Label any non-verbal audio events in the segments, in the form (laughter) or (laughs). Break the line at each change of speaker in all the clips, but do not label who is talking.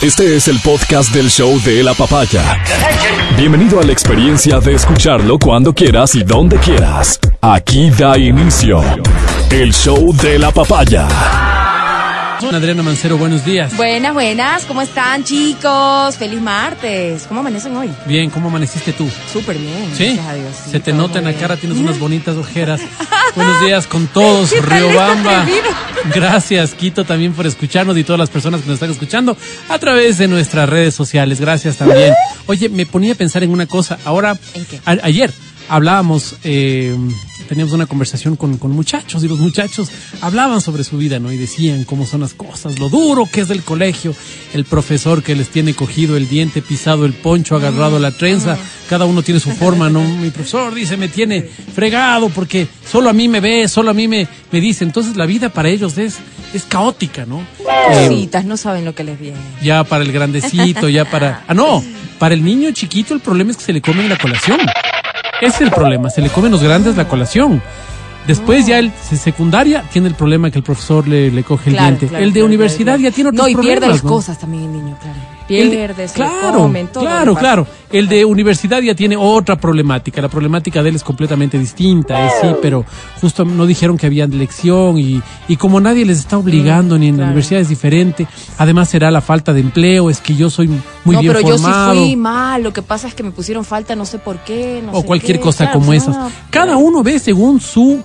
Este es el podcast del show de la papaya. Bienvenido a la experiencia de escucharlo cuando quieras y donde quieras. Aquí da inicio el show de la papaya.
Adriana Mancero, buenos días.
Buenas, buenas. ¿Cómo están, chicos? Feliz martes. ¿Cómo amanecen hoy?
Bien, ¿cómo amaneciste tú?
Súper bien.
¿Sí?
Gracias a Dios. Sí,
Se te nota en la cara, tienes unas bonitas ojeras. (laughs) buenos días con todos,
¿Qué tal
Riobamba. Gracias, Quito, también por escucharnos y todas las personas que nos están escuchando a través de nuestras redes sociales. Gracias también. (laughs) Oye, me ponía a pensar en una cosa. Ahora,
¿En qué?
ayer hablábamos, eh, teníamos una conversación con, con muchachos y los muchachos hablaban sobre su vida, ¿no? Y decían cómo son las cosas, lo duro que es del colegio, el profesor que les tiene cogido el diente, pisado el poncho, agarrado la trenza, cada uno tiene su forma, ¿no? Mi profesor dice, me tiene fregado porque solo a mí me ve, solo a mí me, me dice. Entonces la vida para ellos es, es caótica, ¿no? Eh,
Cositas, no saben lo que les viene.
ya para el grandecito, ya para... Ah, no, para el niño chiquito el problema es que se le comen la colación. Ese es el problema, se le comen los grandes la colación. Después ya el secundaria tiene el problema que el profesor le, le coge el diente.
claro,
el de
claro,
universidad ya tiene otros
No, y
problemas.
pierde las
¿no?
cosas también el niño, claro. Pierde, se
claro,
comen, todo
claro, claro. El de universidad ya tiene otra problemática. La problemática de él es completamente distinta, eh, sí, pero justo no dijeron que había lección y, y como nadie les está obligando ni en la universidad es diferente. Además será la falta de empleo, es que yo soy muy
no,
bien
pero
formado.
yo sí fui mal. Lo que pasa es que me pusieron falta, no sé por qué. No
o
sé
cualquier
qué.
cosa
Claro,
como
pues,
esas.
no,
Cada uno ve según su,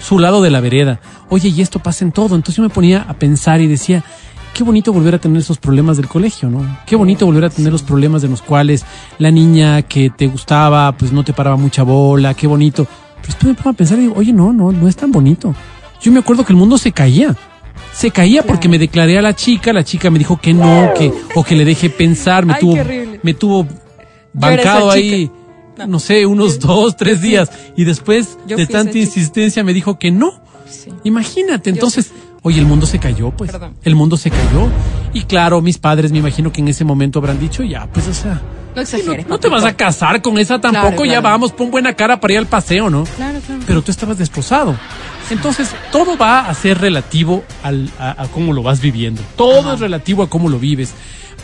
su lado de la vereda. Oye, y esto pasa en todo. Entonces yo me ponía a pensar y decía, qué bonito volver a tener esos problemas del colegio, ¿no? Qué bonito volver a tener los problemas de los cuales la niña que te gustaba, pues no te paraba mucha bola, qué bonito. Pero después me pongo a pensar y digo, oye, no, no, no es tan bonito. Yo me acuerdo que el mundo se caía. Se caía porque me declaré a la chica, la chica me dijo que no, que, o que le dejé pensar, me
Ay,
tuvo, me tuvo bancado ahí, no sé, unos dos, tres días. Y después
Yo
de tanta
chica.
insistencia me dijo que no.
Sí.
Imagínate, entonces, oye, el mundo se cayó, pues.
Perdón.
El mundo se cayó. Y claro, mis padres me imagino que en ese momento habrán dicho, ya, pues, o sea,
No exageres,
no, no te vas a casar con esa tampoco,
Claro,
ya
claro.
vamos, pon buena cara para ir al paseo, ¿no?
Claro, claro.
Pero tú estabas destrozado. Entonces, todo va a ser relativo al, a, a cómo lo vas viviendo. Todo es relativo a cómo lo vives.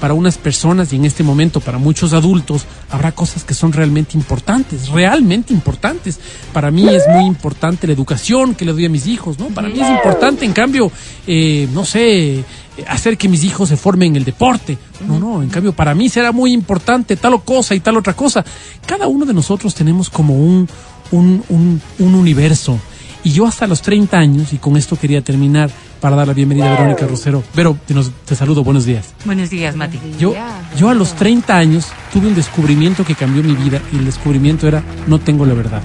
Para unas personas y en este momento para muchos adultos habrá cosas que son realmente importantes, realmente importantes. Para mí es muy importante la educación que le doy a mis hijos, ¿no? Para mí es importante, en cambio, eh, no sé, hacer que mis hijos se formen en el deporte. No, no, en cambio, para mí será muy importante tal o cosa y tal otra cosa. Cada uno de nosotros tenemos como un, un, un universo. Y yo hasta los 30 años, y con esto quería terminar para dar la bienvenida a Verónica Rosero. Vero, te, nos- te saludo, buenos días.
Buenos días, Mati.
Yo, yo a los 30 años tuve un descubrimiento que cambió mi vida y el descubrimiento era no tengo la verdad.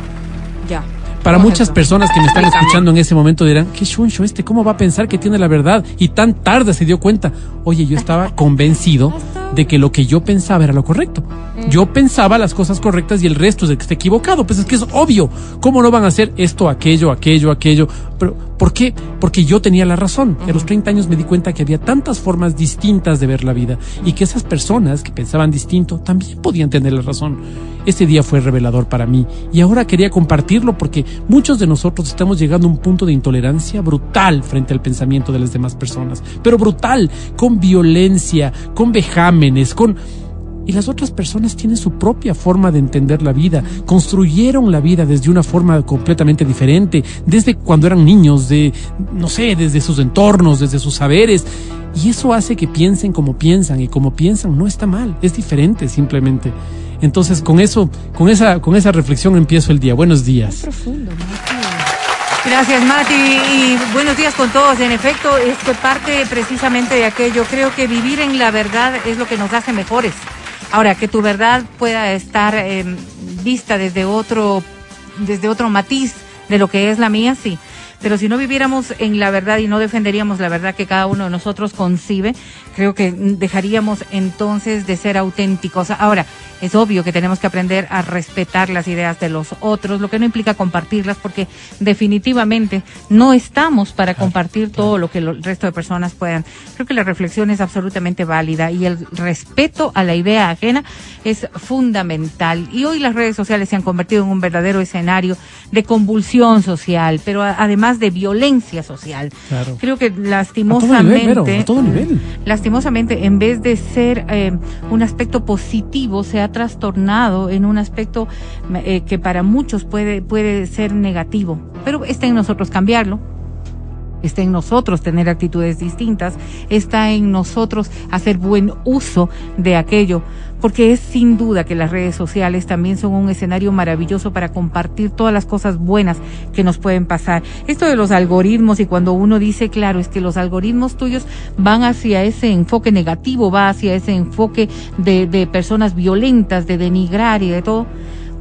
Ya.
Para muchas personas que me están escuchando en ese momento dirán, qué chuncho este, ¿cómo va a pensar que tiene la verdad? Y tan tarde se dio cuenta. Oye, yo estaba (laughs) convencido de que lo que yo pensaba era lo correcto. Yo pensaba las cosas correctas y el resto es de que está equivocado. Pues es que es obvio. ¿Cómo no van a hacer esto, aquello, aquello, aquello? Pero, ¿por qué? Porque yo tenía la razón. A los 30 años me di cuenta que había tantas formas distintas de ver la vida y que esas personas que pensaban distinto también podían tener la razón. Ese día fue revelador para mí y ahora quería compartirlo porque muchos de nosotros estamos llegando a un punto de intolerancia brutal frente al pensamiento de las demás personas, pero brutal, con violencia, con vejámenes, con... Y las otras personas tienen su propia forma de entender la vida, construyeron la vida desde una forma completamente diferente, desde cuando eran niños, de, no sé, desde sus entornos, desde sus saberes. Y eso hace que piensen como piensan, y como piensan no está mal, es diferente simplemente. Entonces, con eso, con esa, con esa reflexión empiezo el día. Buenos días.
Profundo, Mati.
Gracias, Mati. Y buenos días con todos. En efecto, es que parte precisamente de aquello. Creo que vivir en la verdad es lo que nos hace mejores. Ahora, que tu verdad pueda estar eh, vista desde otro, desde otro matiz de lo que es la mía, sí. Pero si no viviéramos en la verdad y no defenderíamos la verdad que cada uno de nosotros concibe, creo que dejaríamos entonces de ser auténticos. Ahora, es obvio que tenemos que aprender a respetar las ideas de los otros, lo que no implica compartirlas, porque definitivamente no estamos para compartir todo lo que el resto de personas puedan. Creo que la reflexión es absolutamente válida y el respeto a la idea ajena es fundamental. Y hoy las redes sociales se han convertido en un verdadero escenario de convulsión social, pero además de violencia social.
Claro.
Creo que
A todo nivel,
lastimosamente,
a todo nivel.
lastimosamente, en vez de ser eh, un aspecto positivo, se ha trastornado en un aspecto eh, que para muchos puede, puede ser negativo. Pero está en nosotros cambiarlo. Está en nosotros tener actitudes distintas, está en nosotros hacer buen uso de aquello, porque es sin duda que las redes sociales también son un escenario maravilloso para compartir todas las cosas buenas que nos pueden pasar. Esto de los algoritmos y cuando uno dice, claro, es que los algoritmos tuyos van hacia ese enfoque negativo, va hacia ese enfoque de, de personas violentas, de denigrar y de todo.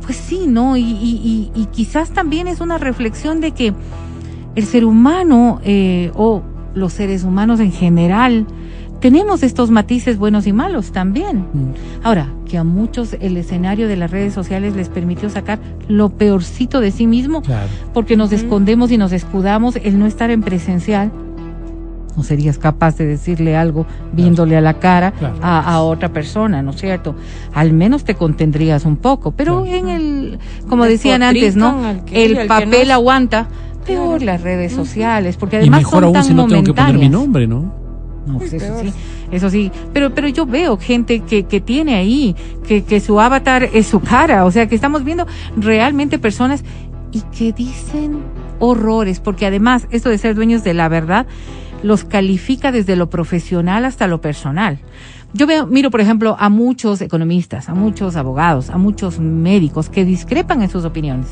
Pues sí, ¿no? Y, y, y, y quizás también es una reflexión de que el ser humano eh, o los seres humanos en general tenemos estos matices buenos y malos también. Mm. Ahora, que a muchos el escenario de las redes sociales les permitió sacar lo peorcito de sí mismo, porque nos escondemos y nos escudamos el no estar en presencial. No serías capaz de decirle algo viéndole a la cara a, otra persona, ¿no es cierto? Al menos te contendrías un poco, pero en el, como decían antes, ¿no? el papel aguanta, peor las redes sociales, porque además y mejor son aún tan si no tengo que poner
mi nombre, ¿no?
No, pues eso sí, eso sí. Pero, pero yo veo gente que, que tiene ahí, que, que su avatar es su cara, o sea, que estamos viendo realmente personas y que dicen horrores, porque además esto de ser dueños de la verdad los califica desde lo profesional hasta lo personal. Yo veo, miro, por ejemplo, a muchos economistas, a muchos abogados, a muchos médicos que discrepan en sus opiniones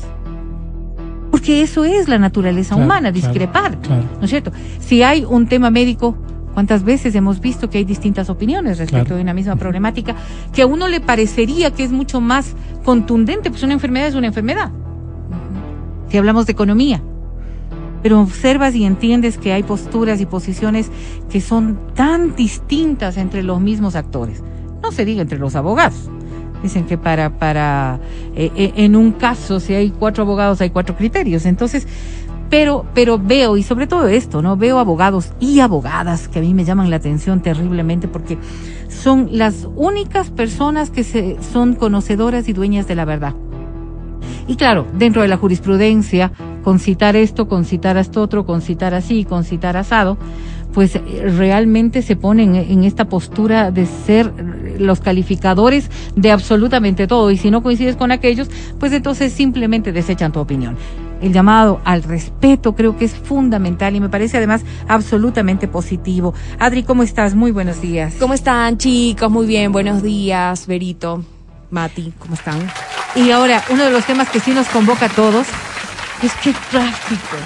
porque eso es la naturaleza humana, discrepar, ¿no es cierto? Si hay un tema médico, ¿cuántas veces hemos visto que hay distintas opiniones respecto de una misma problemática que a uno le parecería que es mucho más contundente, pues una enfermedad es una enfermedad? Si hablamos de economía, pero observas y entiendes que hay posturas y posiciones que son tan distintas entre los mismos actores. No se diga entre los abogados. Dicen que para, para, eh, eh, en un caso, si hay cuatro abogados, hay cuatro criterios. Entonces, pero, pero veo, y sobre todo esto, ¿no? Veo abogados y abogadas que a mí me llaman la atención terriblemente porque son las únicas personas que se, son conocedoras y dueñas de la verdad. Y claro, dentro de la jurisprudencia, con citar esto, con citar esto otro, con citar así, con citar asado, pues realmente se ponen en esta postura de ser los calificadores de absolutamente todo. Y si no coincides con aquellos, pues entonces simplemente desechan tu opinión. El llamado al respeto creo que es fundamental y me parece además absolutamente positivo. Adri, ¿cómo estás? Muy buenos días.
¿Cómo están, chicos? Muy bien, buenos días, Berito, Mati, ¿cómo están?
Y ahora, uno de los temas que sí nos convoca a todos es que tráfico.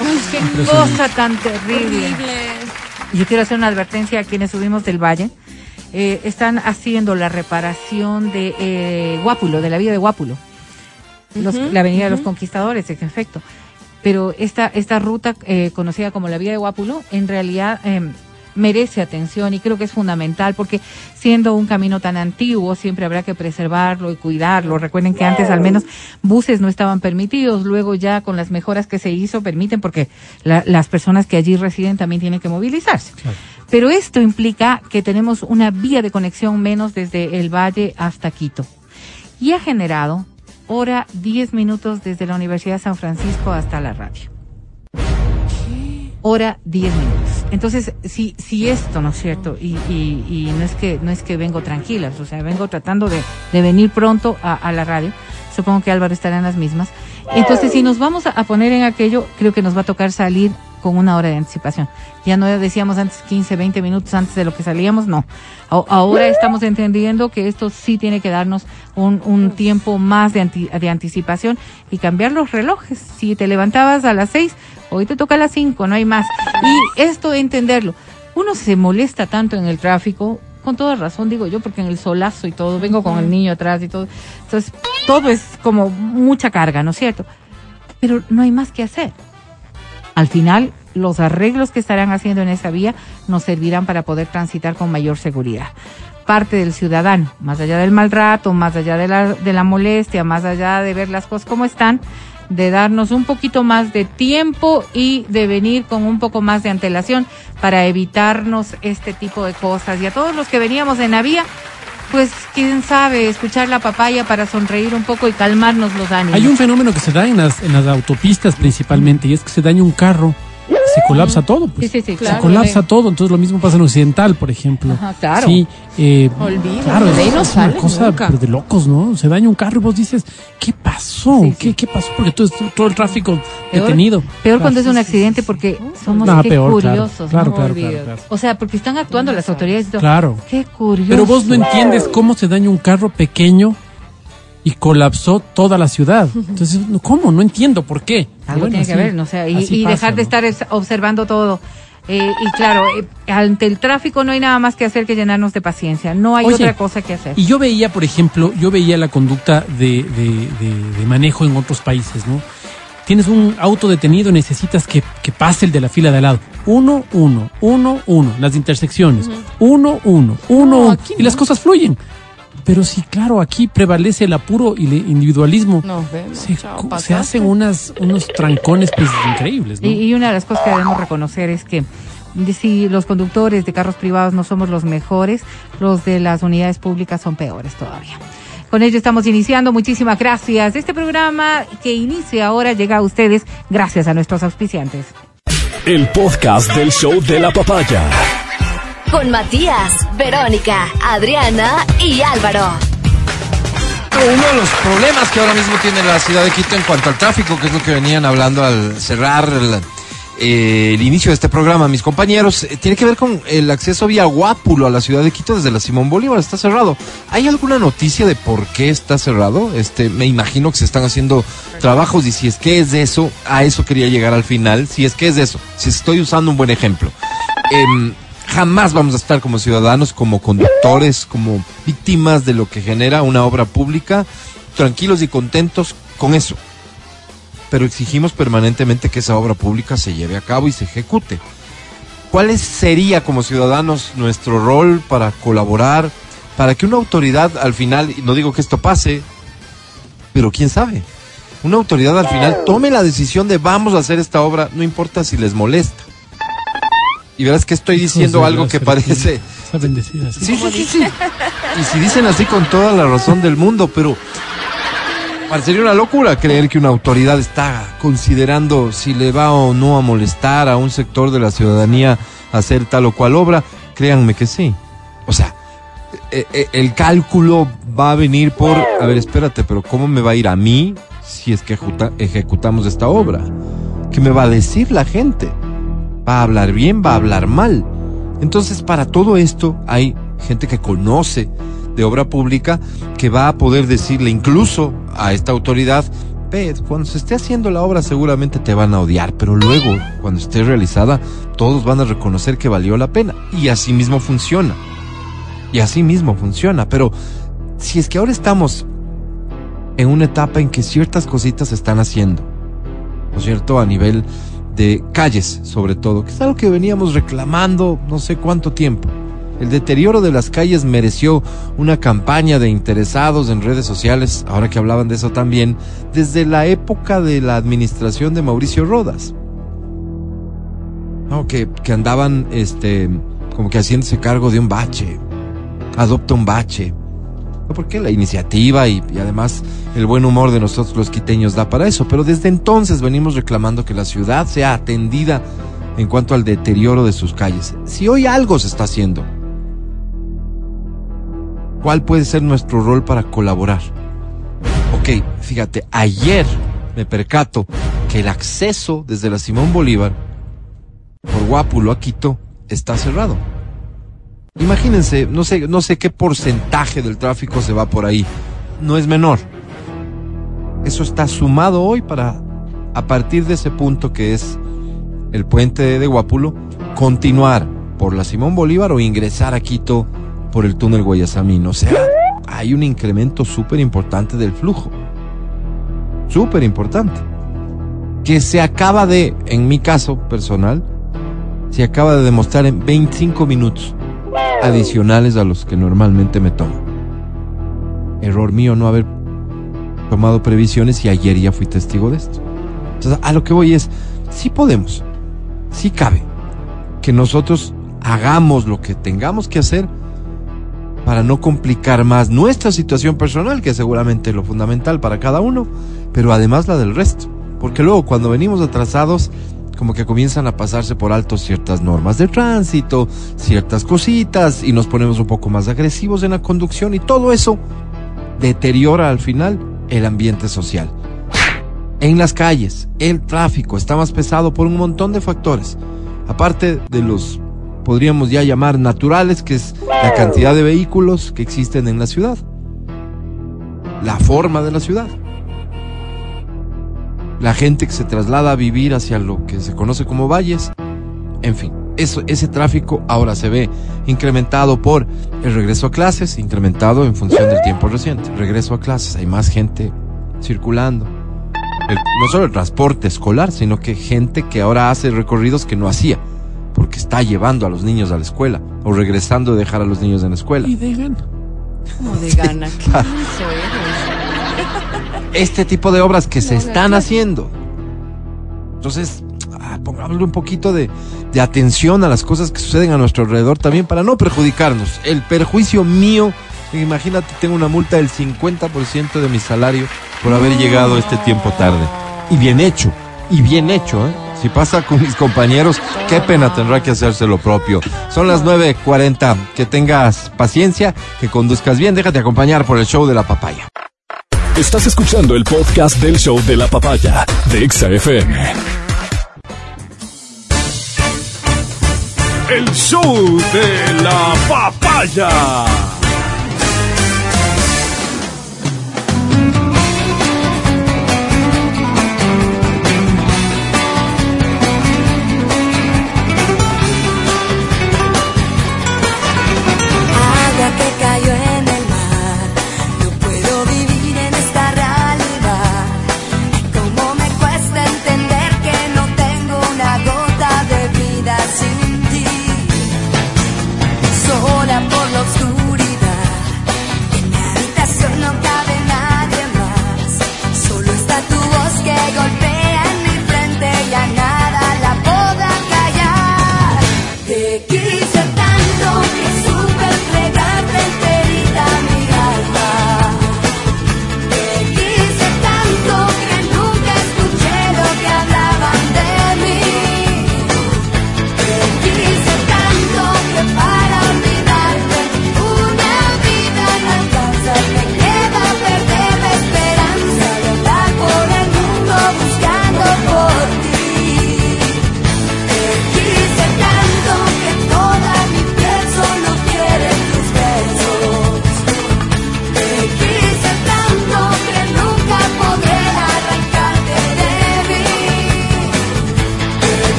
Ay, qué cosa tan terrible. Yo quiero hacer una advertencia a quienes subimos del valle. Eh, están haciendo la reparación de eh, Guápulo, de la vía de Guápulo. La avenida de los conquistadores, en efecto. Pero esta, esta ruta eh, conocida como la vía de Guápulo, en realidad em, merece atención y creo que es fundamental porque siendo un camino tan antiguo siempre habrá que preservarlo y cuidarlo. Recuerden que antes al menos buses no estaban permitidos, luego ya con las mejoras que se hizo permiten porque las personas que allí residen también tienen que movilizarse. Pero esto implica que tenemos una vía de conexión menos desde el valle hasta Quito y ha generado hora 10 minutos desde la Universidad de San Francisco hasta la radio hora 10 minutos. Entonces, si, esto, ¿no es cierto? Y, y, y, no es que, no es que vengo tranquila, o sea, vengo tratando de, de venir pronto a, a, la radio. Supongo que Álvaro estará en las mismas. Entonces, si nos vamos a poner en aquello, creo que nos va a tocar salir con una hora de anticipación. Ya no decíamos antes 15, 20 minutos antes de lo que salíamos, no. Ahora estamos entendiendo que esto sí tiene que darnos un, un tiempo más de, de anticipación y cambiar los relojes. Si te levantabas a las 6, hoy te toca a las 5, no hay más. Y esto entenderlo. Uno se molesta tanto en el tráfico, con toda razón digo yo, porque en el solazo y todo, vengo con el niño atrás y todo. Entonces, todo es como mucha carga, ¿no es cierto? Pero no hay más que hacer. Al final, los arreglos que estarán haciendo en esa vía nos servirán para poder transitar con mayor seguridad. Parte del ciudadano, más allá del mal rato, más allá de la, de la molestia, más allá de ver las cosas como están, de darnos un poquito más de tiempo y de venir con un poco más de antelación para evitarnos este tipo de cosas. Y a todos los que veníamos en la vía, pues quién sabe, escuchar la papaya para sonreír un poco y calmarnos los ánimos.
Hay un fenómeno que se da en las, en las autopistas principalmente y es que se daña un carro, se colapsa todo. Pues.
Sí, sí, sí,
Se
claro.
colapsa todo. Entonces lo mismo pasa en Occidental, por ejemplo.
Ajá, claro.
Sí, eh,
Olvídate,
claro,
de ahí
es,
no
es una cosa
nunca.
de locos, ¿no? Se daña un carro y vos dices, ¿qué pasó? ¿Qué, ¿Qué pasó? Porque todo, todo el tráfico
Peor-
detenido.
Peor cuando es un accidente porque somos
No,
qué
peor, claro.
curiosos.
Claro, claro.
O sea, porque están actuando las autoridades.
Claro.
Qué curioso.
Pero vos no entiendes cómo se daña un carro pequeño y colapsó toda la ciudad. Entonces, ¿cómo? No entiendo por qué.
Algo
Bueno,
tiene que ver, ¿no? O sea, y,
pasa,
dejar de
¿no?
estar es- observando todo. Eh, y claro, eh, ante el tráfico no hay nada más que hacer que llenarnos de paciencia. No hay
Oye,
otra cosa que hacer.
Y yo veía, por ejemplo, yo veía la conducta de, de- de- de manejo en otros países, ¿no? Tienes un auto detenido, necesitas que, que pase el de la fila de al lado. Uno, uno, uno, uno, las intersecciones. Uno, uno, uno,
No,
uno. y las cosas fluyen. Pero sí, claro, aquí prevalece el apuro y el individualismo.
Nos vemos.
se,
chao,
hacen unas, unos trancones pues, increíbles, ¿no?
Y, y una de las cosas que debemos reconocer es que si los conductores de carros privados no somos los mejores, los de las unidades públicas son peores todavía. Con ello estamos iniciando. Muchísimas gracias. Este programa que inicia ahora llega a ustedes gracias a nuestros auspiciantes.
El podcast del show de la papaya.
Con Matías, Verónica, Adriana y Álvaro.
Uno de los problemas que ahora mismo tiene la ciudad de Quito en cuanto al tráfico, que es lo que venían hablando al cerrar el, eh, inicio de este programa, mis compañeros, eh, tiene que ver con el acceso vía Guápulo a la ciudad de Quito desde la Simón Bolívar. Está cerrado. ¿Hay alguna noticia de por qué está cerrado? Este, me imagino que se están haciendo trabajos y si es que es eso, a eso quería llegar al final. Si es que es eso, si estoy usando un buen ejemplo. Em, jamás vamos a estar como ciudadanos, como conductores, como víctimas de lo que genera una obra pública, tranquilos y contentos con eso. Pero exigimos permanentemente que esa obra pública se lleve a cabo y se ejecute. ¿Cuál sería como ciudadanos nuestro rol para colaborar, para que una autoridad al final, no digo que esto pase, pero quién sabe, una autoridad al final tome la decisión de vamos a hacer esta obra, no importa si les molesta. Y verás que estoy diciendo algo que parece...
Está bendecida, sí.
Sí, sí, sí. Y si dicen así con toda la razón del mundo, pero parecería una locura creer que una autoridad está considerando si le va o no a molestar a un sector de la ciudadanía hacer tal o cual obra. Créanme que sí. O sea, eh, eh, el cálculo va a venir por, a ver, espérate, pero ¿cómo me va a ir a mí si es que ejecuta- ejecutamos esta obra? ¿Qué me va a decir la gente? ¿Va a hablar bien? ¿Va a hablar mal? Entonces, para todo esto hay gente que conoce de obra pública que va a poder decirle incluso a esta autoridad, ve, cuando se esté haciendo la obra seguramente te van a odiar, pero luego, cuando esté realizada, todos van a reconocer que valió la pena. Y así mismo funciona. Y así mismo funciona. Pero si es que ahora estamos en una etapa en que ciertas cositas se están haciendo, ¿no es cierto? A nivel de calles, sobre todo, que es algo que veníamos reclamando no sé cuánto tiempo. El deterioro de las calles mereció una campaña de interesados en redes sociales, ahora que hablaban de eso también, desde la época de la administración de Mauricio Rodas. No, que, que andaban, este, como que haciéndose cargo de un bache. Adopta un bache. Porque la iniciativa y, y además el buen humor de nosotros los quiteños da para eso. Pero desde entonces venimos reclamando que la ciudad sea atendida en cuanto al deterioro de sus calles. Si hoy algo se está haciendo, ¿cuál puede ser nuestro rol para colaborar? Ok, fíjate, ayer me percato que el acceso desde la Simón Bolívar por Guápulo a Quito está cerrado. Imagínense, no sé, no sé qué porcentaje del tráfico se va por ahí. No es menor. Eso está sumado hoy para, a partir de ese punto que es el puente de Guápulo, continuar por la Simón Bolívar o ingresar a Quito por el túnel Guayasamín. O sea, hay un incremento súper importante del flujo. Súper importante. Que se acaba de, en mi caso personal, se acaba de demostrar en 25 minutos adicionales a los que normalmente me tomo. Error mío no haber tomado previsiones y ayer ya fui testigo de esto. Entonces, a lo que voy es, sí podemos, sí cabe que nosotros hagamos lo que tengamos que hacer para no complicar más nuestra situación personal, que es seguramente lo fundamental para cada uno, pero además la del resto. Porque luego cuando venimos atrasados, como que comienzan a pasarse por alto ciertas normas de tránsito, ciertas cositas, y nos ponemos un poco más agresivos en la conducción, y todo eso deteriora al final el ambiente social. En las calles, el tráfico está más pesado por un montón de factores, aparte de los podríamos ya llamar naturales, que es la cantidad de vehículos que existen en la ciudad, la forma de la ciudad, la gente que se traslada a vivir hacia lo que se conoce como valles, en fin. Eso, ese tráfico ahora se ve incrementado por el regreso a clases, incrementado en función del tiempo reciente. Regreso a clases, hay más gente circulando. El- no solo el transporte escolar, sino que gente que ahora hace recorridos que no hacía, porque está llevando a los niños a la escuela o regresando a dejar a los niños en la escuela.
Y de gana.
Como de gana. ¿Qué (laughs) menso eres?
Este tipo de obras que se están haciendo. Entonces, ah, pongámosle un poquito de, de atención a las cosas que suceden a nuestro alrededor también para no perjudicarnos. El perjuicio mío, imagínate, tengo una multa del 50% de mi salario por haber llegado este tiempo tarde. Y bien hecho, y bien hecho, ¿eh? Si pasa con mis compañeros, qué pena tendrá que hacerse lo propio. Son las 9.40. Que tengas paciencia, que conduzcas bien. Déjate acompañar por el show de la papaya.
Estás escuchando el podcast del show de la papaya de Exa FM. El show de la papaya.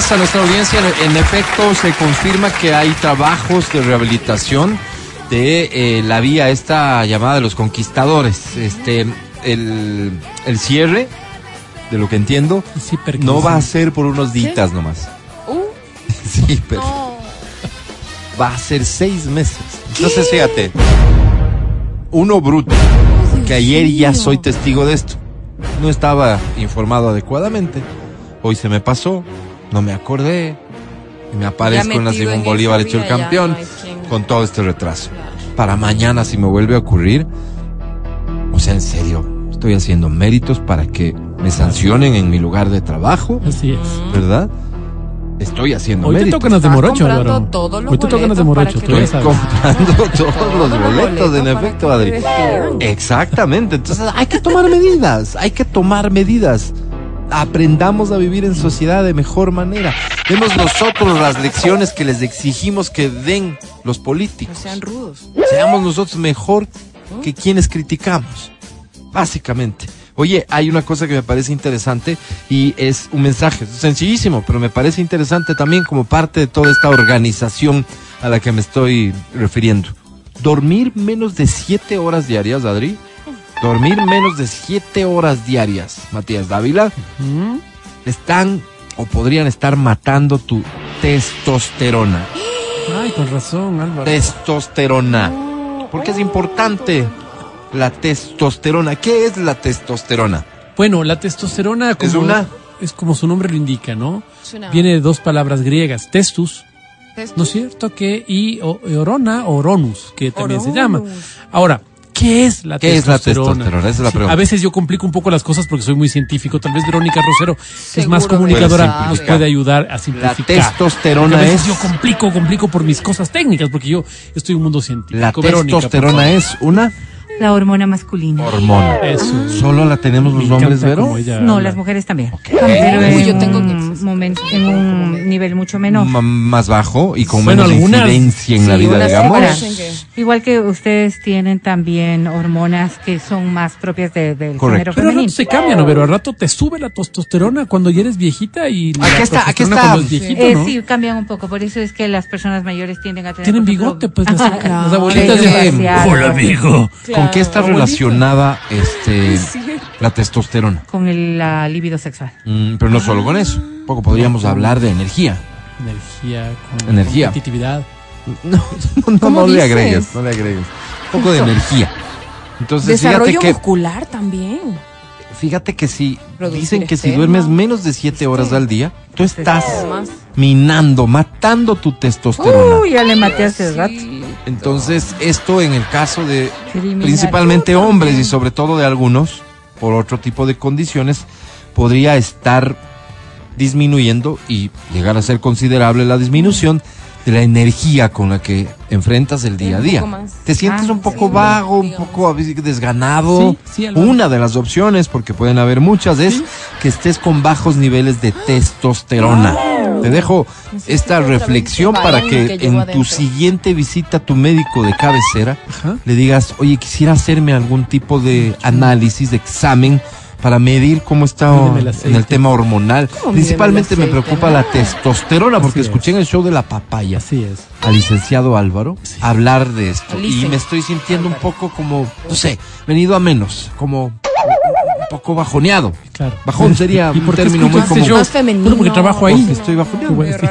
Gracias a nuestra audiencia. En efecto, se confirma que hay trabajos de rehabilitación de eh, la vía esta llamada de los conquistadores. Este, el, el cierre, de lo que entiendo, no va a ser por unos días nomás.
Uh, (laughs)
Sí, pero va a ser seis meses. Entonces, fíjate, uno bruto, que ayer ya soy testigo de esto. No estaba informado adecuadamente. Hoy se me pasó, no me acordé. Y me aparezco en la Simón Bolívar hecho el campeón
no
con todo este retraso. Para mañana, si me vuelve a ocurrir, o sea, en serio, estoy haciendo méritos para que me sancionen en mi lugar de trabajo,
Así es.
¿verdad? Estoy haciendo
Hoy te
méritos.
tocan las de Morocho, Álvaro.
todos
Hoy te tocan las de Morocho, tú ya
Estoy
sabes.
comprando todos los boletos, en efecto, Adri.
te.
Exactamente. Entonces hay que tomar medidas, hay que tomar medidas. Aprendamos a vivir en sociedad de mejor manera. Demos nosotros las lecciones que les exigimos que den los
No
políticos.
sean rudos.
Seamos nosotros mejor que quienes criticamos. Básicamente. Oye, hay una cosa que me parece interesante y es un mensaje sencillísimo, pero me parece interesante también como parte de toda esta organización a la que me estoy refiriendo. Dormir menos de siete horas diarias, Adri. Dormir menos de siete horas diarias, Matías Dávila,
¿Mm?
están o podrían estar matando tu testosterona.
Ay, con razón, Álvaro.
Testosterona. Porque es importante la testosterona. ¿Qué es la testosterona?
Bueno, la testosterona como,
Es una-
es como su nombre lo indica, ¿no? Viene de dos palabras griegas, testus,
Testus.
¿no es cierto? Que y o- orona, oronus, que también se llama. Ahora, ¿qué es la
¿Qué es la
testosterona?
testosterona? Esa es la pregunta.
A veces yo complico un poco las cosas porque soy muy científico. Tal vez Verónica Rosero, que es más comunicadora, nos puede ayudar a
La
simplificar.
testosterona
Porque a veces
es
yo complico, complico por mis cosas técnicas, porque yo estoy en un mundo científico.
la
Verónica,
testosterona es una
La hormona masculina.
hormona.
Eso.
Solo la tenemos los hombres, Vero.
No,
habla.
las mujeres también.
Uy,
Pero
yo tengo
un
que-
momento, en un nivel mucho menor.
Más bajo y con
Bueno,
menos
algunas-
incidencia en la vida, digamos.
Dicen que-
igual que ustedes tienen también hormonas que son más propias de- del
Correcto.
género
Pero al rato se cambia, ¿no? Pero al rato te sube la testosterona cuando ya eres viejita y la
Aquí está, aquí está.
cuando es viejito,
Eh,
¿no?
sí, cambian un poco. Por eso es que las personas mayores tienden a tener.
Tienen bigote, pues las, (laughs) abuelitas de
demasiado.
Hola, amigo.
¿Con qué está relacionada (laughs) este la testosterona?
Con el, la libido sexual.
Mm, pero no solo con eso. Un poco podríamos hablar de energía.
Energía, con
Energía.
competitividad. (laughs)
No, no, no,
¿Cómo
no le agregues, no le agregues. Un poco de energía. Entonces,
Desarrollo
que,
muscular también.
Fíjate que si
Producir
dicen que si duermes menos de siete horas al día, tú estás minando, matando tu testosterona.
Uy, ya le maté hace rato.
Entonces, esto en el caso de
Criminal.
principalmente hombres y sobre todo de algunos, por otro tipo de condiciones, podría estar disminuyendo y llegar a ser considerable la disminución de la energía con la que enfrentas el día a día. Te sientes
Ah,
un poco
sí,
vago, un poco desganado.
Sí, sí, Álvaro.
Una de las opciones, porque pueden haber muchas, es que estés con bajos niveles de testosterona. Te dejo esta reflexión para que en tu siguiente visita a tu médico de cabecera
Ajá.
le digas, oye, quisiera hacerme algún tipo de análisis, de examen para medir cómo está
el
en el tema hormonal.
¿Cómo
Principalmente me preocupa la testosterona porque
Así es.
escuché en el show de la papaya
Así es.
al licenciado Álvaro hablar de esto y me estoy sintiendo un poco como, no sé, venido a menos, como un poco bajoneado.
Claro.
Bajón (laughs) sería
¿Y
un
por
término muy común.
yo?
Más femenino.
Porque trabajo ahí.
Porque estoy bajoneado.
Bueno, sí.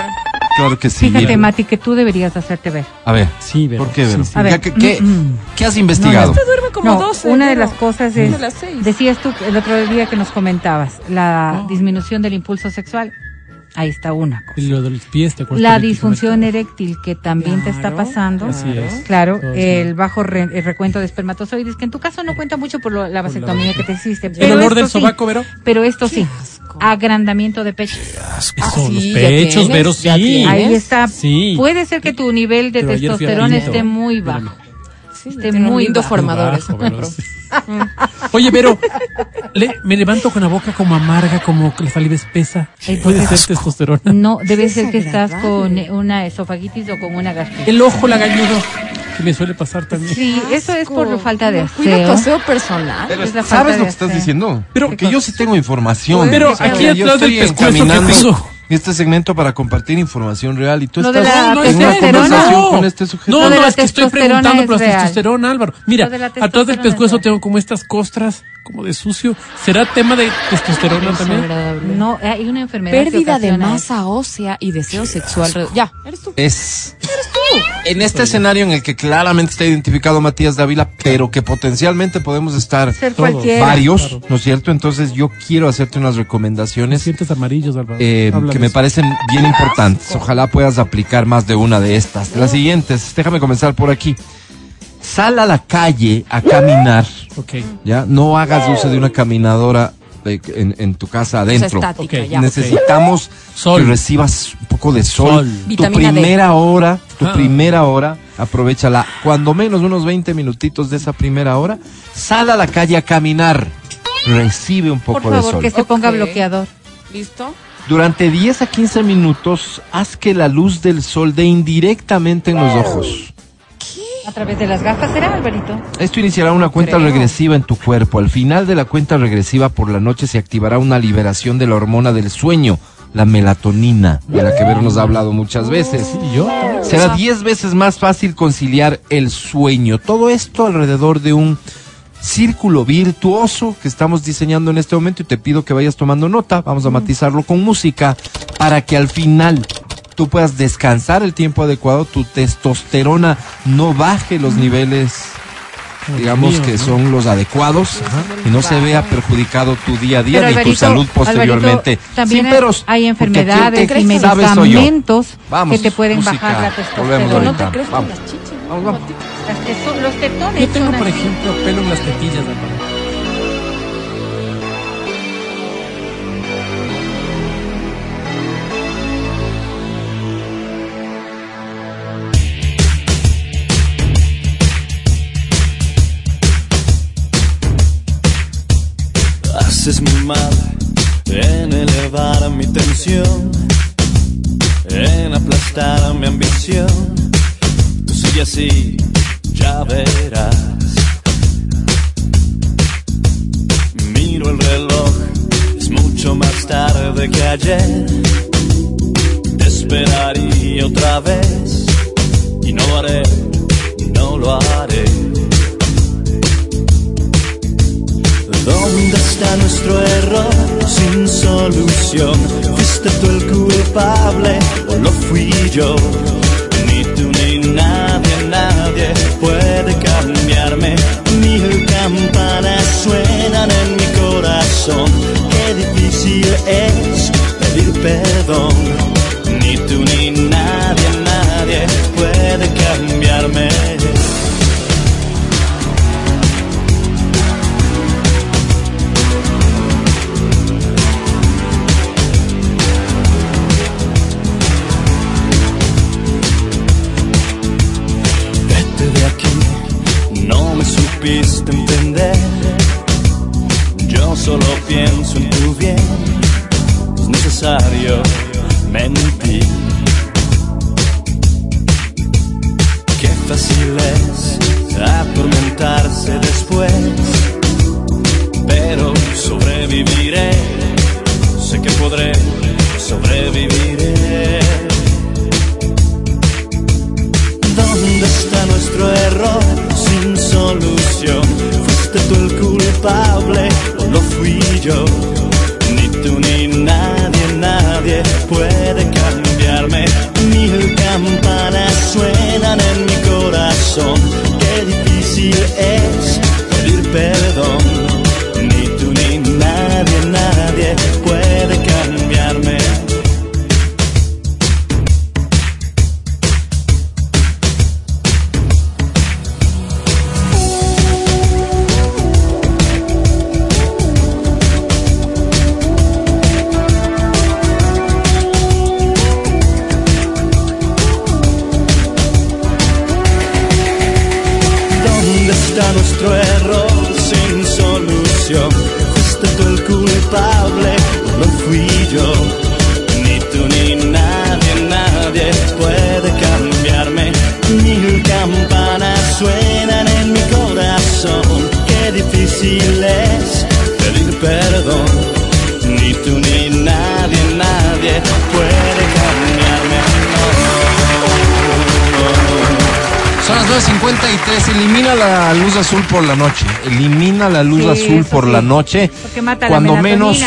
Claro que sí.
Fíjate, Mati, que tú deberías hacerte ver.
A ver,
Sí, Vero.
¿por qué, Vero?
Sí, sí.
A ver.
¿qué,
Mm.
qué has investigado?
Como
No,
12.
una de las cosas es,
de las seis.
decías tú el otro día que nos comentabas, la
Oh.
disminución del impulso sexual. Ahí está una cosa.
Y lo de los pies, ¿te acuerdas?
La disfunción eréctil que también te está pasando.
Así es.
Claro,
Todo
el bajo re- el recuento de espermatozoides, que en tu caso no cuenta mucho por lo- la vasectomía que te hiciste.
¿El
pero
olor
esto
del
sí,
sobaco, Vero?
Pero esto sí,
asco.
agrandamiento de pecho.
Ah,
los
sí, ya
pechos,
tienes,
Vero,
ya
sí.
Ahí está.
Sí.
Puede ser que tu nivel de
Pero
testosterona esté muy bajo.
Sí, un
muy
lindo
bajo.
formador
Bajo,
ese
Vero,
perro.
sí. Oye, pero le- me levanto con la boca como amarga, como que la saliva espesa.
Ay,
Puede ser testosterona.
No, debe ser que estás con
desagradable.
una esofagitis o con una gastritis.
El ojo lagañudo, que me suele pasar también.
Sí, eso es por falta de
No, Cuida tu
aseo.
aseo personal.
Pero
Es
¿Sabes
de
lo que estás diciendo?
Pero-
Porque yo sí tengo información.
Pero aquí atrás del pescuezo que tengo.
Este segmento para compartir información real y tú
Lo
estás
la
no,
en una conversación
no.
con este sujeto.
No, no, es que estoy preguntando
es
por la
real.
testosterona, Álvaro. Mira,
Lo de la
atrás del pescuezo tengo como estas costras, como de sucio. ¿Será tema de testosterona también?
No, hay una enfermedad que
Pérdida de masa ósea y deseo sexual. Ya, eres tú.
Es. En este escenario en el que claramente está identificado Matías Dávila, pero que potencialmente podemos estar
Ser
Todos.
cualquiera.
varios,
Claro.
¿no es cierto? Entonces yo quiero hacerte unas
Me
recomendaciones
sientes amarillos, Álvaro.
eh, que me
eso.
parecen bien importantes. Ojalá puedas aplicar más de una de estas. Las siguientes, déjame comenzar por aquí. Sal a la calle a caminar,
Ok.
¿ya? No hagas uso de una caminadora eh, en, en tu casa adentro.
estática,
Ok.
ya.
Necesitamos
Sol.
que recibas un poco de sol.
Sol.
Tu
Vitamina D.
primera hora, tu
Ah.
primera hora, aprovechala. Cuando menos unos 20 minutitos de esa primera hora, sal a la calle a caminar. Recibe un poco
Por
de
favor,
sol.
que se ponga bloqueador.
¿Listo?
Durante 10 a 15 minutos, haz que la luz del sol dé indirectamente en los ojos.
A través de las gafas será, Alvarito.
Esto iniciará una cuenta
creo.
regresiva en tu cuerpo. Al final de la cuenta regresiva por la noche se activará una liberación de la hormona del sueño, la melatonina, de la que Vero nos ha hablado muchas veces.
¿Y yo?
Será 10 veces más fácil conciliar el sueño. Todo esto alrededor de un círculo virtuoso que estamos diseñando en este momento y te pido que vayas tomando nota. Vamos a matizarlo con música para que al final tú puedas descansar el tiempo adecuado, tu testosterona no baje los niveles digamos
mío,
que
¿no?
son los adecuados y no se vea perjudicado tu día a día
Pero,
ni tu
Alvarito,
salud posteriormente.
Alvarito, también
Sin peros,
hay enfermedades y medicamentos
Vamos,
que te pueden
música.
bajar la testosterona.
No te crees con
Vamos.
las chichis. ¿no?
Vamos, vamos.
Las testo- los tetones
Yo tengo,
son
por
así.
ejemplo, pelo en las tetillas, Álvaro.
Haces muy mal en elevar mi tensión, en aplastar mi ambición. Tú sigue así, ya verás. Miro el reloj, es mucho más tarde que ayer. Te esperaría otra vez y no lo haré, no lo haré. ¿Dónde está nuestro error sin solución? ¿Fuiste tú el culpable o lo fui yo? Ni tú ni nadie, nadie puede cambiarme. Mil campanas suenan en mi corazón. Qué difícil es pedir perdón. Ni tú ni necesario mentir.
Azul por
sí.
la noche.
Porque mata la
Cuando menos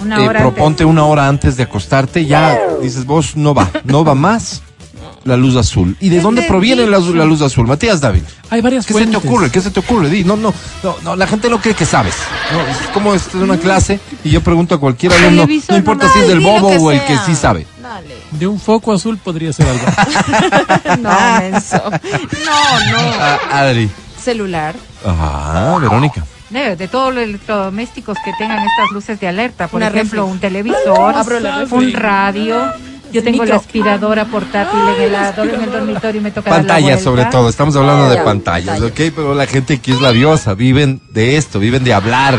una
eh, proponte una hora antes de acostarte, ya dices vos, no va, no va más la luz azul. ¿Y de dónde proviene la, la luz azul? Matías David.
Hay varias
¿Qué se te ocurre? ¿Qué se te ocurre? Di, no, no, no, no, la gente no cree que sabes. No, es como es una clase y yo pregunto a cualquier alumno, no importa si es del bobo o el que sí sabe.
Dale.
De un foco azul podría ser algo. (laughs)
No, menso. No, no.
Adri.
Celular.
Ajá, Verónica.
De, de todos los electrodomésticos que tengan estas luces de alerta, por
Una
ejemplo,
refri.
un televisor, un radio. Yo tengo
Micro.
la aspiradora portátil en el, ador- en el dormitorio y me toca
Pantallas sobre todo, estamos hablando de pantallas,
pantallas.
¿ok? Pero la gente aquí es labiosa, viven de esto, viven de hablar,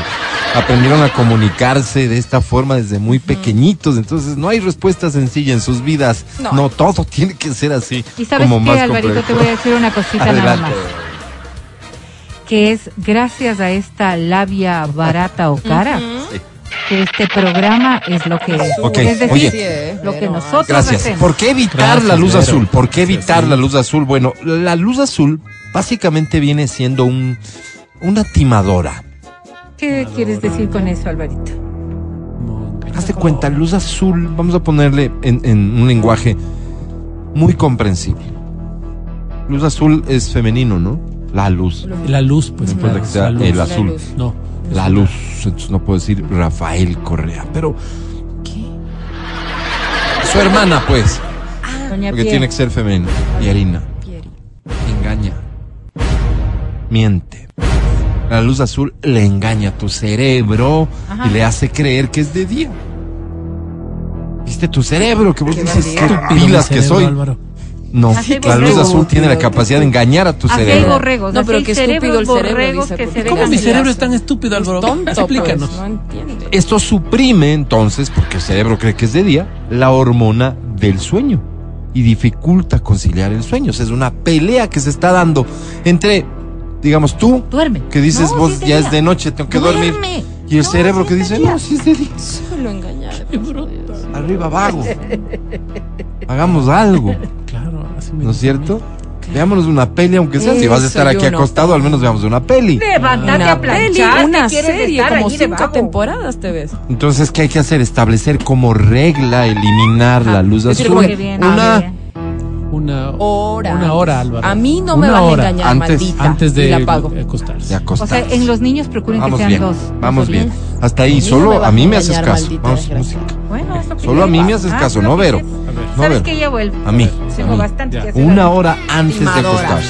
aprendieron a comunicarse de esta forma desde muy pequeñitos, entonces no hay respuesta sencilla en sus vidas, no,
No.
todo tiene que ser así,
Y sabes
como
qué,
más
Alvarito, te voy a decir una cosita nada
Adelante.
más. Que es gracias a esta labia barata o cara
Sí.
que este programa es lo que es.
Ok,
Es decir,
oye.
Lo que nosotros
Gracias.
hacemos.
¿Por qué evitar
Gracias,
la luz azul? ¿Por qué evitar
Sí.
la luz azul? Bueno, la luz azul básicamente viene siendo un, una timadora.
¿Qué quieres decir con eso, Alvarito?
Hazte cuenta, luz azul, vamos a ponerle en, en un lenguaje muy comprensible. Luz azul es femenino, ¿no? La luz.
La luz, pues.
No importa que sea
la luz.
el
La
azul.
luz.
No.
La luz. Entonces no puedo decir Rafael Correa, pero su hermana, pues.
Doña
Porque tiene que ser femenino. Y harina.
Pieri.
Engaña. Miente. La luz azul le engaña a tu cerebro
Ajá.
y le hace creer que es de día. ¿Viste tu cerebro? Que vos
Qué
dices, qué pilas que soy.
Álvaro.
No, la luz azul tiene la capacidad de engañar a tu
Así hay
cerebro.
borregos.
No, pero qué estúpido el cerebro, dice,
que
¿Cómo mi cerebro es tan estúpido, Álvaro?
Tonto,
Explícanos.
pues, no entiende.
Esto suprime entonces, porque el cerebro cree que es de día, la hormona del sueño y dificulta conciliar el sueño. O sea, es una pelea que se está dando entre, digamos, tú,
Duerme.
que dices
No,
vos
sí
ya es de noche, tengo que dormir,
Duerme.
y el
No,
cerebro
sí
que dice, no, si es de día, (laughs)
Solo engañar.
arriba vago. Hagamos algo,
Claro,
¿no es cierto? Veámonos una peli, aunque sea, si vas a estar aquí acostado, al menos veamos una peli.
Levántate
Una
a planchar.
una
¿qué quieres
serie, como cinco temporadas te ves.
Entonces, ¿qué hay que hacer? Establecer como regla eliminar la luz azul. Una,
bien.
Una
Hora.
Una hora, Álvaro.
A mí no
Una
me van a engañar,
Antes-
maldita.
Antes de
Y la pago.
acostarse.
de
O
acostarse.
sea, en los niños procuren
Vamos
que sean
bien,
dos.
vamos bien. Hasta ahí,
A no
solo a mí me haces
engañar,
caso. Vamos, música.
Bueno,
Solo a mí me haces
Ah,
caso, no Vero.
¿Sabes que ya vuelvo?
A mí.
Tengo
a mí.
bastante que hacer.
Una hora antes de acostarse.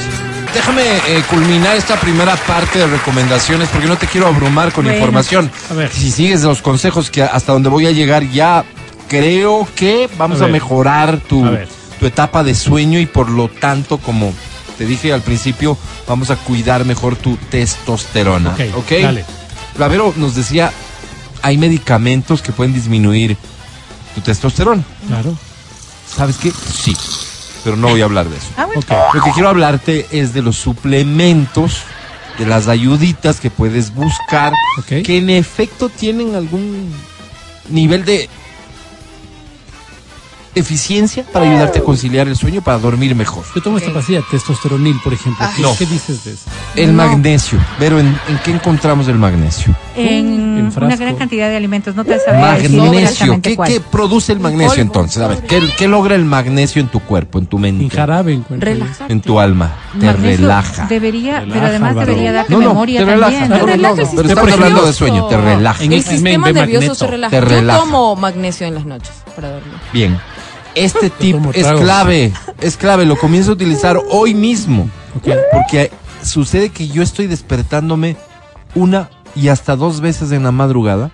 Déjame eh, culminar esta primera parte de recomendaciones porque no te quiero abrumar con
Bueno.
información.
A ver.
Si sigues los consejos que hasta donde voy a llegar ya creo que vamos
A
mejorar tu,
A ver.
Tu etapa de sueño y por lo tanto, como te dije al principio, vamos a cuidar mejor tu testosterona.
Ok,
¿Ok?
dale.
La Vero nos decía, hay medicamentos que pueden disminuir tu testosterona.
Claro.
¿Sabes qué? Sí, pero no voy a hablar de eso.
Ah, bueno.
Lo que quiero hablarte es de los suplementos, de las ayuditas que puedes buscar, que en efecto tienen algún nivel de eficiencia para ayudarte a conciliar el sueño, para dormir mejor.
Yo tomo esta pastilla testosteronil, por ejemplo. ¿Qué,
No.
qué dices de eso?
El
No.
magnesio. Pero ¿en, en qué encontramos el magnesio?
En,
En
una
frasco.
gran cantidad de alimentos. No te decir
Magnesio. ¿Qué, qué produce el magnesio entonces? A ver, ¿qué, qué logra el magnesio en tu cuerpo, en tu
En
mente,
jarabe encuentro.
Relajarte.
en tu alma? Te
Magnesio
relaja.
Debería,
Relaja,
pero además
Álvaro.
debería darte
No, no,
memoria
te relaja.
también.
No, no, no,
Relaja
no,
el
pero estamos hablando de sueño, te relaja.
En
El
X-Men
sistema nervioso
Magneto.
se relaja.
Te relaja.
Yo tomo magnesio en las noches para dormir.
Bien. Este tip es clave, es clave, lo comienzo a utilizar hoy mismo.
Ok.
Porque sucede que yo estoy despertándome una y hasta dos veces en la madrugada.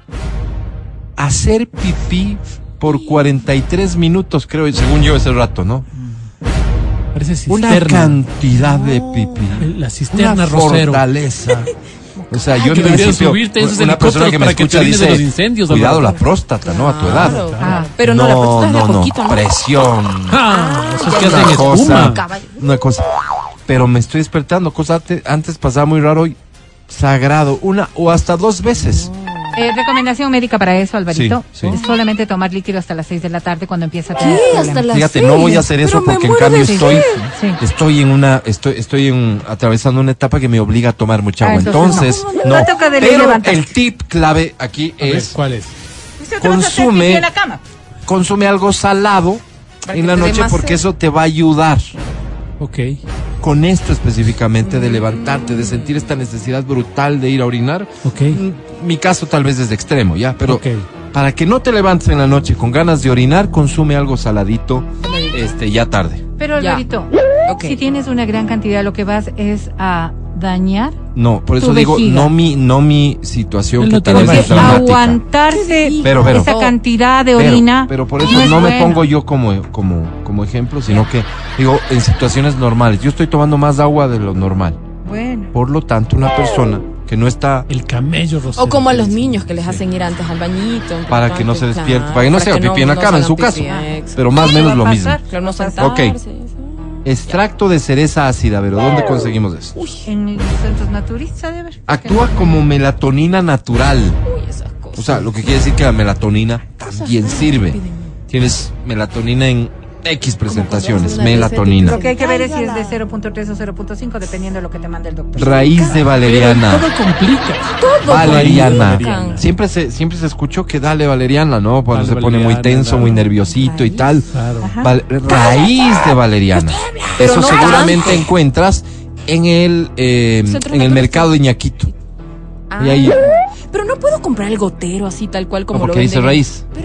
Hacer pipí por 43 minutos, creo, según yo ese rato, ¿no?
Parece
Una
cisterna.
cantidad de pipí.
La cisterna
Una
Rosero.
fortaleza. O sea, yo en principio,
subirte esos
una persona que me
que
escucha
de
dice,
los incendios,
cuidado
Álvaro".
la próstata, ¿no? A tu edad.
Claro.
Ah.
Pero no, la próstata es de a
no,
poquito, ¿no?
presión.
Ah, eso es que
una
hacen
cosa,
espuma.
Una cosa. Pero me estoy despertando, cosa ante- antes pasaba muy raro y sagrado, una o hasta dos veces.
Eh, recomendación médica para eso, Alvarito.
Sí, sí.
Es solamente tomar líquido hasta las 6 de la tarde cuando empieza a tener
Hasta
problemas.
las
Fíjate,
seis.
no voy a hacer eso
Pero
porque en cambio estoy.
Sí.
estoy en una, estoy, estoy en, atravesando una etapa que me obliga a tomar mucha
Ah,
agua.
entonces
Entonces,
no.
no.
No toca de
Pero
levantar.
el tip clave aquí
ver,
es
¿cuál es?
Consume-
en la cama.
consume algo salado
Para
en la noche porque eso te va a ayudar.
Ok.
Con esto específicamente de levantarte, de sentir esta necesidad brutal de ir a orinar.
Ok.
Mm, Mi caso tal vez es de extremo, ¿ya? Pero
Ok.
para que no te levantes en la noche con ganas de orinar, consume algo saladito, este, ya tarde.
Pero. Alvarito,
Ok.
si tienes una gran cantidad, lo que vas es a dañar
No, por eso
Tu
digo,
vejiga.
no mi, no mi situación
Él
que
no
tal vez es
aguantarse
Pero, pero.
esa cantidad de
Pero,
orina.
pero por eso
no
no, me pongo yo como, como, como ejemplo, sino que digo, en situaciones normales, yo estoy tomando más agua de lo normal.
Bueno.
Por lo tanto, una persona que no está
El camello rosero.
O como a los niños que les hacen ir antes al bañito.
para que no se despierte,
claro,
para que no se haga pipí en la
no
cama, en su caso. Pero más o menos lo mismo.
Claro, no
pasar.
Ok. Extracto de cereza ácida, pero ¿dónde conseguimos eso?
En los centros naturistas, de ver.
Actúa como melatonina natural.
Uy, esas cosas.
O sea, lo que quiere decir que la melatonina también sirve. Tienes melatonina en X presentaciones, melatonina.
Lo que hay que ver es si es de 0.3 o 0.5, dependiendo de lo que te mande el doctor.
Raíz de valeriana.
Todo complica.
Todo
Valeriana.
Valeriana.
Siempre se, siempre se escuchó que dale valeriana, ¿no? Cuando
Dale
se pone muy tenso, muy nerviosito y tal.
Claro.
Val- raíz de valeriana. Eso
no
seguramente
tanto.
encuentras en el, eh, en el mercado de Iñaquito.
Ah,
Y ahí,
Pero no puedo comprar el gotero así tal cual como
No,
lo
porque dice
venden.
raíz.
Pero ah,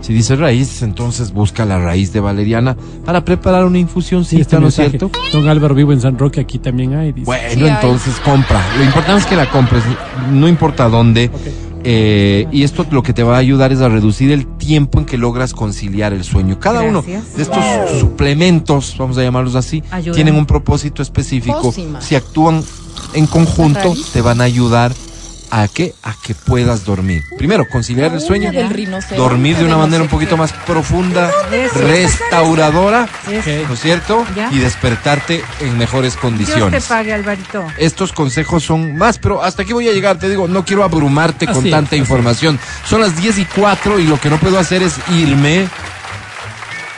si dice raíz, entonces busca la raíz de valeriana para preparar una
Sí,
infusioncita,
este
¿no es cierto?
Don Álvaro vivo en San Roque, aquí también hay. Dice.
Bueno,
Sí, hay.
entonces compra. Lo importante es que la compres, no importa dónde. Eh, y esto lo que te va a ayudar es a reducir el tiempo en que logras conciliar el sueño. Cada uno de estos suplementos, vamos a llamarlos así, tienen un propósito específico.
Pócima.
Si actúan en conjunto, te van a ayudar a que a que puedas dormir. Primero, conciliar el sueño,
del rinoceronte,
dormir de una manera un poquito
qué.
más profunda, restauradora. ¿no es cierto?
Ya.
Y despertarte en mejores
Dios te
condiciones
pague, Alvarito.
estos consejos son más, pero hasta aquí voy a llegar, te digo, no quiero abrumarte con
es,
tanta información. Son las 10 y 4 y lo que no puedo hacer es irme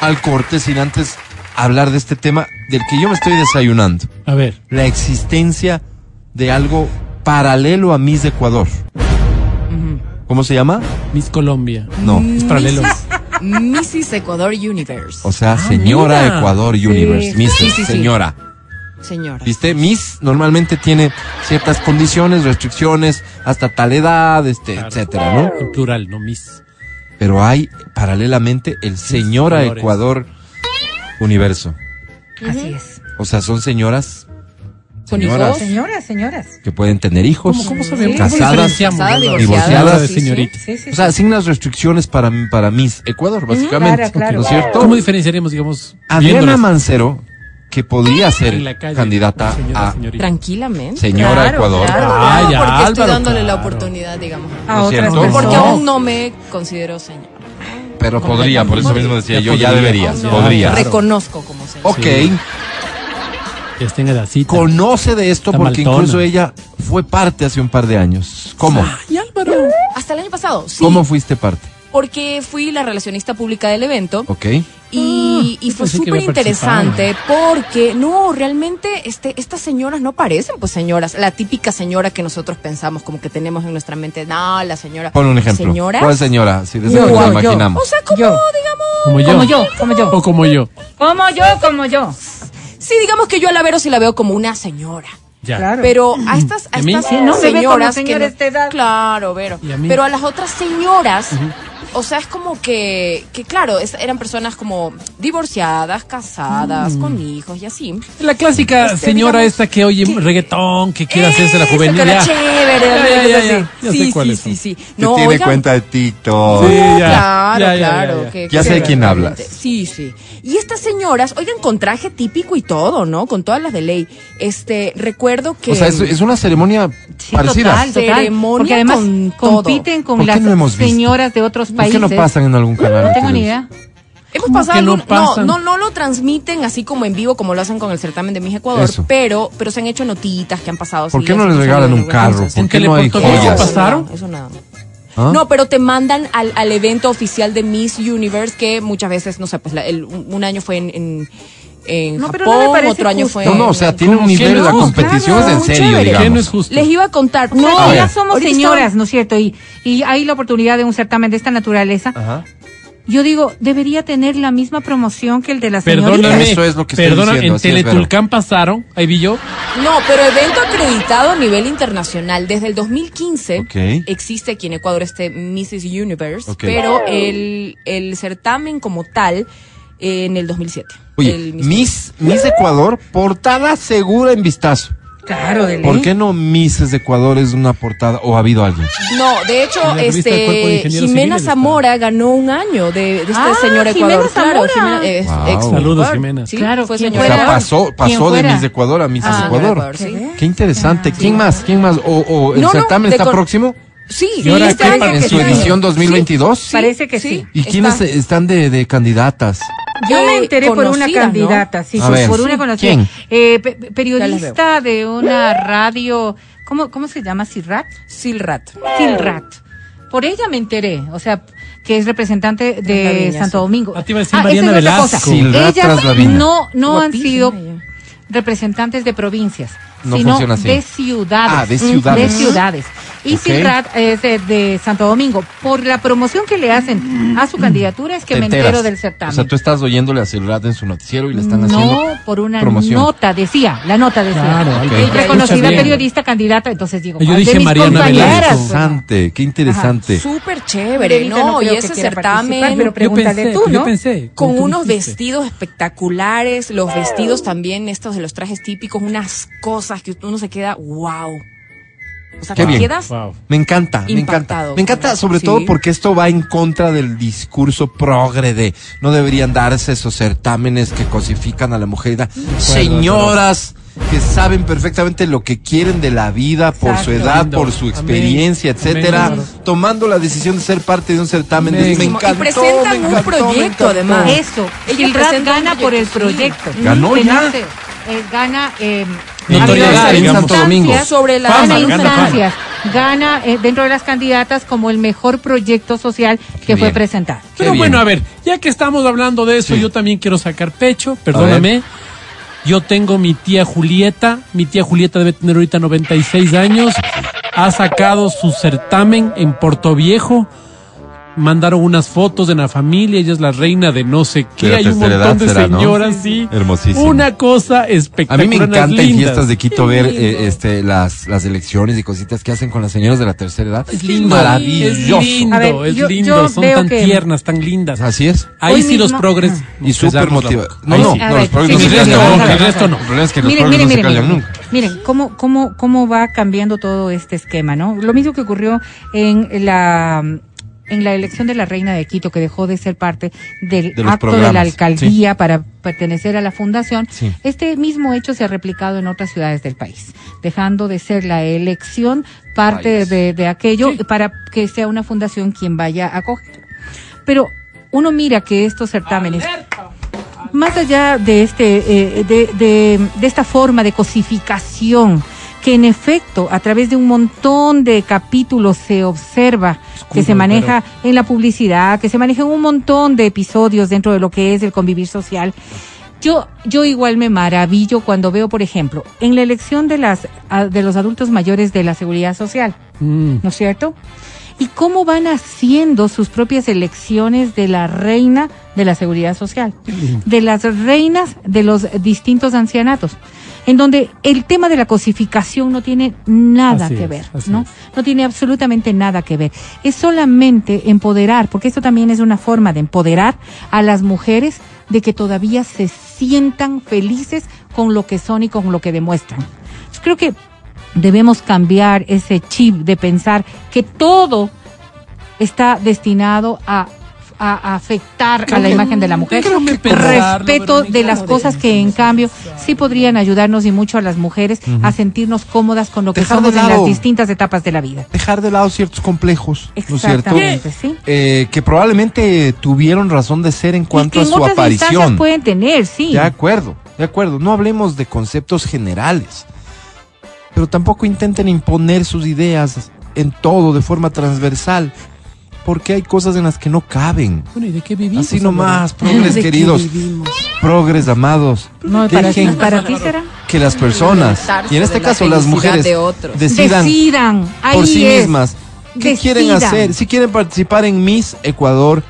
al corte sin antes hablar de este tema del que yo me estoy desayunando.
A ver.
La existencia de algo paralelo a Miss Ecuador. ¿Cómo se llama?
Miss Colombia.
No.
Es paralelo.
Mrs. Ecuador Universe.
O sea, señora
mira.
Ecuador Universe. Miss,
Sí, sí, sí.
señora.
Señora.
¿Viste? Miss normalmente tiene ciertas condiciones, restricciones, hasta tal edad, este,
Claro.
etcétera, ¿no?
En plural, no Miss.
Pero hay paralelamente el Señora. Ecuador Universo.
Así es.
O sea, son señoras,
Con
señoras
hijos.
Señoras, señoras.
que pueden tener hijos,
¿Cómo, cómo sabemos?
casadas,
¿Cómo diferenciamos,
casadas,
divorciadas.
Sí, sí.
señorita.
Sí, sí.
o sea, sin las restricciones para, para Miss Ecuador, básicamente.
Claro, claro.
¿No es cierto?
¿Cómo diferenciaríamos, digamos,
Adriana
viéndolas
Mancero, que podría ser
la calle?
candidata
Señora,
a
señorita.
Tranquilamente.
Señora
Claro,
Ecuador.
claro.
Ah, ya,
porque estoy
Álvaro,
dándole la
claro.
oportunidad, digamos.
A
¿No
otras?
Porque aún no me considero señora.
Pero podría, por eso mismo decía
Ya
yo, ya
podría.
no
podrías.
Claro.
Reconozco como señora.
Ok, Conoce de esto porque
maltona.
incluso ella fue parte hace un par de años. ¿Cómo?
Ay, Álvaro.
Hasta el año pasado, sí.
¿Cómo fuiste parte?
Porque fui la relacionista pública del evento.
Ok.
Y, y
yo
fue súper interesante porque, no, realmente este, estas señoras no parecen pues señoras. La típica señora que nosotros pensamos como que tenemos en nuestra mente. No, la señora.
Pon un ejemplo.
¿Señoras?
¿Cuál señora? Si
Yo, yo, yo.
imaginamos.
O sea, como,
Yo.
digamos...
Como yo.
Como yo, como yo.
O como yo.
Como yo, como yo.
Sí, digamos que yo a la Vero sí la veo como una señora.
Ya.
Claro.
Pero a estas, a
Sí, no, se ve como
señoras
señora
que
esta edad.
Claro, Vero.
¿Y a mí?
Pero a las otras señoras, o sea, es como que, que claro, es- eran personas como divorciadas, casadas, con hijos y así.
La clásica
Este,
señora
digamos,
esta que oye
que-
reggaetón, que quiere hacerse la juvenil.
cara
ya.
chévere,
Ya, ya, ya, ya. Sé
sí, sí, sí, sí.
Que
No,
tiene
oigan,
cuenta de TikTok.
Sí, ya.
Claro,
Ya, ya, ya,
claro.
ya.
que-
Ya
que
sé de quién hablas.
Sí, sí. Y estas señoras, oigan, con traje típico y todo, ¿no? Con todas las de ley. Este, recuerdo que...
O sea, es, es una ceremonia
Sí,
parecida.
total, total.
Ceremonia
Porque además
con
compiten con
¿Por qué
las
no hemos visto?
señoras de otros
¿Por
países.
qué no pasan en algún canal?
No tengo ni idea.
Hemos
¿Cómo
pasado
no
algún- no,
pasan?
no, no lo transmiten así como en vivo como lo hacen con el certamen de Miss Ecuador,
Eso.
pero, pero se han hecho notitas que han pasado.
¿Por qué no les regalan un carro? ¿Por
¿En
qué no hay joyas?
pasaron?
Eso nada.
¿Ah?
No, pero te mandan al, al evento oficial de Miss Universe que muchas veces, no sé, pues la- el- un un año fue en, en, en
No, pero
Japón,
no me parece
otro año
justo.
fue
No, no, o sea,
en-
tiene un
¿Cómo que
nivel,
no?
la competición
Claro,
es en serio,
chévere.
¿Qué no es justo?
Les iba a contar.
No, ya somos
ahorita
señoras, ¿no es cierto? Y, y hay la oportunidad de un certamen de esta naturaleza.
Ajá.
Yo digo, debería tener la misma promoción que el de la señorita.
Perdóname,
Eso es lo que estoy
perdona,
diciendo,
en Teletulcán pasaron, ahí vi yo,
No, pero evento acreditado a nivel internacional. Desde el 2015
Ok.
existe aquí en Ecuador este Mrs. Universe, pero el, el certamen como tal eh, en el 2007.
Oye,
El
Miss, Miss Ecuador, portada segura en vistazo.
Claro, de ley.
¿Por qué no Misses de Ecuador es una portada o ha habido alguien?
No, de hecho,
de
este
Ingenieros
Jimena. Zamora ganó un año de, de este
Ah,
señor
Jimena
Ecuador. Claro,
Zamora.
Jimena, eh,
Wow.
ex-
Saludos. Jimena.
Sí,
Claro,
fue
¿quién
O sea, pasó,
¿Quién
pasó de? Miss de Ecuador a Miss
Ah,
Ecuador.
Ecuador, sí.
Qué interesante.
Ah.
¿Quién más? ¿Quién más? ¿O, o el
No, no,
certamen
de
está próximo?
Sí,
¿Y ahora
este
qué parte
¿En su
sí.
edición 2022?
Parece que sí.
¿Y quiénes
Está-
están de, de candidatas?
Yo me enteré por una
conocidas, ¿no?
candidata, sí, por,
ver.
por una
Sí.
conocida.
¿Quién?
Eh, pe- periodista de una radio, ¿cómo, cómo se llama? ¿Cirrat?
Silrat.
Silrat. Por ella me enteré, o sea, que es representante de
Viña,
Santo
sí.
Domingo.
Ah, te iba a decir
esa
Mariana Velasco.
Silrat
Ellas no, no han sido
ella.
representantes de provincias,
No
sino
funciona así.
de ciudades.
Ah, de ciudades.
De ciudades. Y
Ok.
Silrat es de, de Santo Domingo. Por la promoción que le hacen a su candidatura es que
Te
me
enteras.
entero del certamen.
O sea, tú estás oyéndole a Celular en su noticiero y le están haciendo
No, por una
promoción.
nota, decía, la nota decía.
Claro,
Ok.
Es reconocida
Escucha bien.
periodista, candidata, entonces digo,
Yo dije Mariana
no.
Interesante, qué interesante.
Súper chévere, ¿no? y ese certamen
pero
Yo
pregúntale
pensé,
tú,
yo
¿no?
pensé.
con unos
dijiste.
vestidos espectaculares, los vestidos también, estos de los trajes típicos, unas cosas que uno se queda, wow. O sea,
Qué
te
bien.
quedas
Wow.
Me encanta, me encanta. Me encanta sobre
Sí.
todo porque esto va en contra del discurso progre de no deberían darse esos certámenes que cosifican a la mujer. y da- Señoras que saben perfectamente lo que quieren de la vida por su edad,
Lindo.
por su
Amén.
experiencia, etcétera,
Amén.
tomando la decisión de ser parte de un certamen.
Amén.
Me
Y
encantó,
presentan
me
un
encantó,
proyecto, además.
Eso,
Ella un
gana por el
proyecto.
Ganó ya.
Eh, gana eh.
Santo Domingo.
Sobre la
Fama,
gana instancias, gana eh, dentro de las candidatas como el mejor proyecto social que fue
bien.
presentado.
Pero
Qué
bueno,
bien.
a ver, ya que estamos hablando de eso,
Sí.
yo también quiero sacar pecho, perdóname. Yo tengo mi tía Julieta, mi tía Julieta debe tener ahorita 96 años, ha sacado su certamen en Puerto Viejo, mandaron unas fotos de la familia, ella es la reina de no sé qué, hay un
tercera
montón
edad
de
será, ¿no?
señoras, sí.
Hermosísimo.
Una cosa
A
espectacular.
mí me encanta en
lindas.
fiestas de Quito ver eh, este las las elecciones y cositas que hacen con las señoras de la tercera edad.
Es lindo,
maravilloso.
Es lindo,
A ver,
es
yo-
lindo,
yo
son tan
que-
tiernas, tan lindas.
Así es.
Ahí
Hoy
sí los
mismo-
progres.
Y
nos
súper motivada. No,
Ahí
no,
sí.
A
no, los progres no
el
se
resto
callan
no,
nunca.
el resto no.
El problema es que los progres
miren,
no se
miren,
callan
miren,
nunca.
miren cómo, cómo, cómo va cambiando todo este esquema, ¿no? Lo mismo que ocurrió en la en la elección de la reina de Quito, que dejó de ser parte del
De
acto de la alcaldía para pertenecer a la fundación,
Sí.
este mismo hecho se ha replicado en otras ciudades del país, dejando de ser la elección parte de, de aquello para que sea una fundación quien vaya a acoger. Pero uno mira que estos certámenes más allá de este eh, de, de, de esta forma de cosificación que en efecto a través de un montón de capítulos se observa que se maneja en la publicidad, que se maneja en un montón de episodios dentro de lo que es el convivir social. Yo, yo igual me maravillo cuando veo, por ejemplo, en la elección de las de los adultos mayores de la seguridad social.
Mm.
¿no es cierto? Y cómo van haciendo sus propias elecciones de la reina de la seguridad social, (clears throat) de las reinas de los distintos ancianatos, en donde el tema de la cosificación no tiene nada
Así
que
es,
ver, ¿no?
es.
No tiene absolutamente nada que ver. Es solamente empoderar, porque esto también es una forma de empoderar a las mujeres de que todavía se sientan felices con lo que son y con lo que demuestran. Yo creo que debemos cambiar ese chip de pensar que todo está destinado a, a afectar a la imagen de la mujer. Respeto de las cosas que en cambio sí podrían ayudarnos y mucho a las mujeres a sentirnos cómodas con lo que
Dejar de
somos en las distintas etapas de la vida.
Dejar de lado ciertos complejos, ¿no es cierto?
Sí.
Eh, que probablemente tuvieron razón de ser en cuanto
y que
a
en
su
otras
aparición.
pueden tener, sí.
De acuerdo, de acuerdo. No hablemos de conceptos generales. Pero tampoco intenten imponer sus ideas en todo, de forma transversal, porque hay cosas en las que no caben.
Bueno, ¿y de qué vivimos?
Así nomás, (laughs) progres
¿De qué
queridos, progres amados.
No,
Dejen
para ti será.
que las personas, y en este
la
caso las mujeres,
de otros.
decidan
Decidan. Ahí
por sí
es.
mismas qué
Decidan.
quieren hacer. Si quieren participar en Miss Ecuador,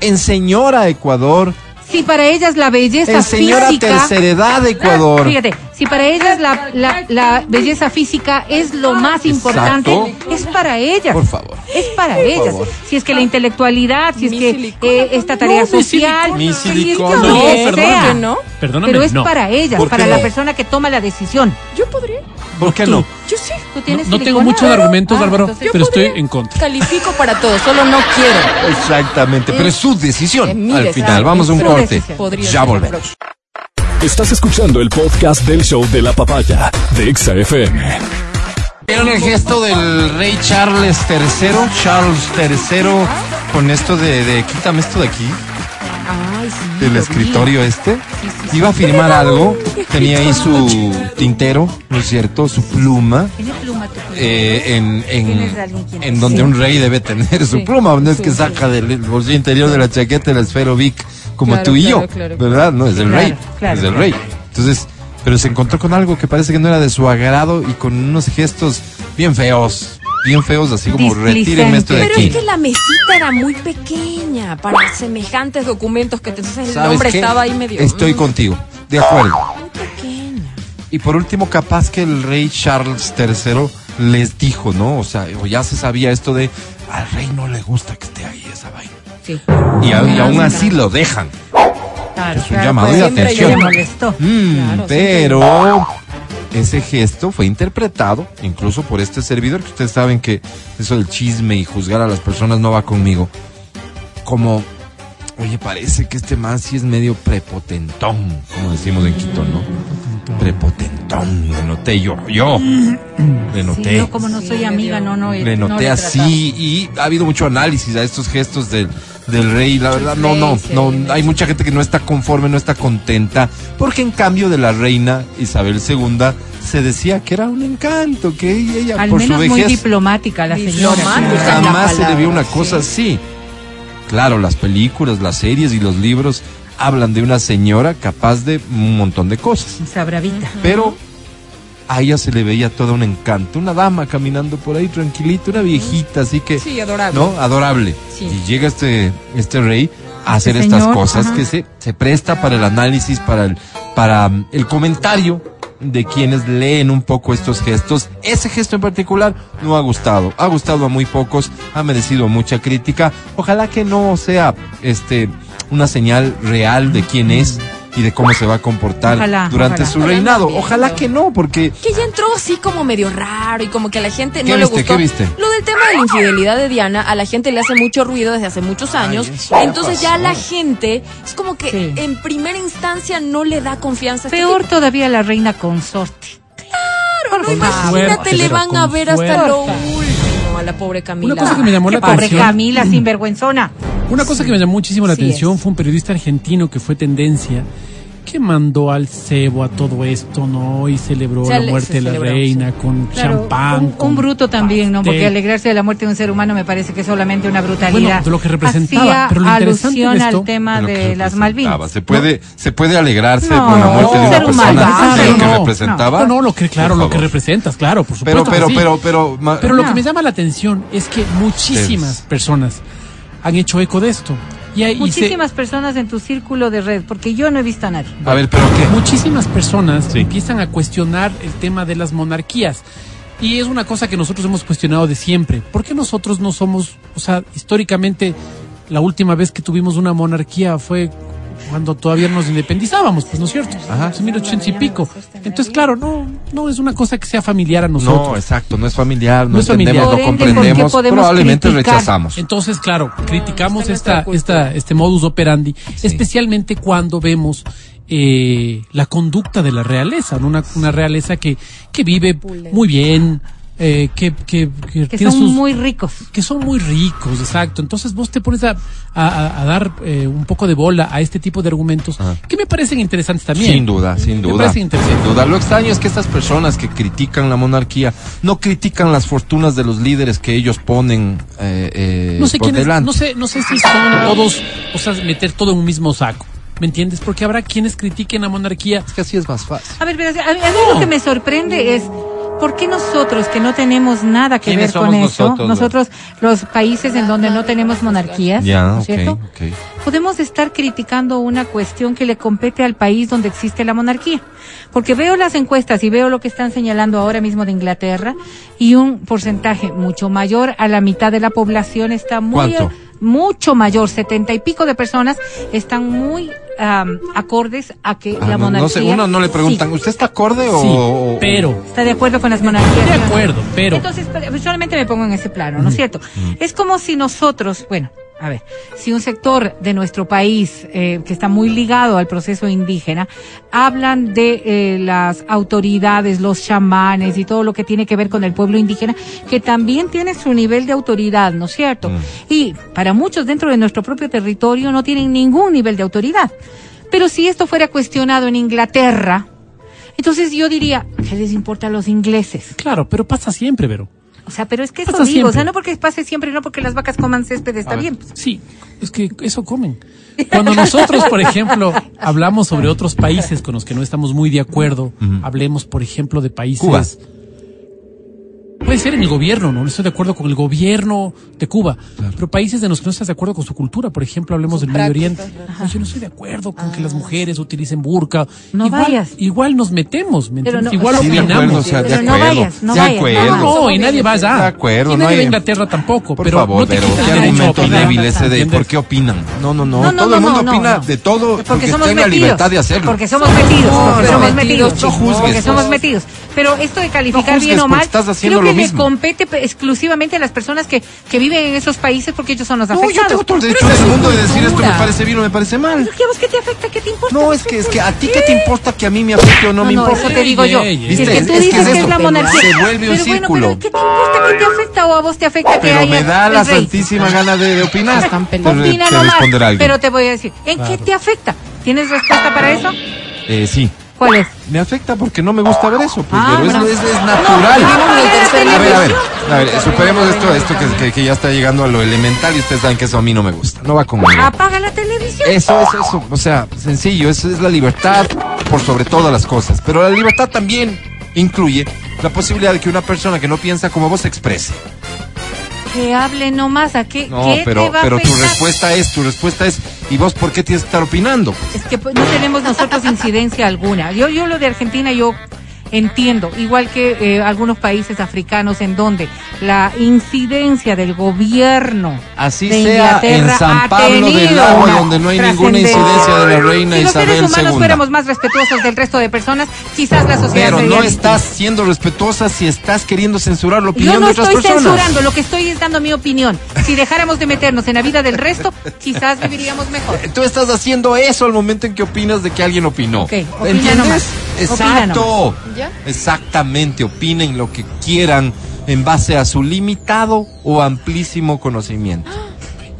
en Señora Ecuador,
Si para ellas la belleza
en Señora
física.
Tercera Edad Ecuador.
Fíjate, si para ellas la, la, la belleza física es lo más importante,
Exacto.
es para ellas.
Por favor.
Es para ellas.
favor.
Si es que la intelectualidad, si es
Mi
que
silicona,
eh, esta tarea
mi
social,
Mi
si es que
silicona.
lo
No,
que
perdón.
sea.
¿Por qué no?
Perdóname,
Pero es
no.
para ellas,
¿Por qué
para la
no?
persona que toma la decisión.
Yo podría.
¿Por qué
Tú.
no?
Yo sí.
¿Tú tienes
No, no tengo
silicona?
muchos argumentos,
Ah,
Álvaro,
entonces-
pero estoy
podría.
en contra.
Califico para todo, solo no quiero.
Exactamente, pero es su decisión.
Es mi
Al
decisión.
final, vamos a un
Su
corte.
decisión.
Podría
Ya
ser la
volvemos.
Estás escuchando el podcast del show de la papaya de Exa FM.
¿Vieron el gesto del rey Charles III? Charles III con esto de, de quítame esto de aquí,
Ay, sí.
del
vi.
escritorio este. Iba a firmar algo, tenía ahí su tintero, ¿no es cierto? Su pluma.
¿Tiene pluma tu pluma?
eh, en,
¿Tienes
en, en donde
Sí.
un rey debe tener su
Sí.
pluma, no es que
sí.
saca del bolsillo interior de la chaqueta el esfero Vic como
Claro,
tú y
claro,
yo,
claro.
¿verdad? No, es del
Claro,
rey,
claro,
es del
claro.
rey. Entonces, pero se encontró con algo que parece que no era de su agrado y con unos gestos bien feos, bien feos, así como retírenme esto de
Pero
aquí.
es que la mesita era muy pequeña para semejantes documentos que te- entonces el
¿Sabes
hombre
qué?
estaba ahí medio.
Estoy
mm,
contigo, de acuerdo.
Muy pequeña.
Y por último, capaz que el rey Charles III les dijo, ¿no? O sea, o ya se sabía esto de al rey no le gusta que esté ahí esa vaina.
Sí.
Y, a- y aún así lo dejan.
Claro,
es un llamado
pues,
de atención. Mm,
Claro,
pero ese gesto fue interpretado incluso por este servidor, que ustedes saben que eso del chisme y juzgar a las personas no va conmigo, como, oye, parece que este man sí es medio prepotentón, como decimos en Quito, ¿no? Prepotentón, le noté yo, yo, le
Sí,
noté.
yo como no soy amiga, no, no.
Le
no
noté
he
así y ha habido mucho análisis a estos gestos del, del rey. La verdad, no, no,
sí,
no.
sí.
Hay mucha gente que no está conforme, no está contenta. Porque en cambio de la reina Isabel II se decía que era un encanto, que ella
Al
por su
menos muy
vejez
diplomática la señora.
Diplomática.
jamás se le vio una cosa así. Claro, las películas, las series y los libros hablan de una señora capaz de un montón de cosas.
Esa bravita.
Pero a ella se le veía todo un encanto, una dama caminando por ahí tranquilita, una viejita, así que,
Sí, adorable.
¿no? Adorable.
Sí.
Y llega este, este rey a hacer
Este
estas
señor,
cosas
ajá.
que se, se presta para el análisis, para el, para mm, el comentario de quienes leen un poco estos gestos. Ese gesto en particular no ha gustado, ha gustado a muy pocos, ha merecido mucha crítica. Ojalá que no sea este una señal real de quién es y de cómo se va a comportar
Ojalá,
durante
ojalá.
su
Ojalá
reinado.
también,
Ojalá que no, porque
Que ya entró así como medio raro y como que a la gente
¿Qué
no
viste?
le gustó.
¿Qué viste?
Lo del tema de la infidelidad de Diana, a la gente le hace mucho ruido desde hace muchos años. entonces ya la gente es como que
Sí.
en primera instancia no le da confianza. a
Peor todavía la reina consorte.
Claro, no imagínate, le van a ver hasta lo último a la pobre Camila.
Una cosa que me llamó la
Pobre
atención.
Camila, sinvergüenzona.
Una cosa que me llamó muchísimo la
Sí
atención
es.
fue un periodista argentino que fue tendencia que mandó al cebo a todo esto, ¿no? Y celebró
Se
la muerte de la
celebró,
reina con
Claro,
champán.
un,
con
un bruto también, ¿no? Porque alegrarse de la muerte de un ser humano me parece que es solamente una brutalidad.
Bueno, de lo que representaba,
Hacía
pero lo interesante de
alusión
esto-
al tema
de
de las. Malvinas.
Se puede, se puede alegrarse
No,
con la muerte de
un
una
ser
persona
humano,
de lo que
no,
representaba.
No, no, lo que, claro, lo que representas, claro, por
Pero,
supuesto.
pero,
que sí.
pero, pero, ma-
Pero lo
No.
que me llama la atención es que muchísimas personas han hecho eco de esto. Y, hay- y se-
Muchísimas personas en tu círculo de red, porque yo no he visto a nadie.
a ver, pero qué.
muchísimas personas
Sí.
empiezan a cuestionar el tema de las monarquías. Y es una cosa que nosotros hemos cuestionado de siempre. ¿Por qué nosotros no somos, o sea, históricamente la última vez que tuvimos una monarquía fue cuando todavía nos independizábamos, pues no es cierto,
Ajá.
en 1800 y pico. Entonces, claro, no, no es una cosa que sea familiar a nosotros.
No, exacto, no es familiar, no,
No es familiar.
entendemos, no
ende, ¿por qué
comprendemos, probablemente
criticar?
rechazamos.
Entonces, claro, criticamos esta, esta, este modus operandi, especialmente cuando vemos eh, la conducta de la realeza, ¿no? una, una realeza que, que vive muy bien, eh, que, que, que
son
sus-
muy ricos.
que son muy ricos, exacto. Entonces vos te pones a, a- a dar eh, un poco de bola a este tipo de argumentos que me parecen interesantes también.
Sin duda, sin
Me
duda. Sin duda. Lo extraño es que estas personas que critican la monarquía no critican las fortunas de los líderes que ellos ponen eh, eh,
no sé
por
quiénes,
delante.
no sé, no sé si son todos, o sea, meter todo en un mismo saco. ¿Me entiendes? Porque habrá quienes critiquen la monarquía.
Es que así es más fácil.
A ver, a, a mí lo que me sorprende es por qué nosotros que no tenemos nada que
¿Quiénes
ver con eso,
nosotros,
nosotros los países en donde no tenemos monarquías, ¿no es
ok,
cierto? Podemos estar criticando una cuestión que le compete al país donde existe la monarquía. Porque veo las encuestas y veo lo que están señalando ahora mismo de Inglaterra y un porcentaje mucho mayor a la mitad de la población está muy
¿Cuánto?
Mucho mayor, setenta y pico de personas están muy am, acordes a que
Ah,
la
no,
monarquía
no sé, uno no le preguntan,
sí,
¿usted está acorde o...?
Sí,
o-
pero,
está de acuerdo con las monarquías.
de acuerdo, pero.
Entonces, pero- solamente me pongo en ese plano, ¿no es cierto? Es como si nosotros, bueno, a ver, si un sector de nuestro país eh, que está muy ligado al proceso indígena, hablan de eh, las autoridades, los chamanes y todo lo que tiene que ver con el pueblo indígena, que también tiene su nivel de autoridad, ¿no es cierto? Y para muchos dentro de nuestro propio territorio no tienen ningún nivel de autoridad. Pero si esto fuera cuestionado en Inglaterra, entonces yo diría, ¿qué les importa a los ingleses?
Claro, pero pasa siempre, Vero.
O sea, pero es que eso
Pasa
digo, o sea, no porque pase siempre, no porque las vacas coman césped está bien. pues.
Sí, es que eso comen. Cuando nosotros, por ejemplo, (laughs) hablamos sobre otros países con los que no estamos muy de acuerdo, hablemos, por ejemplo, de países.
Cuba.
Puede ser en el gobierno, ¿no? No estoy de acuerdo con el gobierno de Cuba. Pero países de los que no estás de acuerdo con su cultura, por ejemplo, hablemos del Medio Oriente. Oye, yo no estoy de acuerdo con que las mujeres utilicen burka.
No
igual,
vayas.
Igual nos metemos, ¿me
Pero
entiendes?
no-
igual
Sí,
Sí, de acuerdo, o
opinamos.
sea, de
Pero no
acuerdo.
vayas, no
de
vayas.
acuerdo.
No, y nadie va allá.
De acuerdo,
y
no
nadie va a
hay-
Inglaterra tampoco.
Por
pero
favor,
no te
pero qué argumento débil ese de por qué opinan. No, no, no.
No, no,
Todo
no,
el mundo
no,
opina
no.
de todo porque,
somos metidos.
libertad de hacerlo.
Porque somos metidos, porque somos
metidos, no juzgues,
porque
pues.
somos metidos. Pero esto de calificar
No
bien o mal,
estás haciendo
que le compete pe- exclusivamente a las personas que, que viven en esos países porque ellos son los
No,
afectados.
yo tengo todo el derecho
Pero
del mundo de decir esto me parece bien o me parece mal.
Pero, ¿qué, a vos qué te afecta? ¿Qué te importa?
No, es que, es que a ti qué te importa que a mí me afecte o no,
No,
me
no,
importa.
eso te digo yo.
Ey.
es
¿Viste?
que tú
Es que
dices
es
que es la monarquía.
Se vuelve un
pero
círculo.
Bueno, pero ¿qué te importa? ¿Qué te afecta o a vos te afecta que
Pero
haya
me da la santísima gana de, opinar.
Están.
Opina nomás, pero te voy a decir, ¿en qué te afecta? ¿Tienes respuesta para eso?
Eh, sí.
¿Cuál es?
Me afecta porque no me gusta ver eso, pues,
Ah,
pero
bueno.
es, es, es
No,
natural. a ver, a ver, a ver, superemos esto, esto que, que, que ya está llegando a lo elemental y ustedes saben que eso a mí no me gusta. No va conmigo.
Apaga la televisión.
Eso, eso, eso. O sea, sencillo, eso es la libertad por sobre todas las cosas. Pero la libertad también incluye la posibilidad de que una persona que no piensa como vos se exprese.
Que hable nomás, ¿a qué,
No,
qué
pero,
te va a
pero tu respuesta es, tu respuesta es, ¿y vos por qué tienes que estar opinando?
Es que pues, no tenemos nosotros incidencia alguna. Yo, yo lo de Argentina, yo entiendo, igual que eh, algunos países africanos en donde la incidencia del gobierno
Así
de
sea en San Pablo del
una
donde no hay ninguna incidencia de la reina
si los
Isabel
seres humanos
II.
fuéramos más respetuosos del resto de personas, quizás la sociedad
Pero
sería
no
distinta.
estás siendo respetuosa si estás queriendo censurar la opinión
Yo no
de otras
estoy
personas.
censurando, lo que estoy es dando mi opinión. Si dejáramos de meternos en la vida del resto, quizás viviríamos mejor.
Tú estás haciendo eso al momento en que opinas de que alguien opinó.
Ok, opina
¿Entiendes?
nomás. Opina
Exacto.
¿Ya?
Exactamente, opinen lo que quieran en base a su limitado o amplísimo conocimiento. (gasps)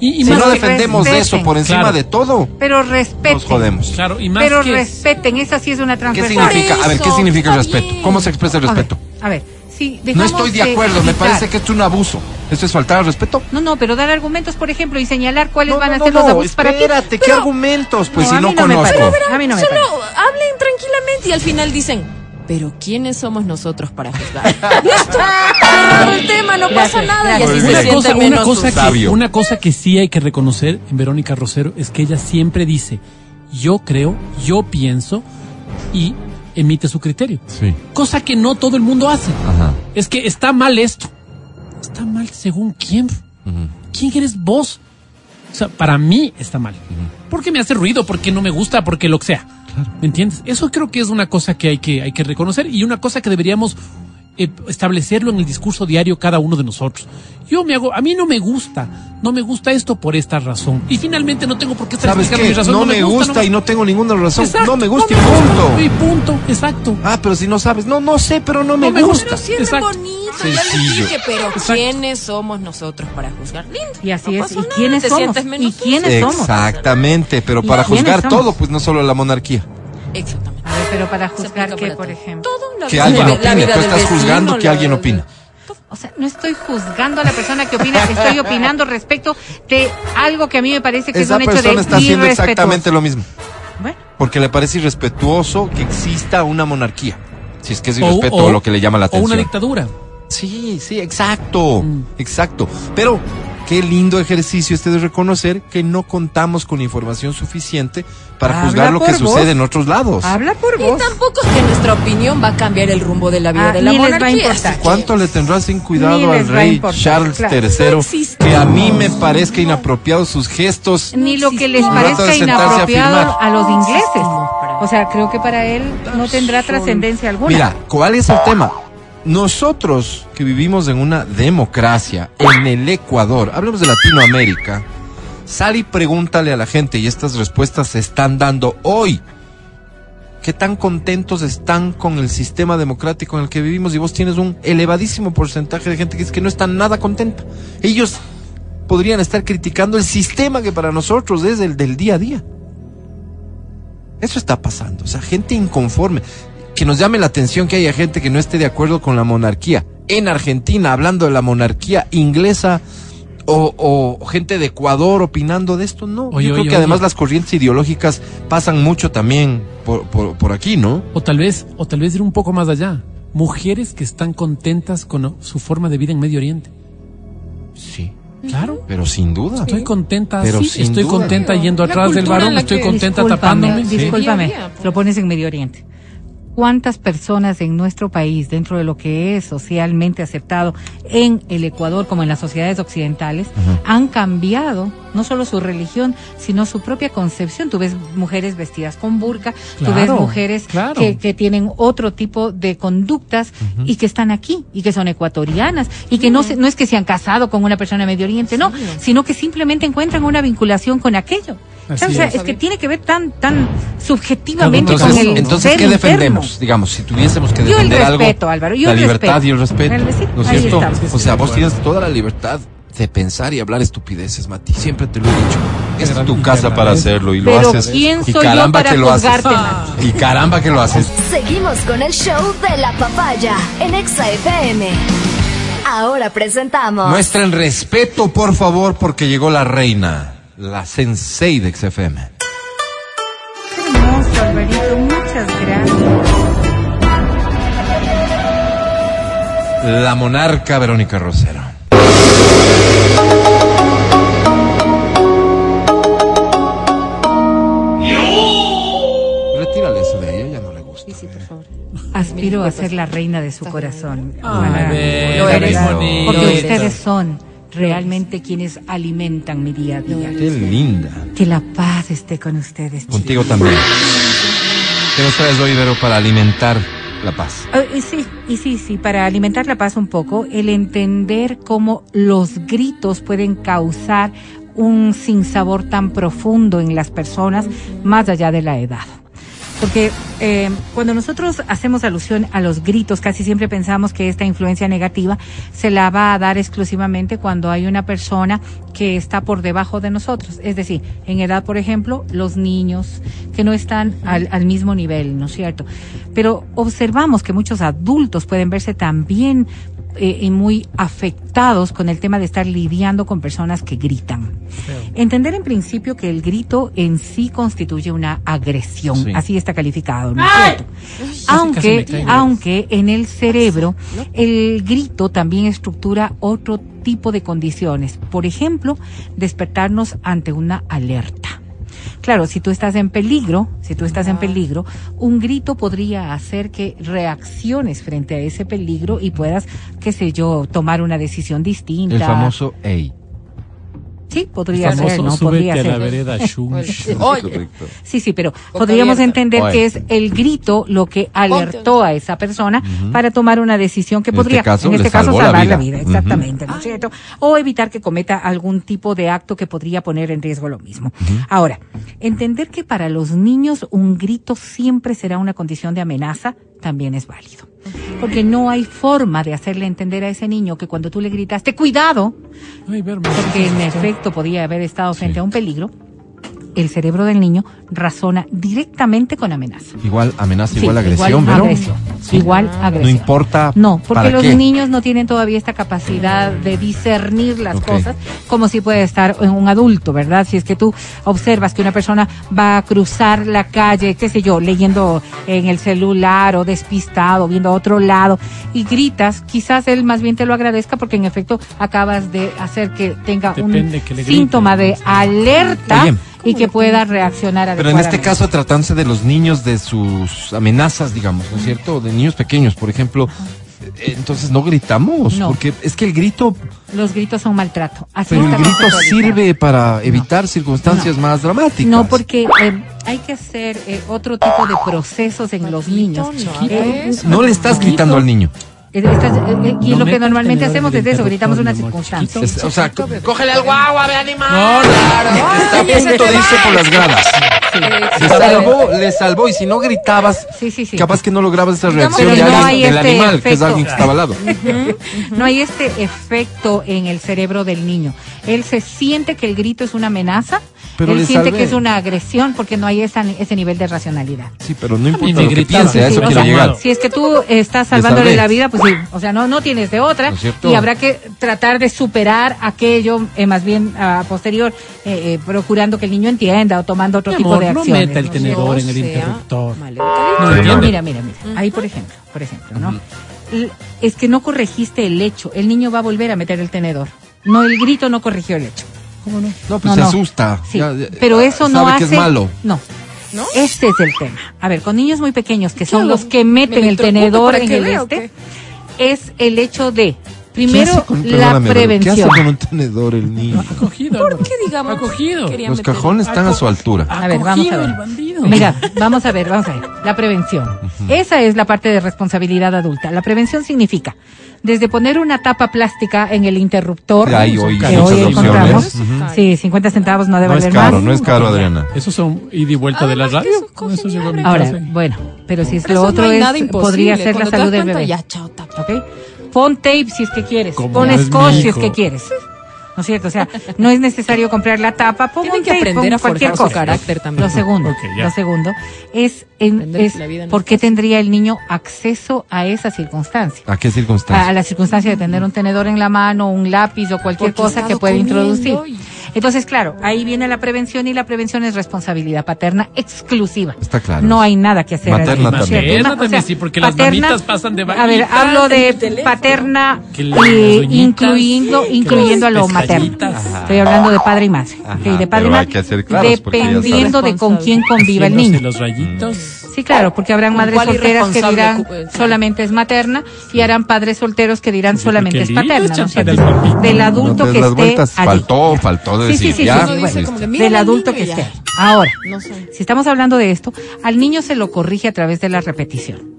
Y, y
Si no defendemos
respeten.
eso por encima
Claro.
de todo,
Pero respeten.
nos jodemos.
Claro, y más
Pero
que...
respeten, esa sí es una
¿Qué
transversal.
significa? A ver, ¿qué significa el respeto?
bien.
¿Cómo se expresa el
A ver,
respeto?
A ver, si
No estoy de acuerdo, me parece que esto es un abuso. ¿Esto es faltar al respeto?
No, no, pero dar argumentos, por ejemplo, y señalar cuáles
No,
van
no,
a
no,
ser los abusos para ti.
espérate, ¿qué argumentos? Pues
No,
si no conozco.
parece. A mí no me
Solo
parece.
hablen tranquilamente y al final dicen, pero ¿quiénes somos nosotros para juzgar? (laughs) Listo, cerrado el tema, no
Gracias,
pasa nada y así se
una
siente
cosa, una
menos
cosa que,
Sabio.
una cosa que sí hay que reconocer en Verónica Rosero es que ella siempre dice, yo creo, yo pienso y emite su criterio.
Sí.
Cosa que no todo el mundo hace.
Ajá.
Es que está mal esto. Está mal según quién. ¿Quién eres vos? O sea, para mí está mal. Porque me hace ruido, porque no me gusta, porque lo que sea. ¿Me entiendes? Eso creo que es una cosa que hay que, hay que reconocer y una cosa que deberíamos eh, establecerlo en el discurso diario cada uno de nosotros. Yo me hago, a mí no me gusta, no me gusta esto por esta razón. Y finalmente no tengo por qué estar
¿Sabes
explicando
qué?
mi razón.
No, me gusta, y no tengo ninguna razón.
Exacto,
no me gusta
no
y punto.
Y punto, exacto.
Ah, pero si no sabes. No, no sé, pero no me
me
gusta.
Pero sí es
Exacto.
bonito, ya les
Sencillo.
dije, pero
Exacto.
¿quiénes somos nosotros para juzgar? Lindo.
Y así
no
es. ¿Y
nada,
quiénes
te
somos?
sientes
¿Y
menos
quiénes somos?
Exactamente, pero
¿Y
para juzgar
somos?
todo, pues no solo la monarquía.
Exactamente.
Ver, pero para juzgar qué, por ejemplo.
Que alguien opine. Tú estás juzgando que alguien opine.
O sea, no estoy juzgando a la persona que opina, (laughs) estoy opinando respecto de algo que a mí me parece que
Esa
es un hecho
persona
de
está haciendo exactamente lo mismo.
Bueno,
Porque le parece irrespetuoso que exista una monarquía. Si es que es
O-
irrespeto
o-
lo que le llama la
O
atención.
una dictadura.
Sí, sí, exacto,
Mm.
exacto. Pero qué lindo ejercicio este de reconocer que no contamos con información suficiente para
Habla
juzgar lo que
vos.
sucede en otros lados.
habla por
Y
vos.
tampoco es que nuestra opinión va a cambiar el rumbo de la vida
Ah,
de la
ni les va a
monarquía.
importar.
¿Cuánto le tendrá sin
Ni
cuidado al rey
importar,
Charles
claro.
III?
No
que a mí me parezca inapropiado sus gestos.
Ni lo que les parezca
a
inapropiado a, los ingleses. O sea, creo que para él no tendrá trascendencia alguna.
Mira, ¿cuál es el tema? Nosotros que vivimos en una democracia en el Ecuador, hablemos de Latinoamérica, sal y pregúntale a la gente y estas respuestas se están dando hoy. ¿Qué tan contentos están con el sistema democrático en el que vivimos? Y vos tienes un elevadísimo porcentaje de gente que dice que no está nada contenta. Ellos podrían estar criticando el sistema que para nosotros es el del día a día. Eso está pasando. O sea, gente inconforme. Que nos llame la atención que haya gente que no esté de acuerdo con la monarquía. En Argentina, hablando de la monarquía inglesa, o, o gente de Ecuador opinando de esto, no.
Oye,
Yo creo
oye,
que además
oye.
las corrientes ideológicas pasan mucho también por, por, por aquí, ¿no?
O tal vez, o tal vez ir un poco más allá. Mujeres que están contentas con su forma de vida en Medio Oriente.
Sí.
Claro.
Pero sin duda.
Estoy contenta
Pero
así,
sin
estoy
duda.
contenta yendo atrás del varón, estoy contenta
Discúlpame,
tapándome.
Sí.
Discúlpame, lo pones en Medio Oriente. ¿Cuántas personas en nuestro país, dentro de lo que es socialmente aceptado en el Ecuador como en las sociedades occidentales, han cambiado no solo su religión, sino su propia concepción? Tú ves mujeres vestidas con burka, tú ves
Claro,
mujeres
claro.
que, que tienen otro tipo de conductas y que están aquí y que son ecuatorianas y que no, se, no es que se han casado con una persona de Medio Oriente, no, sino que simplemente encuentran una vinculación con aquello. Claro, o sea,
es.
es que tiene que ver tan, tan subjetivamente
Entonces,
con el
entonces
ser
¿qué
interno.
defendemos? Digamos, si tuviésemos que
Yo el
defender algo.
respeto, Álvaro, yo
la
el
libertad
respeto.
y el respeto. ¿No es cierto? O sea, vos tienes toda la libertad de pensar y hablar estupideces, Mati. Siempre te lo he dicho. Esta es tu casa para hacerlo y lo
Pero
haces.
¿quién
y
yo
caramba
para
que lo haces. Y caramba que lo haces.
Seguimos con el show de la papaya en Exa FM. Ahora presentamos.
Muestren respeto, por favor, porque llegó la reina, la sensei de XFM.
Qué hermoso, Alvarito, muchas gracias.
La monarca Verónica Rosero.
Aspiro a ser la reina de su corazón. Ojalá.
Bel,
Lo eres.
Porque ustedes son realmente quienes alimentan mi día a día.
Qué linda.
Que la paz esté con ustedes. chicos.
Contigo también. ¿Qué nos traes hoy, Vero, para alimentar la paz?
Y sí, y sí, sí, para alimentar la paz un poco, el entender cómo los gritos pueden causar un sinsabor tan profundo en las personas más allá de la edad. Porque eh, cuando nosotros hacemos alusión a los gritos, casi siempre pensamos que esta influencia negativa se la va a dar exclusivamente cuando hay una persona que está por debajo de nosotros. Es decir, en edad, por ejemplo, los niños que no están al, al mismo nivel, ¿no es cierto? Pero observamos que muchos adultos pueden verse también eh, y muy afectados con el tema de estar lidiando con personas que gritan. Entender en principio que el grito en sí constituye una agresión,
Sí.
así está calificado, ¿no Aunque, aunque en el cerebro el grito también estructura otro tipo de condiciones. Por ejemplo, despertarnos ante una alerta. Claro, si tú estás en peligro, si tú estás en peligro, un grito podría hacer que reacciones frente a ese peligro y puedas, qué sé yo, tomar una decisión distinta.
El famoso EI.
Sí, podría
Famoso,
ser, ¿no? Podría
a la
ser.
vereda. (laughs)
Oye.
Sí, sí, pero
Boca
podríamos
abierta.
entender
Oye.
que es el grito lo que alertó a esa persona para tomar una decisión que
En
podría,
este caso,
en este caso,
la
salvar la
vida.
exactamente, ¿no es cierto? O evitar que cometa algún tipo de acto que podría poner en riesgo lo mismo. Ahora, entender que para los niños un grito siempre será una condición de amenaza también es válido. Porque no hay forma de hacerle entender a ese niño que cuando tú le gritaste, cuidado,
Ay,
porque en efecto podía haber estado frente a un peligro, el cerebro del niño razona directamente con amenaza.
Igual amenaza,
Sí,
igual agresión,
igual
pero
agresión. Igual agresión.
no importa
No, porque
para
los
qué.
niños no tienen todavía esta capacidad de discernir las cosas como si puede estar en un adulto, ¿verdad? Si es que tú observas que una persona va a cruzar la calle, qué sé yo, leyendo en el celular o despistado, viendo a otro lado y gritas, quizás él más bien te lo agradezca porque en efecto acabas de hacer que tenga
Depende
un
que
síntoma de alerta
Oye,
y que pueda reaccionar
Pero en este
adecuadamente.
caso, tratándose de los niños, de sus amenazas, digamos, ¿no es cierto? De niños pequeños, por ejemplo. eh, Entonces no gritamos,
No.
porque es que el grito,
Los gritos son maltrato. Así
pero el grito sirve para evitar circunstancias más dramáticas.
No, porque eh, hay que hacer eh, otro tipo de procesos en los niños. Eh,
no le estás gritando al niño.
Eh, eh, eh, y
No
lo que normalmente hacemos es eso, gritamos una circunstancia.
Es- o sea, cógele al guagua, ve animal.
No,
Está a punto de irse por las gradas. Le salvó, le salvó, y si no gritabas,
Sí, sí, sí.
capaz que no lograbas esa reacción de
no
alguien-
hay
del
este
animal, que es alguien que estaba al lado.
No hay este efecto en el cerebro del niño. Él se siente que el grito es una amenaza,
Pero
él siente
salvé.
que es una agresión porque no hay esa- ese nivel de racionalidad.
Sí, pero no importa lo que piense, a eso
sí,
quiero
no,
llegar.
no.
Si es que tú estás
Le
salvándole la vida, pues sí, o sea, no, no tienes de otra
¿No
y habrá que tratar de superar aquello, eh, más bien a posterior, eh, eh, procurando que el niño entienda o tomando otro
Mi
tipo
amor,
de
no
acciones.
meta el
¿no?
tenedor en el interruptor. No.
Mira, mira, mira. Ahí, por ejemplo, por ejemplo, ¿no? Es que no corregiste el hecho. El niño va a volver a meter el tenedor. No, el grito no corrigió el hecho.
¿Cómo no?
No, pues
No,
se
no.
asusta.
Sí,
Ya- ya-
pero eso no
sabe
hace.
que es malo.
No.
¿No?
Este es el tema. A ver, con niños muy pequeños que
¿Qué
son los que
¿Me
meten el tenedor en el
vea
este, es el hecho de,
¿Qué
primero, la
Vero, ¿Qué
prevención.
hace con un tenedor el niño?
Acogido.
¿Por qué, digamos?
Acogido.
Los cajones están a su altura.
A ver, vamos a
Acogido
ver.
el bandido.
Mira, vamos a ver, vamos a ver. La prevención. Esa es la parte de responsabilidad adulta. La prevención significa desde poner una tapa plástica en el interruptor
Hay hoy
que hoy encontramos.
Ujú.
Sí, 50 centavos no debe
No es
valer
caro,
más.
no es caro, Adriana.
Esos son ida y vuelta de la radio.
eso
eso llegó a mi.
Ahora,
casa.
bueno, pero si es
Por
lo
eso
otro
no
es, podría ser la
Cuando te
salud del bebé.
Ya, chao, tapa.
¿ok? Pon tape si es que quieres,
Como
pon scotch si es que quieres. ¿No es cierto? O sea, no es necesario comprar la tapa, pon
Tienen
un
que
tape,
aprender
pon
a
cualquier
forjar su
cosa.
carácter también.
Lo segundo, lo segundo es, en, es
no
por qué
fácil.
tendría el niño acceso a esa circunstancia.
¿A qué
A, a
circunstancia?
la circunstancia de tener un tenedor en la mano, un lápiz o cualquier
Porque
cosa que pueda introducir.
y-
Entonces, claro, ahí viene la prevención y la prevención es responsabilidad paterna exclusiva.
Está claro.
No hay nada que hacer.
Materna
allí, ¿no es
también.
también, sí, porque las mamitas pasan de
A ver, hablo de paterna eh, incluyendo, incluyendo a lo materno. Estoy hablando de padre y madre.
Ajá,
Ok, de padre
pero
y madre. dependiendo de con quién conviva el niño.
los rayitos.
Sí, claro, porque habrán
¿Con
madres solteras que dirán
eh,
solamente es materna y harán padres solteros que dirán
Sí,
solamente es paterna. ¿no
del
adulto que esté
vueltas,
allí.
faltó, de
Sí, sí,
decir
sí,
ya.
sí,
Uno dice
bueno,
como que mira
del adulto que esté. Ahora,
No sé.
si estamos hablando de esto, al niño se lo corrige a través de la repetición.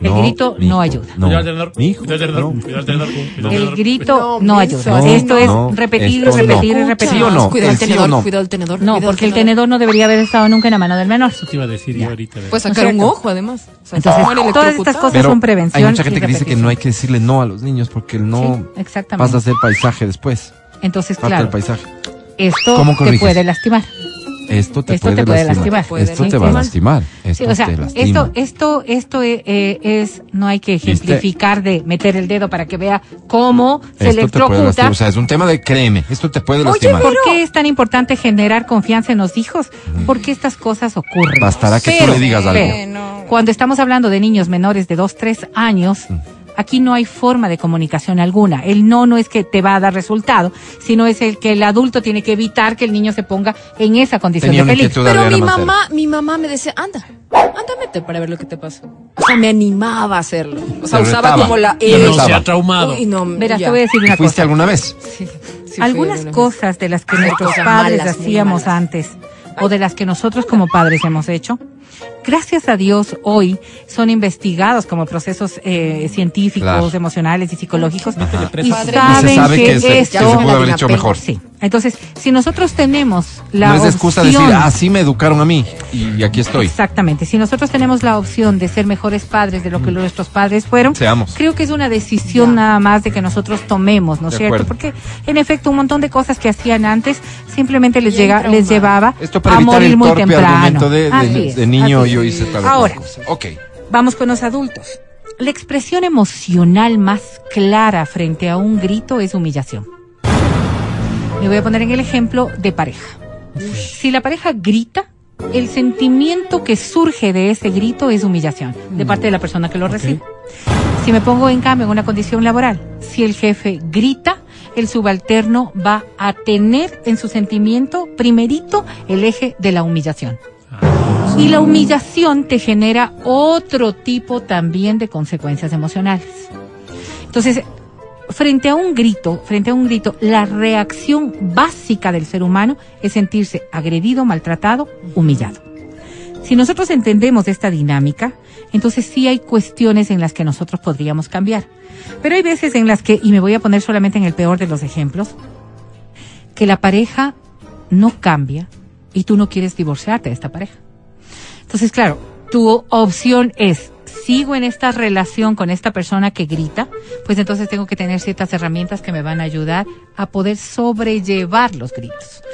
El
No,
grito no
hijo,
ayuda.
No,
Cuidado al tenedor,
mi hijo,
cuidado al tenedor,
no.
cuidado al tenedor, cuidado al
El grito
No,
no, ayuda. esto
no.
es
No,
repetir,
esto no.
repetir y repetir.
¿Sí o no?
Cuidado
¿El sí
tenedor,
no?
cuidado el tenedor.
No, porque el tenedor no debería haber estado nunca en la mano del menor.
Eso te iba a decir yo ahorita. de-
Puede
¿No es
sacar un
cierto?
ojo, además. O sea,
Entonces, todas estas cosas
Pero
son prevención.
hay mucha gente que dice que no hay que decirle no a los niños porque el no
Sí, exactamente.
pasa a ser paisaje después.
Entonces,
Parte
claro,
del paisaje.
esto
¿Cómo
te puede lastimar.
Esto te,
Esto
puede,
te puede
lastimar.
lastimar.
Esto te va a
lastimar.
Sí,
Esto
o sea,
te lastima.
esto, esto, esto eh, es, no hay que ejemplificar de meter el dedo para que vea cómo se
Esto lastimar.
electrocuta.
O sea, es un tema de créeme. Esto te puede
Oye,
lastimar.
¿por qué es tan importante generar confianza en los hijos? Porque estas cosas ocurren.
Bastará que tú le digas algo.
pero, cuando estamos hablando de niños menores de 2, 3 años,
Mm.
Aquí no hay forma de comunicación alguna. El no no es que te va a dar resultado, sino es el que el adulto tiene que evitar que el niño se ponga en esa condición
Tenía
de peligro.
Pero mi mamá, mi mamá me decía, anda, Anda, mete para ver lo que te pasa. O sea, me animaba a hacerlo. O sea, usaba
retaba.
como la...
Y no
Estaba.
se ha traumado.
Uy, no,
Verás,
ya.
te voy a decir una
¿Fuiste
cosa.
alguna vez?
Sí, sí
Algunas cosas de las que
Ay,
nuestros padres
malas,
hacíamos antes o de las que nosotros como padres hemos hecho, gracias a Dios hoy son investigados como procesos eh, científicos,
Claro.
emocionales y psicológicos y saben
se sabe
que,
que, se,
esto
que se pudo haber hecho mejor.
Sí. Entonces, si nosotros tenemos la
no es de excusa decir,
opción-
así me educaron a mí y aquí estoy.
Exactamente. Si nosotros tenemos la opción de ser mejores padres de lo que nuestros padres fueron,
Seamos.
creo que es una decisión
Ya.
nada más de que nosotros tomemos, ¿no es cierto?
acuerdo.
Porque en efecto un montón de cosas que hacían antes simplemente les, llega, les llevaba
Esto para
a morir
el
muy temprano.
de, de- de niño yo
es.
hice tal
Ahora,
cosa. Ok.
Vamos con los adultos. La expresión emocional más clara frente a un grito es humillación. Me voy a poner en el ejemplo de pareja. Si la pareja grita, el sentimiento que surge de ese grito es humillación de parte de la persona que lo recibe. Si me pongo en cambio en una condición laboral, si el jefe grita, el subalterno va a tener en su sentimiento primerito el eje de la humillación. Y la humillación te genera otro tipo también de consecuencias emocionales. Entonces, frente a un grito, frente a un grito, la reacción básica del ser humano es sentirse agredido, maltratado, humillado. Si nosotros entendemos esta dinámica, entonces sí hay cuestiones en las que nosotros podríamos cambiar. Pero hay veces en las que, y me voy a poner solamente en el peor de los ejemplos, que la pareja no cambia y tú no quieres divorciarte de esta pareja. Entonces, claro, tu opción es, sigo en esta relación con esta persona que grita, pues entonces tengo que tener ciertas herramientas que me van a ayudar a poder sobrellevar los gritos.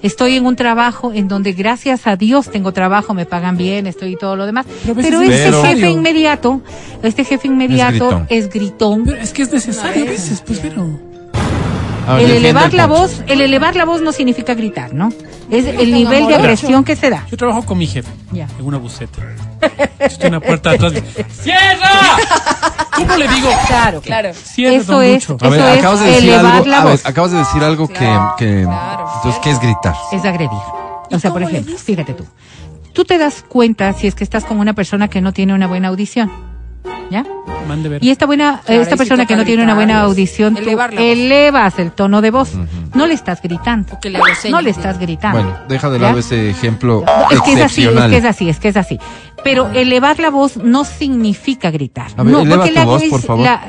Estoy en un trabajo en donde gracias a Dios tengo trabajo, me pagan bien, estoy y todo lo demás,
Pero
pero
es
este jefe inmediato, este jefe inmediato
gritón.
es gritón.
Pero es que es necesario a veces, pues, pero.
A ver,
El elevar
el
la voz, el elevar la voz no significa gritar, ¿no? Es el nivel de agresión que se da.
Yo trabajo con mi jefe
Ya.
en una buceta. Estoy en una puerta atrás. (laughs) ¡Cierra! ¿Cómo le digo?
Claro,
Claro.
Cierra,
Eso
don
es-
Lucho.
A ver,
Eso es
acabas de decir algo.
la
a ver,
voz.
acabas de decir algo que,
Claro,
que
claro.
entonces qué es gritar.
es agredir. O sea, por ejemplo, fíjate tú. Tú te das cuenta si es que estás con una persona que no tiene una buena audición. ¿Ya?
Mande ver.
Y esta buena,
Claro,
esta persona que no tiene una buena audición, tú elevas el tono de voz. No le estás gritando.
le.
No le estás gritando.
Bueno, deja de
¿Ya?
lado ese ejemplo
Es que es así, es que es así, es que es así. Pero elevar la voz no significa gritar.
A ver,
no,
eleva
porque
tu
la
voz, por favor.
la-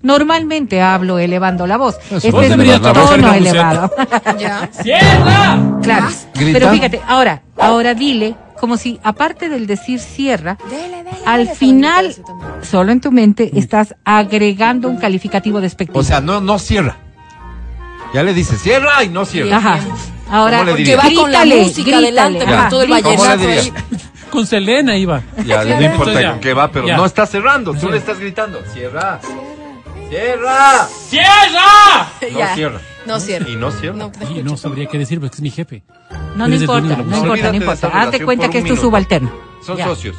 normalmente hablo elevando la voz.
Eso,
este es mi tono elevado.
Ya. (laughs)
¡Cierra!
Claro.
Grita.
Pero fíjate, ahora, ahora dile como si aparte del decir cierra,
Dele, dele,
al
dele,
final, solo en tu mente, estás agregando un calificativo despectivo.
O sea, no, no cierra. Ya le dices, cierra y no cierra.
Ajá. Ahora,
¿Cómo le
Porque va con la música
grítale.
adelante, con todo el.
Con Selena iba.
Ya, no importa
ya.
con qué va, pero
Ya.
no está cerrando. Tú le estás gritando, cierra. Cierra.
¡Cierra!
No
Ya.
cierra.
No cierra.
Y no cierra.
No,
Y no sabría qué decir porque es mi jefe.
No, no importa, no importa, no importa.
esa
Haz de
relación
cuenta que es tu subalterno.
Son
Ya.
socios.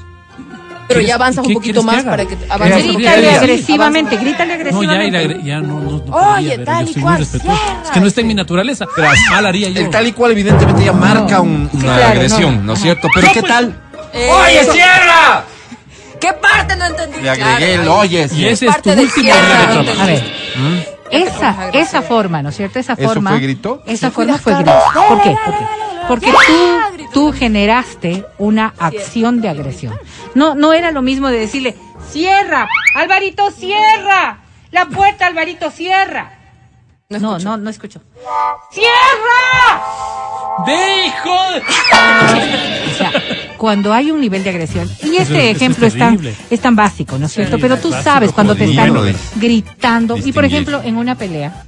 Pero ya avanzas
¿Qué
un poquito
que
más para que
¿Qué
avance.
haces?
Grítale agresivamente, grítale
No, ya, y
agresivamente.
la agre- ya no, no, no
Oye,
podría, pero
tal y cual,
Es que no está en mi naturaleza. Mal haría yo.
El tal y cual evidentemente ya marca un- una
claro,
agresión,
no.
¿no, es cierto? Pero
No,
¿qué
pues-
tal?
Eh,
¡Oye, cierra!
¿Qué parte no entendí?
Le agregué el oye.
Y ese es tu último
no.
A ver,
¿Mm?
Esa, esa forma, ¿no es cierto? Esa
¿Eso
forma.
fue grito?
Esa
Sí,
forma fue grito. ¿Por qué? ¿Por qué? Porque tú, tú generaste una acción de agresión. No, no era lo mismo de decirle, cierra, Alvarito, cierra, la puerta, Alvarito, cierra.
No
No, no, no escucho. ¡Cierra!
¡De hijo!
O sea, cuando hay un nivel de agresión, y
Eso-
este
eso es
ejemplo es tan, es tan básico, ¿no es cierto?
Sí,
Pero tú
básico
sabes cuando te están
bueno,
gritando, y por ejemplo, en una pelea,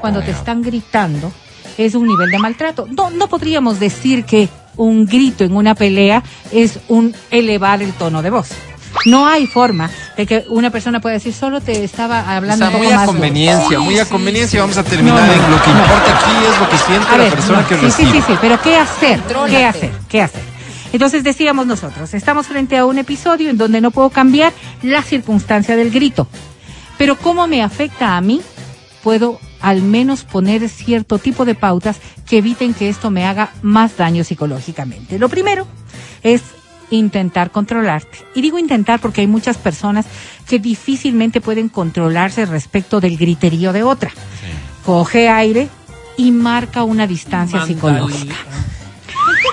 cuando te están gritando, es un nivel de maltrato. No, no podríamos decir que un grito en una pelea es un elevar el tono de voz. No hay forma de que una persona pueda decir, solo te estaba
O
hablando poco
muy a conveniencia,
Sí,
muy a
sí,
conveniencia. Vamos a terminar
No, no,
en lo que
no.
importa aquí es lo que siente
A
la
ver,
persona
no,
que recibe.
sí, sí, sí, pero ¿qué hacer?
Contrólate.
¿Qué hacer? ¿Qué hacer? Entonces decíamos nosotros, estamos frente a un episodio en donde no puedo cambiar la circunstancia del grito. Pero ¿cómo me afecta a mí? Puedo al menos poner cierto tipo de pautas que eviten que esto me haga más daño psicológicamente. Lo primero es intentar controlarte. Y digo intentar porque hay muchas personas que difícilmente pueden controlarse respecto del griterío de otra. Coge aire y marca una distancia psicológica.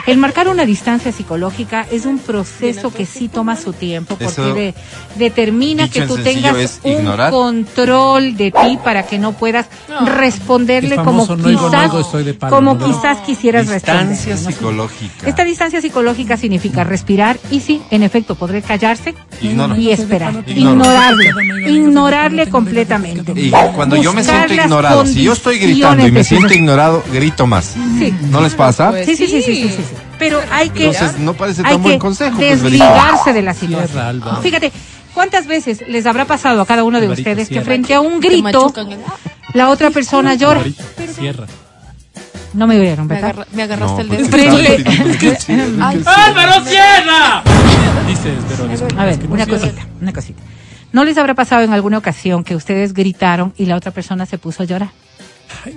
El marcar una distancia psicológica es un proceso que sí toma su tiempo porque de- determina que tú tengas un
ignorar.
control de ti para que no puedas responderle como
no no
quizás,
oigo, estoy de palo,
como
¿no?
quizás quisieras responder.
Distancia
¿no?
psicológica.
Esta distancia psicológica significa respirar y sí, en efecto, podré callarse
Ignora.
y esperar. Ignorarle, ignorarle completamente.
Y cuando yo me siento ignorado, si yo estoy gritando y me siento ignorado, grito más.
Sí.
¿No les pasa?
Pues
Sí, sí, sí, sí, sí, sí, sí. Pero hay que,
Entonces, no parece
hay
tan buen pues,
desligarse de la situación.
Alba.
Fíjate, ¿cuántas veces les habrá pasado a cada uno de
Alvarito,
ustedes que frente a un grito la otra persona llora?
Alvarito, Cierra.
No me oyeron,
Me,
¿verdad?
agarra- me agarraste el dedo. (laughs)
Ay,
¡Álvaro, cierra! Dices, pero después
A ver, una
cierra.
cosita, una cosita. ¿No les habrá pasado en alguna ocasión que ustedes gritaron y la otra persona se puso a llorar?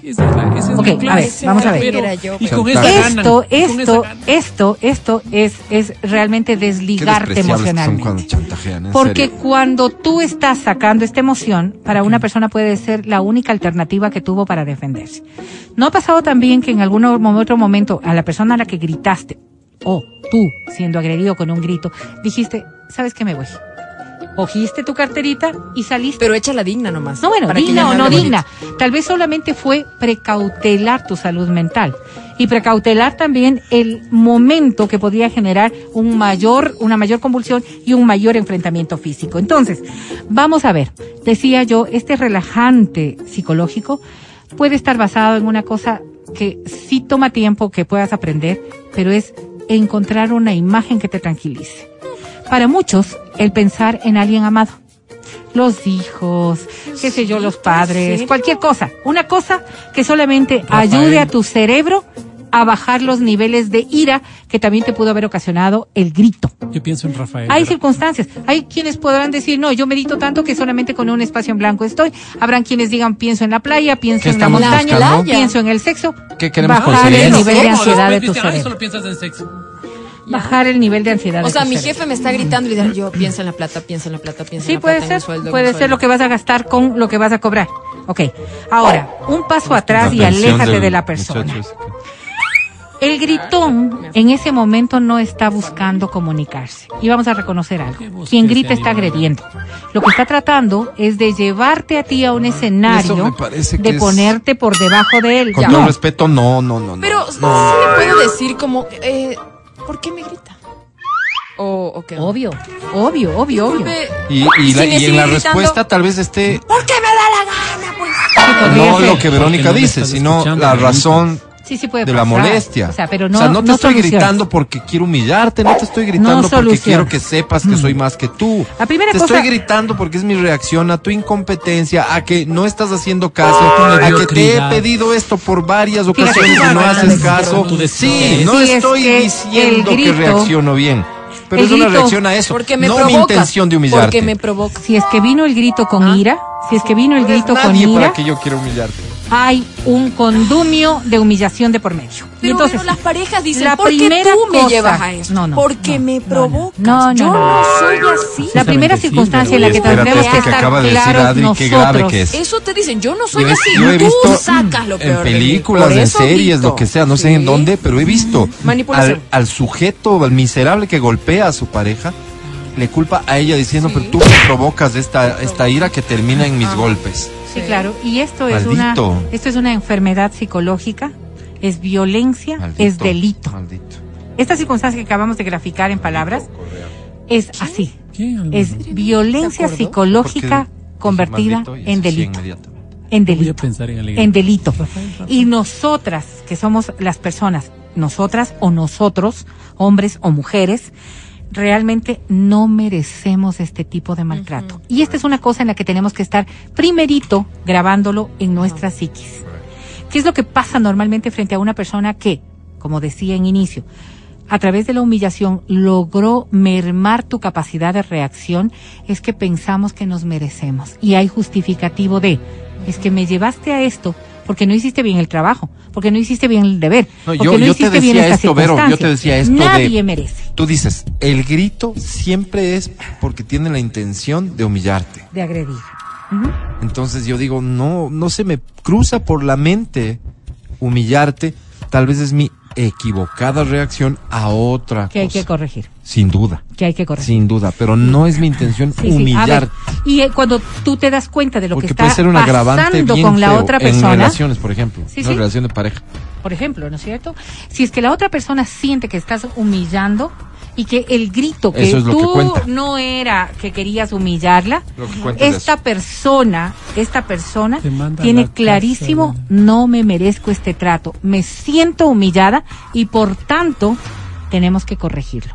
Esa es la- esa es
Ok,
la
a ver, vamos a ver.
pero- Y con esa
Chantaje.
ganan,
Esto,
y con esa
esto,
ganan.
esto, esto es, es realmente desligarte
cuando
emocionalmente.
chantajean, en
Porque
serio.
cuando tú estás sacando esta emoción, para una persona puede ser la única alternativa que tuvo para defenderse. ¿No ha pasado también que en algún otro momento a la persona a la que gritaste, o tú siendo agredido con un grito, dijiste, ¿sabes qué me voy? Cogiste tu carterita y saliste.
Pero échala digna nomás.
No, bueno, digna o no digna. Tal vez solamente fue precautelar tu salud mental y precautelar también el momento que podría generar un mayor, una mayor convulsión y un mayor enfrentamiento físico. Entonces, vamos a ver. Decía yo, este relajante psicológico puede estar basado en una cosa que sí toma tiempo que puedas aprender, pero es encontrar una imagen que te tranquilice. Para muchos, el pensar en alguien amado los hijos, qué sé yo, los padres, cualquier cosa. Una cosa que solamente
Rafael.
ayude a tu cerebro a bajar los niveles de ira que también te pudo haber ocasionado el grito.
Yo pienso en Rafael.
Hay
pero-
circunstancias. Hay quienes podrán decir, no, yo medito tanto que solamente con un espacio en blanco estoy. Habrán quienes digan, pienso en la playa, pienso
¿Qué
en la montaña,
buscando?
pienso en el sexo.
¿Qué queremos
bajar
conseguir?
el nivel de ansiedad de tu cerebro.
solo piensas en sexo.
Bajar el nivel de ansiedad
O sea, mi jefe me está gritando y dice, yo pienso en la plata, pienso en la plata, pienso en
Sí,
la
puede
plata. en el
ser.
sueldo, en
puede ser lo que vas a gastar con lo que vas a cobrar. Ok. Ahora, un paso atrás y
La
aléjate
del
de la persona. El gritón en ese momento no está buscando comunicarse. Y vamos a reconocer algo.
¿Qué busca
Quien grita está agrediendo. Lo que está tratando es de llevarte a ti a un
Eso
escenario de ponerte por debajo de él.
Con todo respeto, no, no, no. no.
Pero sí le puedo decir como, eh, ¿por qué me grita? O, o qué.
Obvio, obvio, obvio, obvio.
Y, y, la-
Si me
y en
sigue
la
gritando-
respuesta tal vez esté
¿Por qué me da la gana, pues?
no lo que Verónica
Porque no me
dice,
estás
sino
escuchando,
la
Verónica.
razón
Sí, sí puede
de la molestia.
O sea, pero no,
te estoy
soluciones.
gritando porque quiero humillarte, no te estoy gritando porque quiero que sepas que soy más que tú.
La primera
te
cosa-
estoy gritando porque es mi reacción a tu incompetencia, a que no estás haciendo caso,
Tu
a que te he pedido esto por varias
Fíjate,
ocasiones y no haces
no
caso. Sí, no
Sí, es
estoy
que
diciendo que reacciono bien, pero
el
es una
grito-
reacción a eso,
Porque me
no
provoca.
mi intención de humillarte.
Porque me provoca.
Si es que vino el grito con ira, si es que vino el
No
grito con
nadie
ira,
para que yo quiera humillarte.
Hay un condumio de humillación de por medio. y
Pero,
entonces,
bueno, las parejas dicen,
la
¿por qué tú me
cosa-
llevas a eso?
No, no,
Porque
no,
me
no, no.
provocas.
No, no,
Yo
no.
no soy así.
la primera
sí,
circunstancia en la que tendremos que
que
estar
acaba de decir
claros
Adri,
nosotros.
qué grave que es.
Eso te dicen, yo no soy
Yo
así.
yo he
Tú
visto
sacas lo peor
en películas, en series, lo que sea, no sé en
Sí.
dónde, pero he visto
Manipulación.
al, al sujeto, al miserable que golpea a su pareja, le culpa a ella diciendo,
Sí.
pero tú me provocas esta, esta ira que termina en mis golpes.
Sí, claro. Y esto es una esto es una enfermedad psicológica, es violencia,
Maldito,
es delito.
Maldito.
Esta circunstancia que acabamos de graficar en palabras es así. Es violencia psicológica convertida en delito.
inmediatamente.
En
Voy a
delito.
pensar en
delito. Y nosotras, que somos las personas, nosotras o nosotros, hombres o mujeres, realmente no merecemos este tipo de maltrato. Y esta es una cosa en la que tenemos que estar primerito grabándolo en nuestra psiquis. ¿Qué es lo que pasa normalmente frente a una persona que, como decía en inicio, a través de la humillación logró mermar tu capacidad de reacción? Es que pensamos que nos merecemos. Y hay justificativo de, es que me llevaste a esto porque no hiciste bien el trabajo, porque no hiciste bien el deber,
No,
porque
yo,
no
yo te
hiciste bien
decía
esta
esto, Vero, yo te decía esto
Nadie
de...
merece
Tú dices, el grito siempre es porque tiene la intención de humillarte.
de agredir.
Entonces yo digo, no, no se me cruza por la mente humillarte. Tal vez es mi equivocada reacción a otra
Que hay que corregir,
Sin duda,
que hay que corregir.
sin duda. Pero no es mi intención
Sí, sí.
Humillarte.
y eh, cuando tú te das cuenta de lo
Porque
que está
ser
pasando con la otra
en
persona,
relaciones, por ejemplo.
Sí.
relación de pareja.
por ejemplo, ¿no es cierto? Si es que la otra persona siente que estás humillando y que el grito que
es
tú no era que querías humillarla,
que es
esta persona, esta persona tiene
la
clarísimo,
casa,
no me merezco este trato, me siento humillada y por tanto tenemos que corregirlo.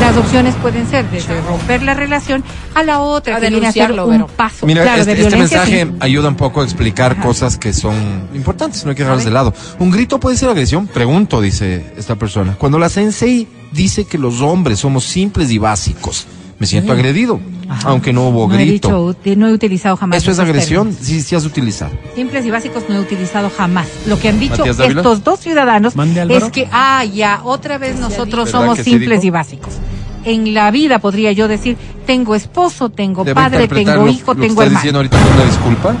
Las opciones pueden ser desde romper la relación a la otra
A
que viene a ser
denunciarlo,
un
Vero.
paso
Mira,
claro,
este,
de
este mensaje
sí.
ayuda un poco a explicar cosas que son importantes, no hay que dejarlas de lado. ¿Un grito puede ser agresión? Pregunto, dice esta persona. Cuando la sensei dice que los hombres somos simples y básicos, me siento agredido,
Ajá.
aunque no hubo
No he,
grito.
dicho, no he utilizado jamás.
¿Eso es agresión?
términos.
Sí, sí has utilizado.
Simples y básicos no he utilizado jamás. Lo que han dicho estos dos ciudadanos es que, ah, ya, otra vez nosotros
¿Verdad
somos simples y básicos. En la vida podría yo decir, tengo esposo, tengo padre, tengo
lo-
hijo,
lo
tengo
estás
hermano.
diciendo ahorita una disculpa?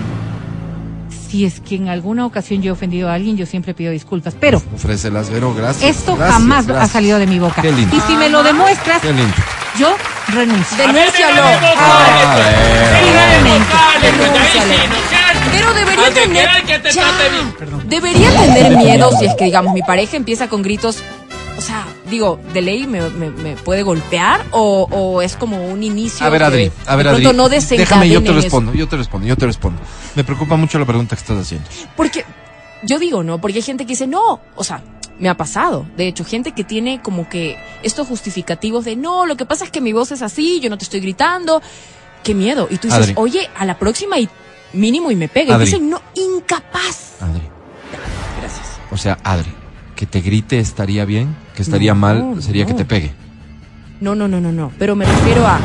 Si es que en alguna ocasión yo he ofendido a alguien, yo siempre pido disculpas. Pero
Ofrécelas, Vero, gracias.
esto
Gracias,
jamás ha
gracias.
salido de mi boca.
Qué lindo.
Y si me lo demuestras,
Qué lindo.
yo renuncio.
Denúncialo.
Ah.
Pero debería tener.
te.
Debería tener miedo si es que, digamos, mi pareja empieza con gritos. O sea, digo, de ley me, me- me puede golpear o, o es como un inicio.
A ver,
que
Adri, a ver, Adri.
no
déjame, yo te
eso.
respondo, yo te respondo, yo te respondo. Me preocupa mucho la pregunta que estás haciendo.
Porque yo digo, ¿no? Porque hay gente que dice, no, o sea, me ha pasado. De hecho, gente que tiene como que estos justificativos de, no, lo que pasa es que mi voz es así, yo no te estoy gritando. Qué miedo. Y tú dices,
Adri.
oye, a la próxima y mínimo y me pega. Y dicen, no, incapaz.
Adri.
Gracias.
O sea, Adri, que te grite estaría bien, que estaría
No,
mal sería que
no.
te pegue.
No, no, no, no, no. Pero me refiero a.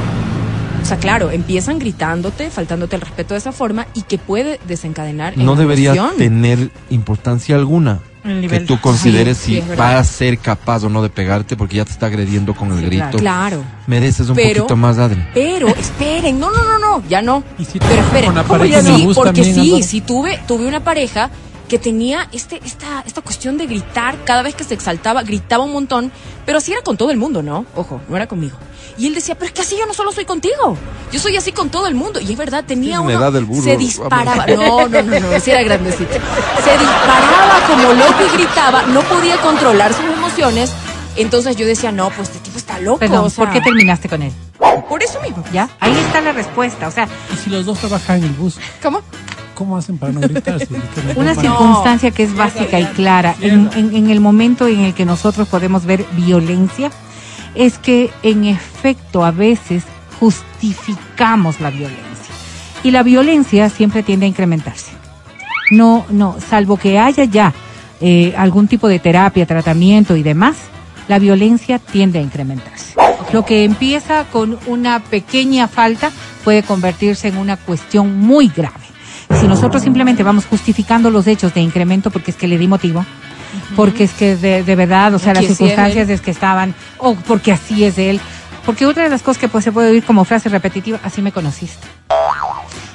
O sea, claro, empiezan gritándote, faltándote el respeto de esa forma y que puede desencadenar. en
No debería tener importancia alguna
El
que
nivel-
tú consideres
Sí, sí,
si
verdad.
va a ser capaz o no de pegarte porque ya te está agrediendo con el
Sí,
grito.
Claro.
Mereces un
Pero-
poquito más, Adri.
Pero, (laughs) esperen, no, no, no, no, ya no.
¿Y si
Pero esperen, ¿cómo ya sí?
gusta
Porque sí, sí tuve, tuve una pareja que tenía este, esta, esta cuestión de gritar cada vez que se exaltaba, gritaba un montón, pero así era con todo el mundo, ¿no? Ojo, no era conmigo. Y él decía, pero es que así yo no solo soy contigo, yo soy así con todo el mundo. Y es verdad, tenía
Tiene una
uno,
edad del burro,
se disparaba, no, no, no, no, ese era grandecito. Se disparaba como loco y gritaba, no podía controlar sus emociones. Entonces yo decía, no, pues este tipo está loco.
Perdón,
o sea,
¿por qué terminaste con él?
Por eso mismo.
¿Ya? Ahí está la respuesta. O sea,
Y si los dos trabajan en el bus,
¿Cómo?
¿Cómo hacen para no gritarse?
Una circunstancia que es básica y clara en, en- en el momento en el que nosotros podemos ver violencia es que en efecto a veces justificamos la violencia y la violencia siempre tiende a incrementarse. No, no, salvo que haya ya eh, algún tipo de terapia, tratamiento y demás, la violencia tiende a incrementarse. Lo que empieza con una pequeña falta puede convertirse en una cuestión muy grave. Si nosotros simplemente vamos justificando los hechos de incremento porque es que le di motivo, porque es que de, de verdad, o sea, las circunstancias es que estaban, o porque así es él, porque otra de las cosas que pues, se puede oír como frase repetitiva, así me conociste.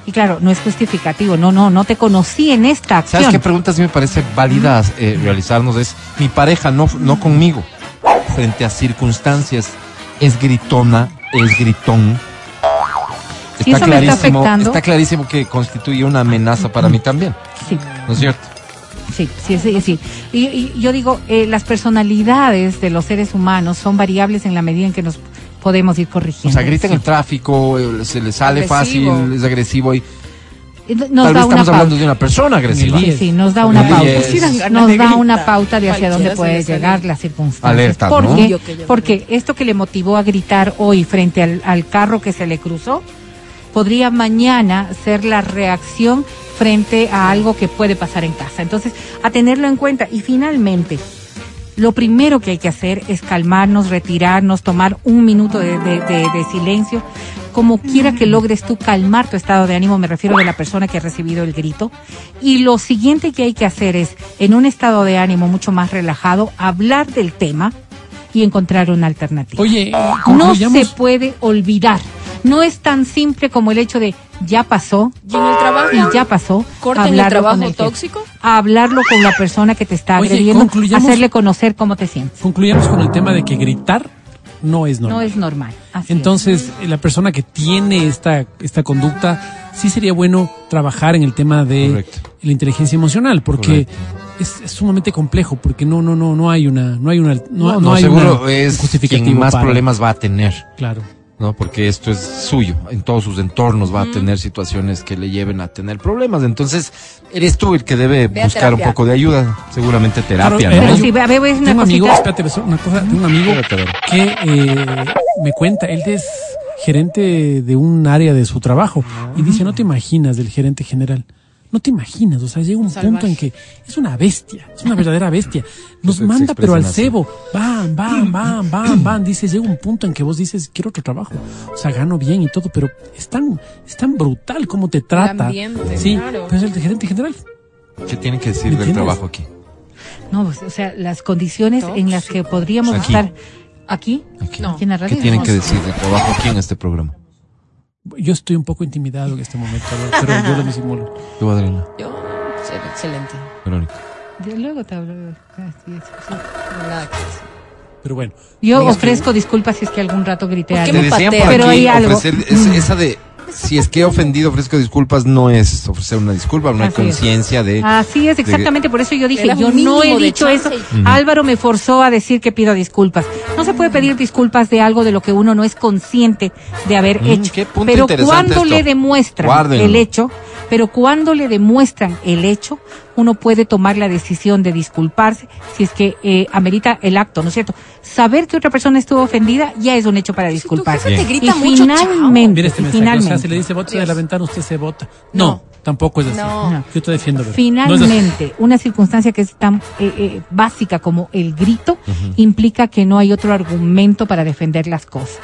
Y claro, no es justificativo, no, no, no te conocí en esta acción.
¿Sabes qué pregunta sí me parece válida eh, realizarnos? Es mi pareja, no, no conmigo. Frente a circunstancias, es gritona, es gritón.
Si eso me está
clarísimo,
afectando-
está clarísimo que constituye una amenaza para mí también,
Sí.
¿no es cierto?
Sí, sí, sí, sí. Y, y yo digo, eh, las personalidades de los seres humanos son variables en la medida en que nos podemos ir
O
corrigiendo.
sea, grita en el tráfico, eh, se le sale
Agresivo.
fácil, es agresivo y
Y Nos
tal
da
vez
una
estamos
pauta.
hablando de una persona agresiva.
Sí, sí, nos da una pauta. Nos da una pauta de hacia dónde puede llegar las circunstancias.
Alerta,
¿Por
¿no?
qué?
Yo que yo
Porque esto que le motivó a gritar hoy frente al, al carro que se le cruzó, podría mañana ser la reacción frente a algo que puede pasar en casa. Entonces, a tenerlo en cuenta. Y finalmente, lo primero que hay que hacer es calmarnos, retirarnos, tomar un minuto de, silencio, como quiera que logres tú calmar tu estado de ánimo, me refiero de la persona que ha recibido el grito. Y lo siguiente que hay que hacer es, en un estado de ánimo mucho más relajado, hablar del tema y encontrar una alternativa.
Oye,
no
concluyamos.
se puede olvidar. No es tan simple como el hecho de ya pasó
¿Y en el trabajo?
y ya pasó.
¿Corten el
hablarlo
trabajo
con el jefe.
tóxico?
Hablarlo con la persona que te está
Oye,
agrediendo,
concluyamos-
hacerle conocer cómo te sientes.
Concluyamos con el tema de que gritar no es normal.
No es normal. Así.
Entonces, eh, la persona que tiene esta, esta conducta, sí sería bueno trabajar en el tema de
Correcto.
la inteligencia emocional, porque es, es sumamente complejo, porque no, no, no, no hay una, no hay una, no, no hay
seguro
una-
es
justificativo
quien más
para-
problemas va a tener.
Claro.
¿no? Porque esto es suyo, en todos sus entornos va a tener situaciones que le lleven a tener problemas. Entonces, eres tú el que debe
Ve
buscar un poco de ayuda, seguramente terapia,
Claro,
¿no?
eh,
Pero a ver, voy a decir una
tengo espérate, una cosa, tengo un amigo que eh, me cuenta, él es gerente de un área de su trabajo y dice, no te imaginas del gerente general. No te imaginas, o sea, llega un punto en que es una bestia, es una verdadera bestia. (laughs) Nos
se
manda pero al cebo, bam, bam, bam, bam, bam. Dice, llega un punto en que vos dices, quiero otro trabajo. O sea, gano bien y todo, pero es tan, es tan brutal como te trata.
ambiente,
sí,
claro.
pero es el gerente general.
¿Qué tienen que decir
¿Me
del trabajo aquí?
No, pues, o sea, las condiciones en las que podríamos
Aquí.
estar aquí,
Aquí.
No.
aquí en la radio.
¿Qué tienen que decir del trabajo aquí en este programa?
Yo estoy un poco intimidado en este momento, pero yo lo (laughs) disimulo.
Tú, Adriana,
Yo, excelente.
Verónica.
Yo luego te hablo. Sí, sí, sí.
Nada que decir.
Pero bueno.
Yo ofrezco disculpas si es que algún rato grité
¿Por qué
algo.
me
Te decían por?
Pero
aquí
hay algo.
ofrecer es- esa de si es que he ofendido ofrezco disculpas no es ofrecer una disculpa, una conciencia de
Así es, exactamente. Por eso yo dije, yo no he dicho eso. Álvaro me forzó a decir que pido disculpas. No se puede pedir disculpas de algo de lo que uno no es consciente de haber
Mm,
hecho.
qué punto
Pero cuando
esto.
le
Guárdenlo.
el hecho, pero cuando le demuestran el hecho, uno puede tomar la decisión de disculparse si es que eh, amerita el acto, ¿no es cierto? Saber que otra persona estuvo ofendida ya es un hecho para
Si tu
disculparse.
jefe te
Y
mucho,
finalmente,
Mira este o
finalmente,
sea, si le dice bota de la ventana, usted se vota. No,
No.
Tampoco es así.
No.
Yo te defiendo. No así.
Finalmente, una circunstancia que es tan eh, eh, básica como el grito implica que no hay otro argumento para defender las cosas.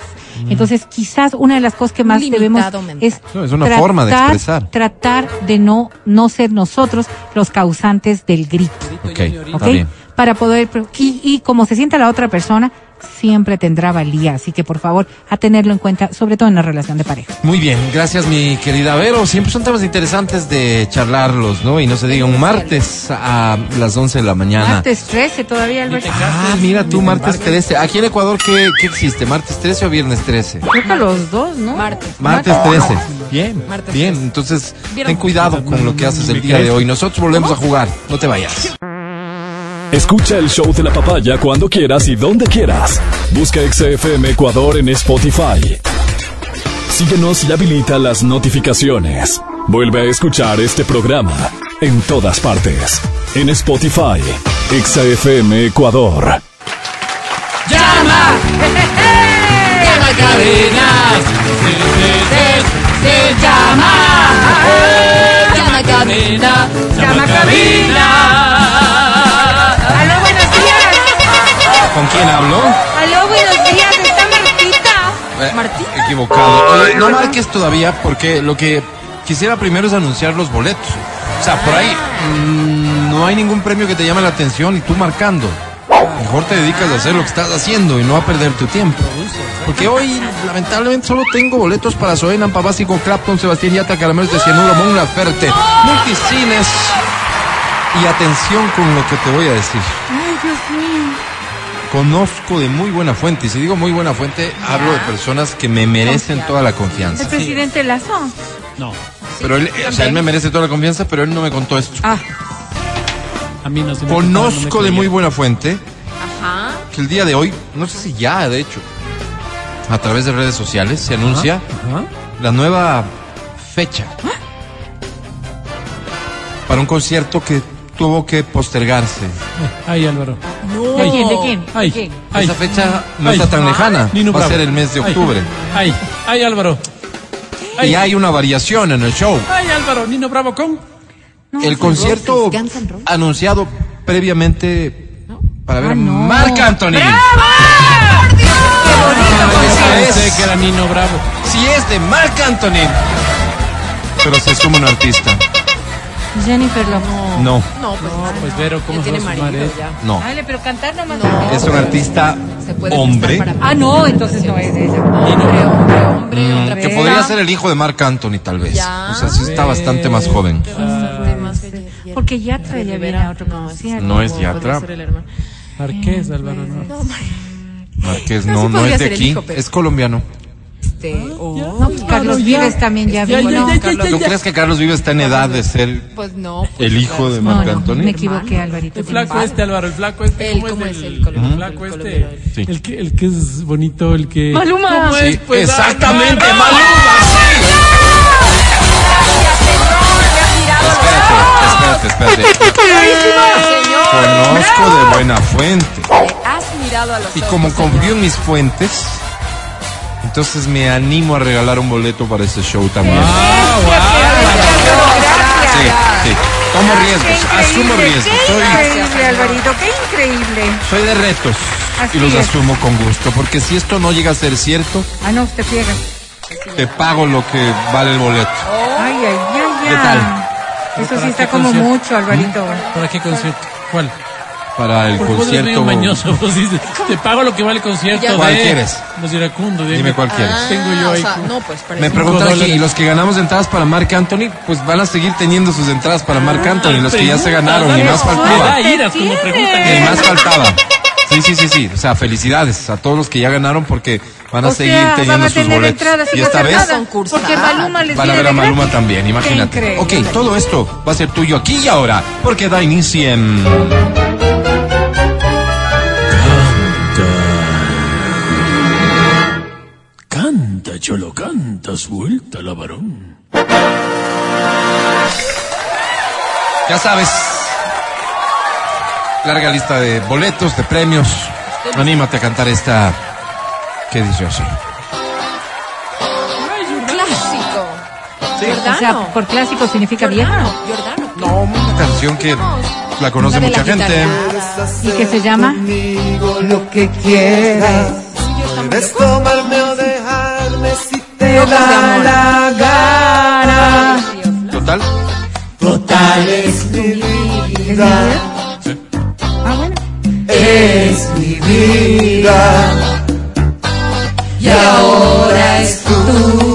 Entonces, quizás una de las cosas que más debemos
mental.
es,
No, es una forma de expresar.
tratar de no no ser nosotros los causantes del grito,
Ok,
¿ok?
está bien.
Para poder y, y como se sienta la otra persona siempre tendrá valía, así que por favor a tenerlo en cuenta, sobre todo en la relación de pareja.
Muy bien, gracias mi querida Vero. Siempre son temas interesantes de charlarlos, ¿no? Y no se diga un martes a las 11 de la mañana.
Martes 13 todavía, Alberto.
Ah, mira tú, martes 13. Aquí en Ecuador, ¿qué, qué existe? ¿Martes 13 o viernes 13?
Creo que los dos, ¿no?
Martes.
Martes 13. Bien,
Martes
bien.
13.
Entonces, ten cuidado con lo que haces el día de hoy. Nosotros volvemos a jugar. No te vayas.
Escucha el show de la papaya cuando quieras y donde quieras. Busca XFM Ecuador en Spotify. Síguenos y habilita las notificaciones. Vuelve a escuchar este programa en todas partes. En Spotify, XFM Ecuador.
¡Llama! ¡Llama cadenas! ¡Se llama!
Llama cabina.
¡Llama cabina!
¿Con quién hablo?
Aló, buenos días. Está Martita.
Eh,
Martín.
Equivocado. Oye, no marques todavía porque lo que quisiera primero es anunciar los boletos. O sea, por ahí mm, no hay ningún premio que te llame la atención y tú marcando. Mejor te dedicas a hacer lo que estás haciendo y no a perder tu tiempo. Porque hoy, lamentablemente, solo tengo boletos para Soena, Básico, Clapton, Sebastián Yata, Caramelos de Cianuro, Mon Laferte, Multicines. Y atención con lo que te voy a decir.
Ay, Dios mío.
Conozco de muy buena fuente, y si digo muy buena fuente, hablo de personas que me merecen toda la confianza.
El presidente Lazo.
No,
Pero él, o sea, él me merece toda la confianza, pero él no me contó esto.
Ah,
a mí no se me
Conozco
no me
de muy buena fuente
Ajá.
que el día de hoy, no sé si ya, de hecho, a través de redes sociales se anuncia
Ajá.
la nueva fecha para un concierto que tuvo que postergarse. (laughs)
Ay, Álvaro.
¿de quién? ¿De quién? ¿De
Ay,
quién?
ay.
Esa fecha no
Ay.
está tan lejana,
Nino
va a
Bravo.
ser el mes de octubre.
Ay, ay, Álvaro. Ay,
Y hay una variación en el show.
ay, Álvaro. Nino Bravo con.
No,
El concierto
Roses,
anunciado previamente para ver
Ah,
a
no.
Marc Anthony.
¡Qué bonito
es
era Nino Bravo.
Si es de Marc Anthony. Pero se suma un artista.
Jennifer Love.
No,
No, pues,
No, pues Vero, ¿cómo se
tiene
va a sumar
marido
eso?
ya.
no.
Dale, pero cantar nomás.
Es un artista
Se puede
hombre
Ah, no, entonces no es ella.
Hombre, hombre, hombre,
mm,
otra
que
vez.
podría ser el hijo de Marc Anthony tal vez.
Ya.
O sea, sí está bastante más joven.
Bastante más que-
Porque Yatra ya viene a otro
No,
concierto.
No es Yatra.
Marqués, Álvaro, no.
Marqués (laughs)
No,
no, no es de aquí,
hijo, pero-
es colombiano.
Este, oh,
No, pues Carlos. Vives también ya
Ya,
vino.
ya, ya,
¿Tú crees que Carlos Vives está en edad de ser
Pues no. pues,
el hijo de
No,
Marc
no,
Anthony?
me equivoqué, Alvarito.
El flaco este, Álvaro, el flaco este.
El,
¿Cómo,
¿cómo
es el,
el colombiano?
flaco
El
este?
Sí.
El, que, el que es bonito, el que.
Maluma.
¿Cómo es?
Sí,
Pues,
exactamente,
ah,
Maluma, Espérate, espérate, espérate. Conozco de buena fuente.
Le has mirado a los
Y como confío en mis fuentes, entonces me animo a regalar un boleto para ese show también. Sí, sí. Tomo riesgos, asumo riesgos.
Qué
Soy,
increíble, Alvarito, qué increíble.
soy de retos
Así
y los
es.
asumo con gusto, porque si esto no llega a ser cierto,
Ah, no, usted friega.
te pago lo que vale el boleto.
Ay, ay, ay, ay.
¿Qué tal?
Eso
¿Para
sí está como
concierto?
mucho, Alvarito.
¿Para qué concierto? ¿Cuál?
Para el concierto.
mañoso. (laughs) vos dices, te pago lo que vale el concierto.
Ya.
de
¿Cuál quieres?
Los iracundos. de-
Dime cuál quieres.
Ah,
Tengo yo ahí
o sea,
con-
no, pues
Me
un-
preguntan y los que ganamos entradas para Marc Anthony, pues van a seguir teniendo sus entradas para Marc Anthony, los que ya se ganaron, ni más faltaba.
preguntan.
Ni más faltaba. Sí, sí, sí, sí. O sea, felicidades a todos los que ya ganaron porque van a
O
seguir
sea, van
teniendo
a
sus
tener
boletos.
entradas
Y esta vez.
Porque Maluma les
van a ver a
de
Maluma
gratis.
también, imagínate. Ok, todo esto va a ser tuyo aquí y ahora, porque da inicio en...
Canta, cholo, canta, suelta la varón.
Ya sabes, larga lista de boletos, de premios. Anímate a cantar esta... ¿Qué dice así?
Clásico.
O sea, por clásico significa viejo.
Giordano.
No, una canción que la conoce mucha
la
gente.
¿Y qué se llama?
lo que quieras. Debes tomarme
Locos de amor.
la gana.
Total.
Total es mi vida.
Ah, bueno.
Es mi vida. Y ahora es tú.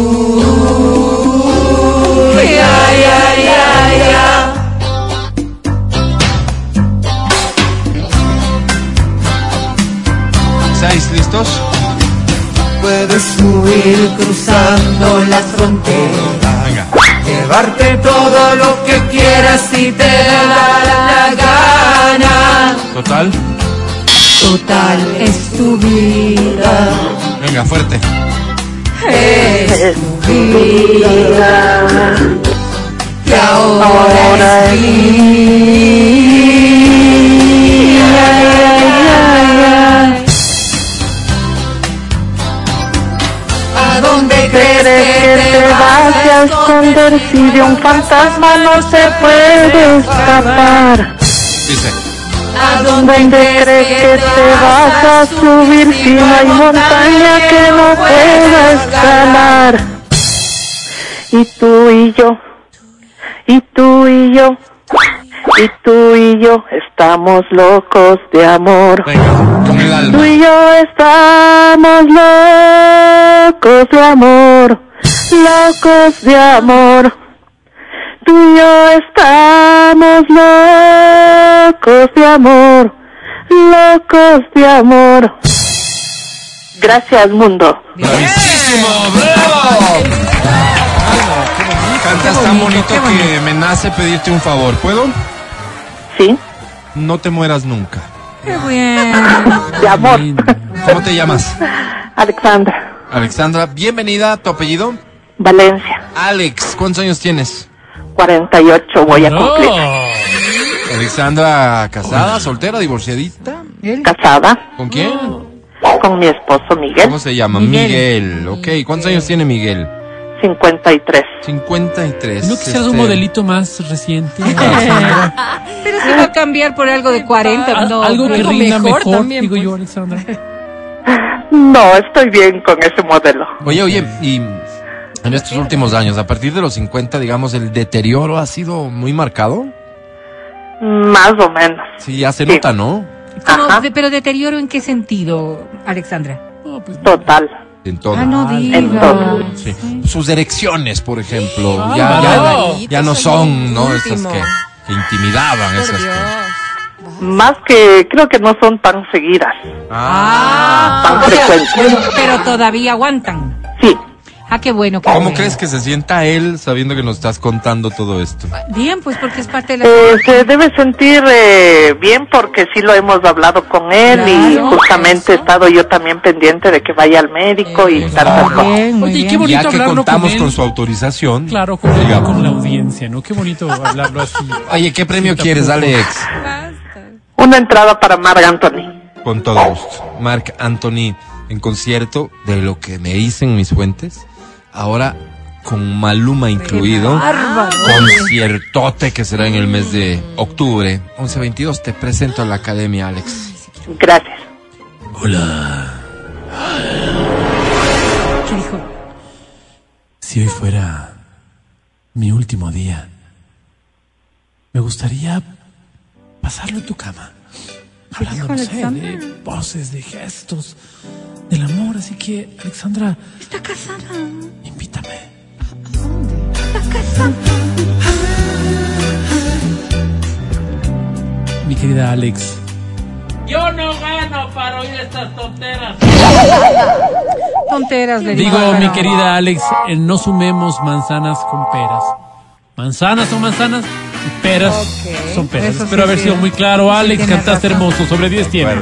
Puedes huir cruzando las fronteras. Llevarte todo lo que quieras si te da la gana.
Total.
Total es tu vida.
Venga, fuerte.
Es tu vida. Que ahora es mía. Crees que te vas a esconder si de un fantasma no se puede escapar?
Dice.
¿A dónde crees que te vas a subir si no hay montaña que no pueda escalar? Y tú y yo, y tú y yo, y tú y yo estamos locos de amor.
Venga, con el
Tú y yo estamos locos de amor, locos de amor. Tú y yo estamos locos de amor, locos de amor. Gracias, mundo.
¡Bravísimo! ¡Bravo! Cantas tan bonito. que me nace pedirte un favor. ¿Puedo?
Sí,
No te mueras nunca.
Qué bien. (laughs)
de amor.
¿Cómo te llamas?
Alexandra,
Alexandra, bienvenida. ¿Tu apellido?
Valencia,
Alex, ¿cuántos años tienes?
48 voy a cumplir.
Alexandra, casada, soltera, divorciadita.
Casada
¿Con quién?
con mi esposo Miguel,
¿Cómo se llama? Miguel. Ok, ¿cuántos años tiene Miguel?
53.
53.
¿No quisieras un
Este,
modelito más reciente? (laughs)
Pero se va a cambiar por algo de 40.
Al-
No,
algo que rinda
mejor
mejor,
también,
digo
pues.
yo, Alexandra.
No, estoy bien con ese modelo.
Oye, oye, y en estos últimos años, a partir de los 50, digamos, el deterioro ha sido muy marcado.
Más o menos.
Sí, ya se
Sí.
nota, ¿no?
Pero deterioro en qué sentido, Alexandra?
No, pues,
Total.
En todo.
Ah, no
en todo.
digas.
Sí. Sus erecciones, por ejemplo,
Ay,
ya, ya,
no.
ya no son, ¿no? Esas que, que intimidaban, esas que...
Más que creo que no son tan seguidas.
Ah.
Tan
O sea,
frecuentes.
pero todavía aguantan.
Sí.
Ah, qué bueno. Qué
¿Cómo
bueno.
crees que se sienta él sabiendo que nos estás contando todo esto?
Bien, pues porque es parte de la...
Eh, se debe sentir eh, bien porque sí lo hemos hablado con él y
Claro,
justamente he estado yo también pendiente de que vaya al médico y tantas cosas.
Bien, muy
Oye, ¿y
bien.
qué bonito
Ya que
hablarlo con
contamos
él.
con su autorización.
Claro, con, con la audiencia, ¿no? Qué bonito hablarlo así.
Oye, ¿qué premio
Sí,
quieres. Alex?
Una entrada para Marc Anthony.
Con todo gusto. Marc Anthony en concierto, de lo que me dicen mis fuentes. Ahora con Maluma incluido. Conciertote que será en el mes de octubre. 11-22, te presento a la academia, Alex.
Gracias.
¿Qué dijo?
Si hoy fuera mi último día, me gustaría pasarlo en tu cama. Hablando, no sé, de voces, de gestos, del amor. Así que, Alexandra,
Está casada.
invítame. Mi querida Alex.
Yo no gano para oír estas tonteras.
Tonteras le
Digo,
dijo,
mi querida Alex, eh, no sumemos manzanas con peras. Manzanas son manzanas peras son peras.
Eso
Espero
sí,
haber
sí.
sido muy claro, Alex. cantaste
razón.
hermoso. Sobre 10 tiene.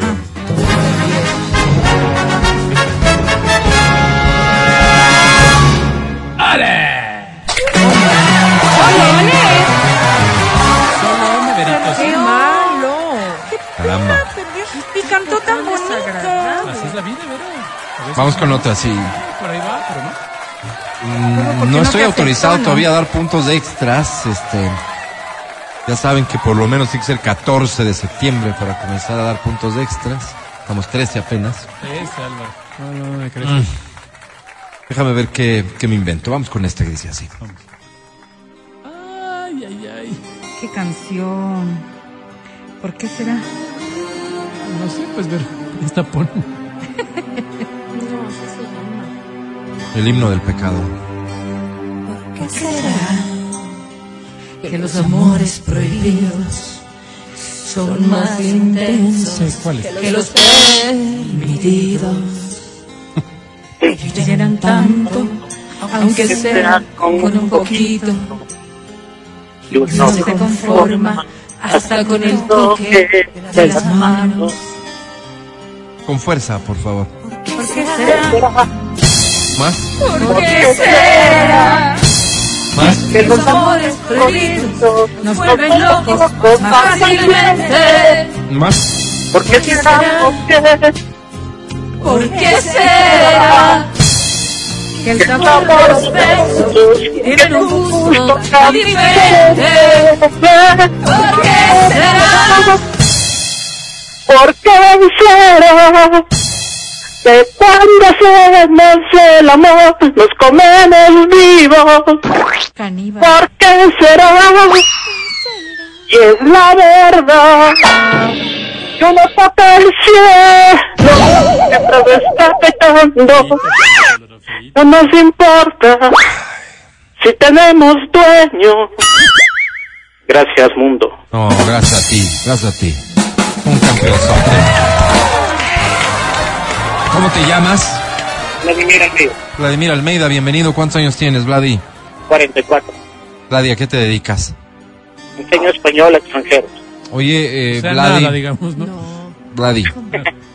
¡Qué malo!
Caramba.
Y cantó tan bonito.
Así es la vida, ¿verdad?
Vamos con otra, sí.
Por ahí va, pero no.
Mm, No
no
estoy autorizado todavía a dar puntos extras. Este, ya saben que por lo menos tiene que ser 14 de septiembre para comenzar a dar puntos extras. Estamos 13 apenas.
No, no, me crees.
Mm. Déjame ver qué, qué me invento. Vamos con esta que dice así.
Ay, ay, ay.
¡Qué canción! ¿Por qué será?
No sé, pues ver. Esta pone. (laughs)
El himno del pecado.
Que los amores prohibidos son más intensos que los permitidos. Que llenan tanto, aunque sea con un poquito. No se conforma hasta con el toque de las manos.
Con fuerza, por favor.
¿Por qué será?
¿Más?
¿Por qué será?
¿Más?
Que los amores prohibidos nos vuelven locos más fácilmente.
¿Más?
¿Por qué será?
¿Por qué será? Que el sabor de los besos tiene un gusto tan diferente. ¿Por qué será?
¿Por qué será? Que cuando hacemos el amor nos comemos vivos.
Caníbal.
¿Por qué será? Y es la verdad. Que uno toca el cielo, siempre está pecando. No nos importa si tenemos dueño. Gracias, mundo.
No, gracias a ti, gracias a ti. Un campeonzote. ¿Cómo te llamas?
Vladimir Almeida,
Vladimir Almeida, bienvenido. ¿Cuántos años tienes, Vladi?
44.
Vladi, ¿a qué te dedicas?
Enseño español a extranjeros.
Oye, eh,
O sea,
Vladi,
nada, digamos, ¿no?
Vladi,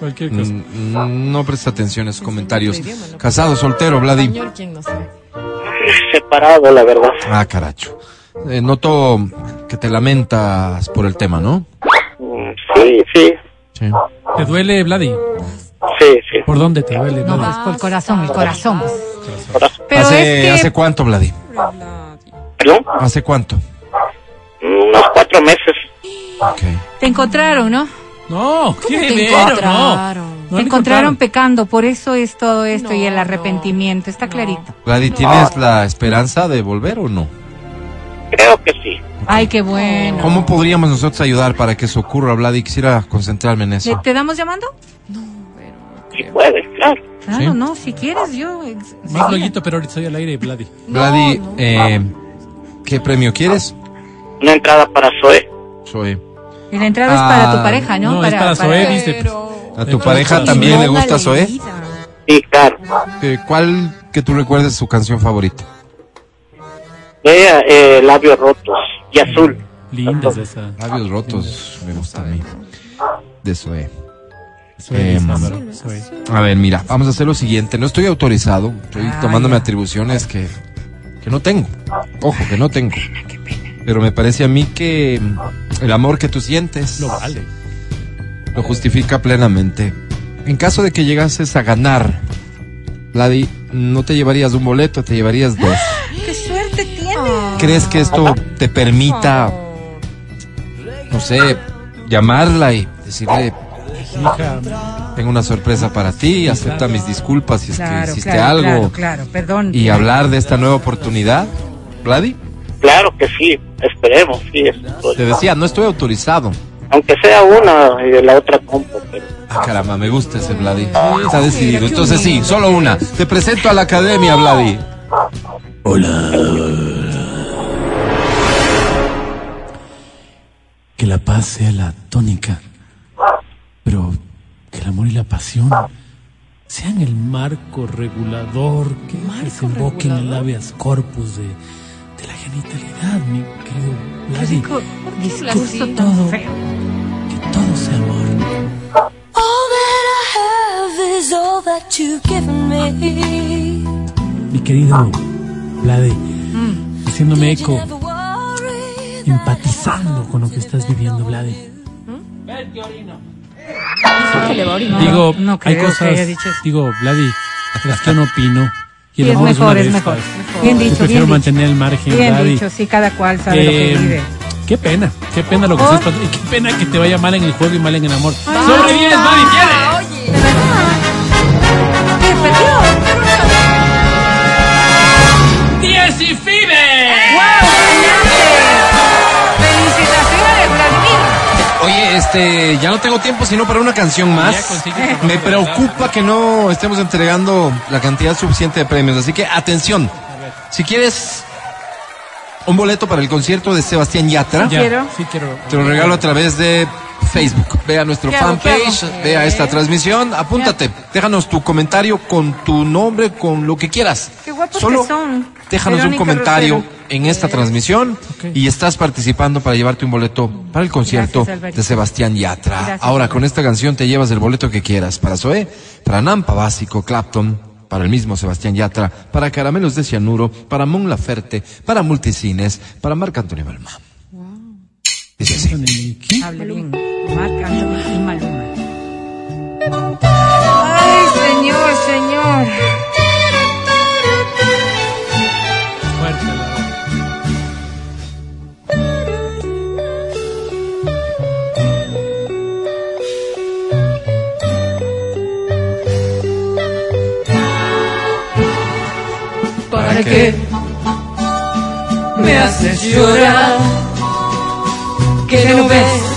Cualquier cosa.
mm, no presta atención a esos comentarios. Casado, soltero, Vladi.
Español, ¿quién no sabe?
Separado, la verdad.
Ah, caracho. Eh, noto que te lamentas por el tema, ¿no?
Mm, Sí, sí,
Sí.
¿Te duele, Vladi?
Sí, sí.
¿Por dónde te duele,
No,
Vladi?
por el corazón, el corazón. Pero
¿Hace,
es que...
¿Hace cuánto, Vladi?
¿Perdón?
¿Hace cuánto?
Unos cuatro meses.
Ok.
Te encontraron, ¿no?
No, qué
Te
dinero, no.
encontraron.
No
Te encontraron pecando, por eso es todo esto y el
No,
arrepentimiento. Está clarito.
Vladi, ¿tienes la esperanza de volver o no?
Creo que sí.
Ay, qué bueno.
¿Cómo podríamos nosotros ayudar para que eso ocurra, Vladi? Quisiera concentrarme en
¿Te,
eso.
te damos llamando?
Si puedes, claro.
Claro,
Sí.
no, si quieres, yo.
Más loguito, pero ahorita estoy al aire, Vladi.
Vladi, eh, ¿qué premio quieres?
Una entrada para Zoe.
Soy.
Y la entrada es para
Ah,
tu pareja, ¿no?
No, es para Zoé, dice.
¿A tu pareja también le gusta Zoé?
Sí, claro.
Eh, ¿Cuál que tú recuerdes su canción favorita?
Ella, eh, labios rotos y azul.
Linda es esa.
Labios rotos, me gusta a mí. De Zoé.
Zoé.
A ver, mira, vamos a hacer lo siguiente. No estoy autorizado. Estoy
Ah,
tomándome
ya.
atribuciones que, que no tengo. Ojo, que no tengo. Pero me parece a mí que mm, el amor que tú sientes
Lo vale.
lo justifica plenamente. En caso de que llegases a ganar, Vladi, no te llevarías un boleto, te llevarías dos.
¡Qué suerte tiene! (gasps)
¿Crees que esto te permita, no sé, llamarla y decirle,
Hija,
tengo una sorpresa para ti, acepta mis disculpas si es que hiciste
claro,
algo
claro, claro, perdón.
y hablar de esta nueva oportunidad? Vladi,
Claro que sí. Esperemos, sí. estoy-
te decía, no estoy autorizado.
Aunque sea una y la otra compro. Pero...
Ah, caramba, me gusta ese Vladi. Está decidido. Entonces sí, solo una. Te presento a la academia, Vladi.
que la paz sea la tónica, pero que el amor y la pasión sean el marco regulador que desemboque en el habeas corpus de, de la genitalidad, mi querido Vladi.
Discurso tan
todo,
feo.
que todo sea amor.
All that I have is all that you've given me.
Mi querido Vladi, haciéndome eco, empatizando con lo que estás viviendo, Vladi.
No,
Digo,
no
hay
creo que
cosas,
haya dicho eso.
digo, Vladi, es que no opino. Y
Sí, es mejor, es
de
mejor.
estas.
Bien
Yo
dicho,
prefiero
bien
mantener el margen,
Bien
Vladi.
dicho, sí, cada cual sabe lo que
Eh,
vive.
Qué pena, qué pena lo que
Oh.
estás pasando. Y qué pena que te vaya mal en el juego y mal en el amor. Sobrevives, Vladi, tienes.
¿Qué, perdió?
¡Diez
este, ya no tengo tiempo sino para una canción más. Me preocupa que no estemos entregando la cantidad suficiente de premios, así que atención. Si quieres un boleto para el concierto de Sebastián Yatra.
Sí quiero.
te lo regalo a través de Facebook. Ve a nuestro
¿Qué hago, qué
fanpage,
hago?
ve a esta transmisión, apúntate, déjanos tu comentario con tu nombre, con lo que quieras.
Qué guapos
Solo
que son.
déjanos un comentario
Rosero.
en esta transmisión
Ok.
y estás participando para llevarte un boleto para el concierto
Gracias,
de Sebastián Yatra.
Gracias,
Ahora, con esta canción te llevas el boleto que quieras para Zoé, para Nampa Básico, Clapton, para el mismo Sebastián Yatra, para Caramelos de Cianuro, para Mon Laferte, para Multicines, para Marc Antonio Balma. Dice así.
Anthony y Maluma. Ay, señor, señor.
Fuerte, la.
¿Para qué me haces llorar? Que no ves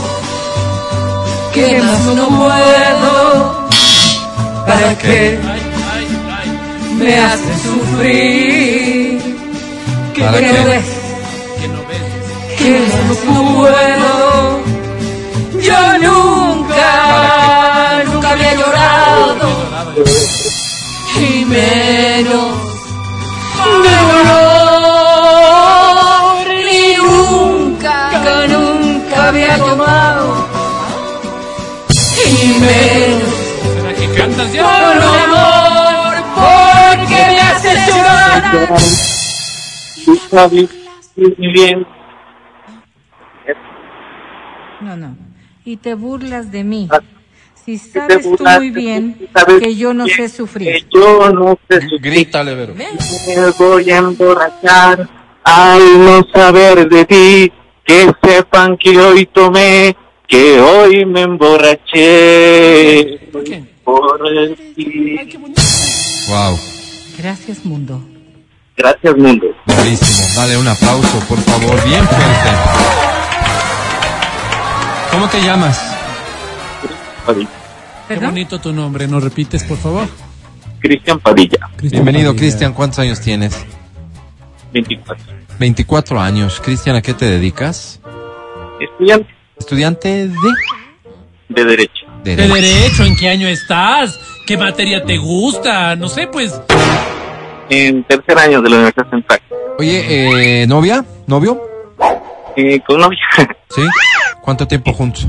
que más no puedo. ¿Para qué me haces sufrir? Que
¿Para
no ves que más no puedo. Yo nunca, nunca había llorado
bien, muy bien.
No, no. Y te burlas de mí.
Ah,
Si sabes tú muy bien que yo no sé
Que
sufrir.
yo no sé sufrir.
Grítale, Vero.
Me voy a emborrachar al no saber de ti. Que sepan que hoy tomé, que hoy me emborraché.
¿Por qué?
por ti.
Wow.
Gracias, mundo.
Gracias, mundo.
Buenísimo. Dale un aplauso, por favor. Bien fuerte. ¿Cómo te llamas?
Padilla.
Qué
¿Perdón?
bonito tu nombre, ¿nos repites, por favor?
Cristian Padilla,
Cristian
Bienvenido. Cristian. ¿Cuántos años tienes?
24.
24 años. Cristian, ¿a qué te dedicas?
Estudiante
Estudiante de
de Derecho.
¿De
Derecho.
derecho? ¿En qué año estás? ¿Qué materia te gusta? No sé, pues.
En tercer año de la Universidad Central.
Oye, eh, ¿novia? ¿Novio?
Eh, con novia. (laughs)
¿Sí? ¿Cuánto tiempo juntos?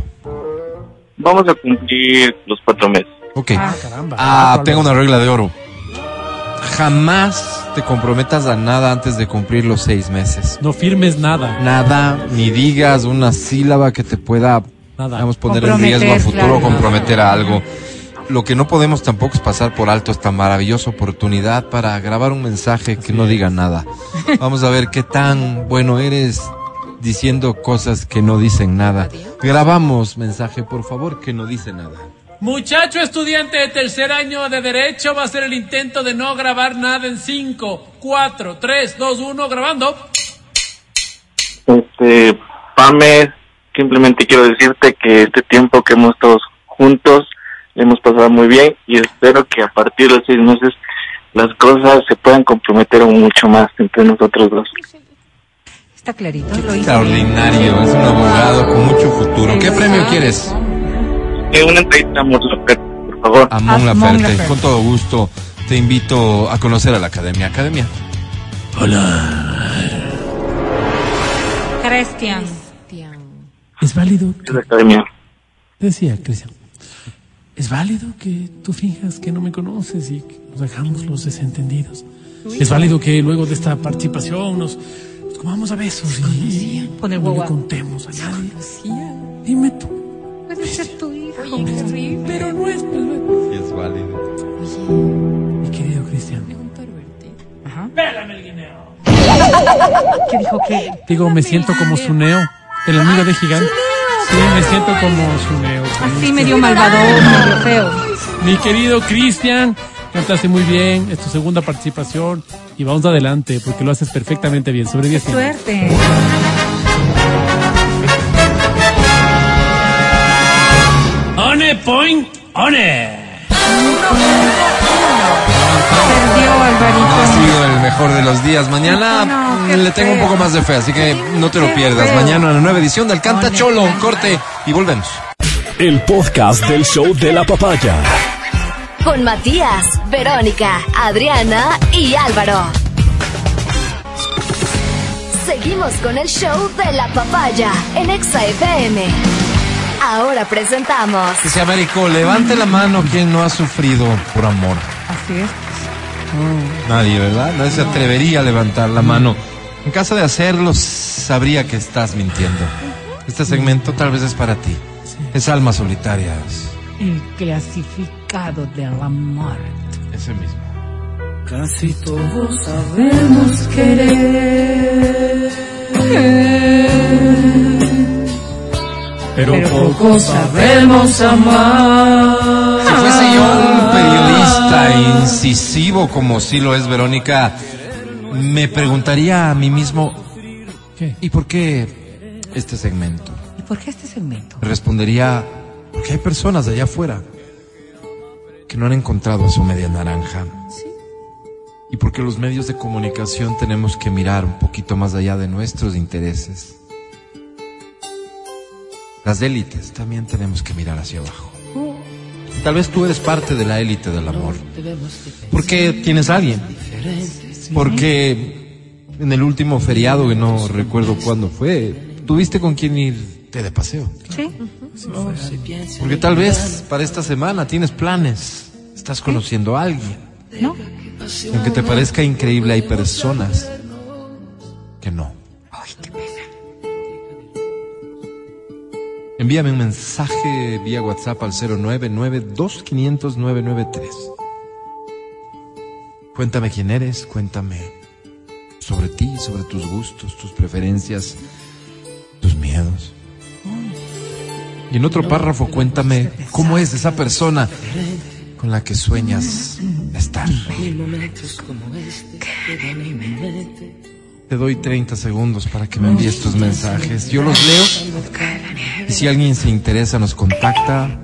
Vamos a cumplir los cuatro meses.
Ok.
Ah,
Caramba.
Ah,
Algo
tengo una regla de oro. Jamás te comprometas a nada antes de cumplir los seis meses.
No firmes nada.
Nada, ni digas una sílaba que te pueda,
Nada.
vamos, poner en riesgo a futuro comprometer a algo. Lo que no podemos tampoco es pasar por alto esta maravillosa oportunidad para grabar un mensaje que no diga nada. (laughs) Vamos a ver qué tan bueno eres diciendo cosas que no dicen nada. Grabamos mensaje, por favor, que no dice nada.
Muchacho estudiante de tercer año de Derecho va a hacer el intento de no grabar nada en 5, 4, 3, 2, 1, grabando.
Este, Pame, simplemente quiero decirte que este tiempo que hemos estado juntos hemos pasado muy bien y espero que a partir de los seis meses las cosas se puedan comprometer mucho más entre nosotros dos.
Está clarito. Lo.
Extraordinario, es un abogado con mucho futuro. ¿Qué premio quieres?
Eh, una entrevista a Mon Laferte, por favor.
A Mon
A Mon
Laferte. Con todo gusto te invito a conocer a la academia. Academia.
Cristian.
Es válido,
Es la academia.
decía Cristian, es válido que tú finjas que no me conoces y que nos hagamos los desentendidos. Es válido que luego de esta participación nos, nos comamos a besos y
Con el
no le contemos a nadie. Dime tú.
Puede ser tu hijo.
Pero no es...
Es válido.
Mi querido Cristian.
Ajá.
Pélame el guineo.
¿Qué dijo que?
Digo, me siento como Suneo, el amigo de gigante. Sí, me siento como Suneo.
Así
Cristian.
medio medio feo.
Mi querido Cristian, cantaste muy bien, es tu segunda participación y vamos adelante porque lo haces perfectamente bien. Sobre 10 minutos.
Suerte.
One point,
Ha sido el mejor de los días. Mañana
No,
mm, le tengo un poco más de fe, así que no te lo pierdas.
feo.
Mañana en la nueva edición del Canta Cholo. Corte y volvemos.
El podcast del show de la papaya.
Con Matías, Verónica, Adriana y Álvaro. Seguimos con el show de la papaya en Exa FM. Ahora presentamos
Dice Américo, levante la mano quien no ha sufrido por amor.
Así es.
Nadie, ¿verdad? Nadie se atrevería a levantar la mano. En caso de hacerlo, sabría que estás mintiendo. Este segmento tal vez es para ti. Es Almas Solitarias.
El clasificado de la muerte.
Ese mismo.
Casi todos sabemos querer,
Pero,
pero
poco
pocos sabemos amar.
Si fuese yo un periodista incisivo como sí lo es Verónica, me preguntaría a mí mismo,
¿Qué?
¿y por qué este segmento?
¿Y por qué este segmento?
Respondería, porque hay personas allá afuera que no han encontrado a su media naranja. Y porque los medios de comunicación tenemos que mirar un poquito más allá de nuestros intereses. Las élites también tenemos que mirar hacia abajo. Tal vez tú eres parte de la élite del amor. Porque tienes a alguien. Porque en el último feriado, que no recuerdo cuándo fue, tuviste con quien irte de paseo.
Sí.
Porque tal vez para esta semana tienes planes, estás conociendo a alguien.
¿No?
Aunque te parezca increíble, hay personas que no.
Ay, qué
Envíame un mensaje vía WhatsApp al 099-2500-993. Cuéntame quién eres, cuéntame sobre ti, sobre tus gustos, tus preferencias, tus miedos. Y en otro párrafo cuéntame cómo es esa persona con la que sueñas estar. Te doy 30 segundos para que me envíes tus mensajes. Yo los leo. Y si alguien se interesa, nos contacta.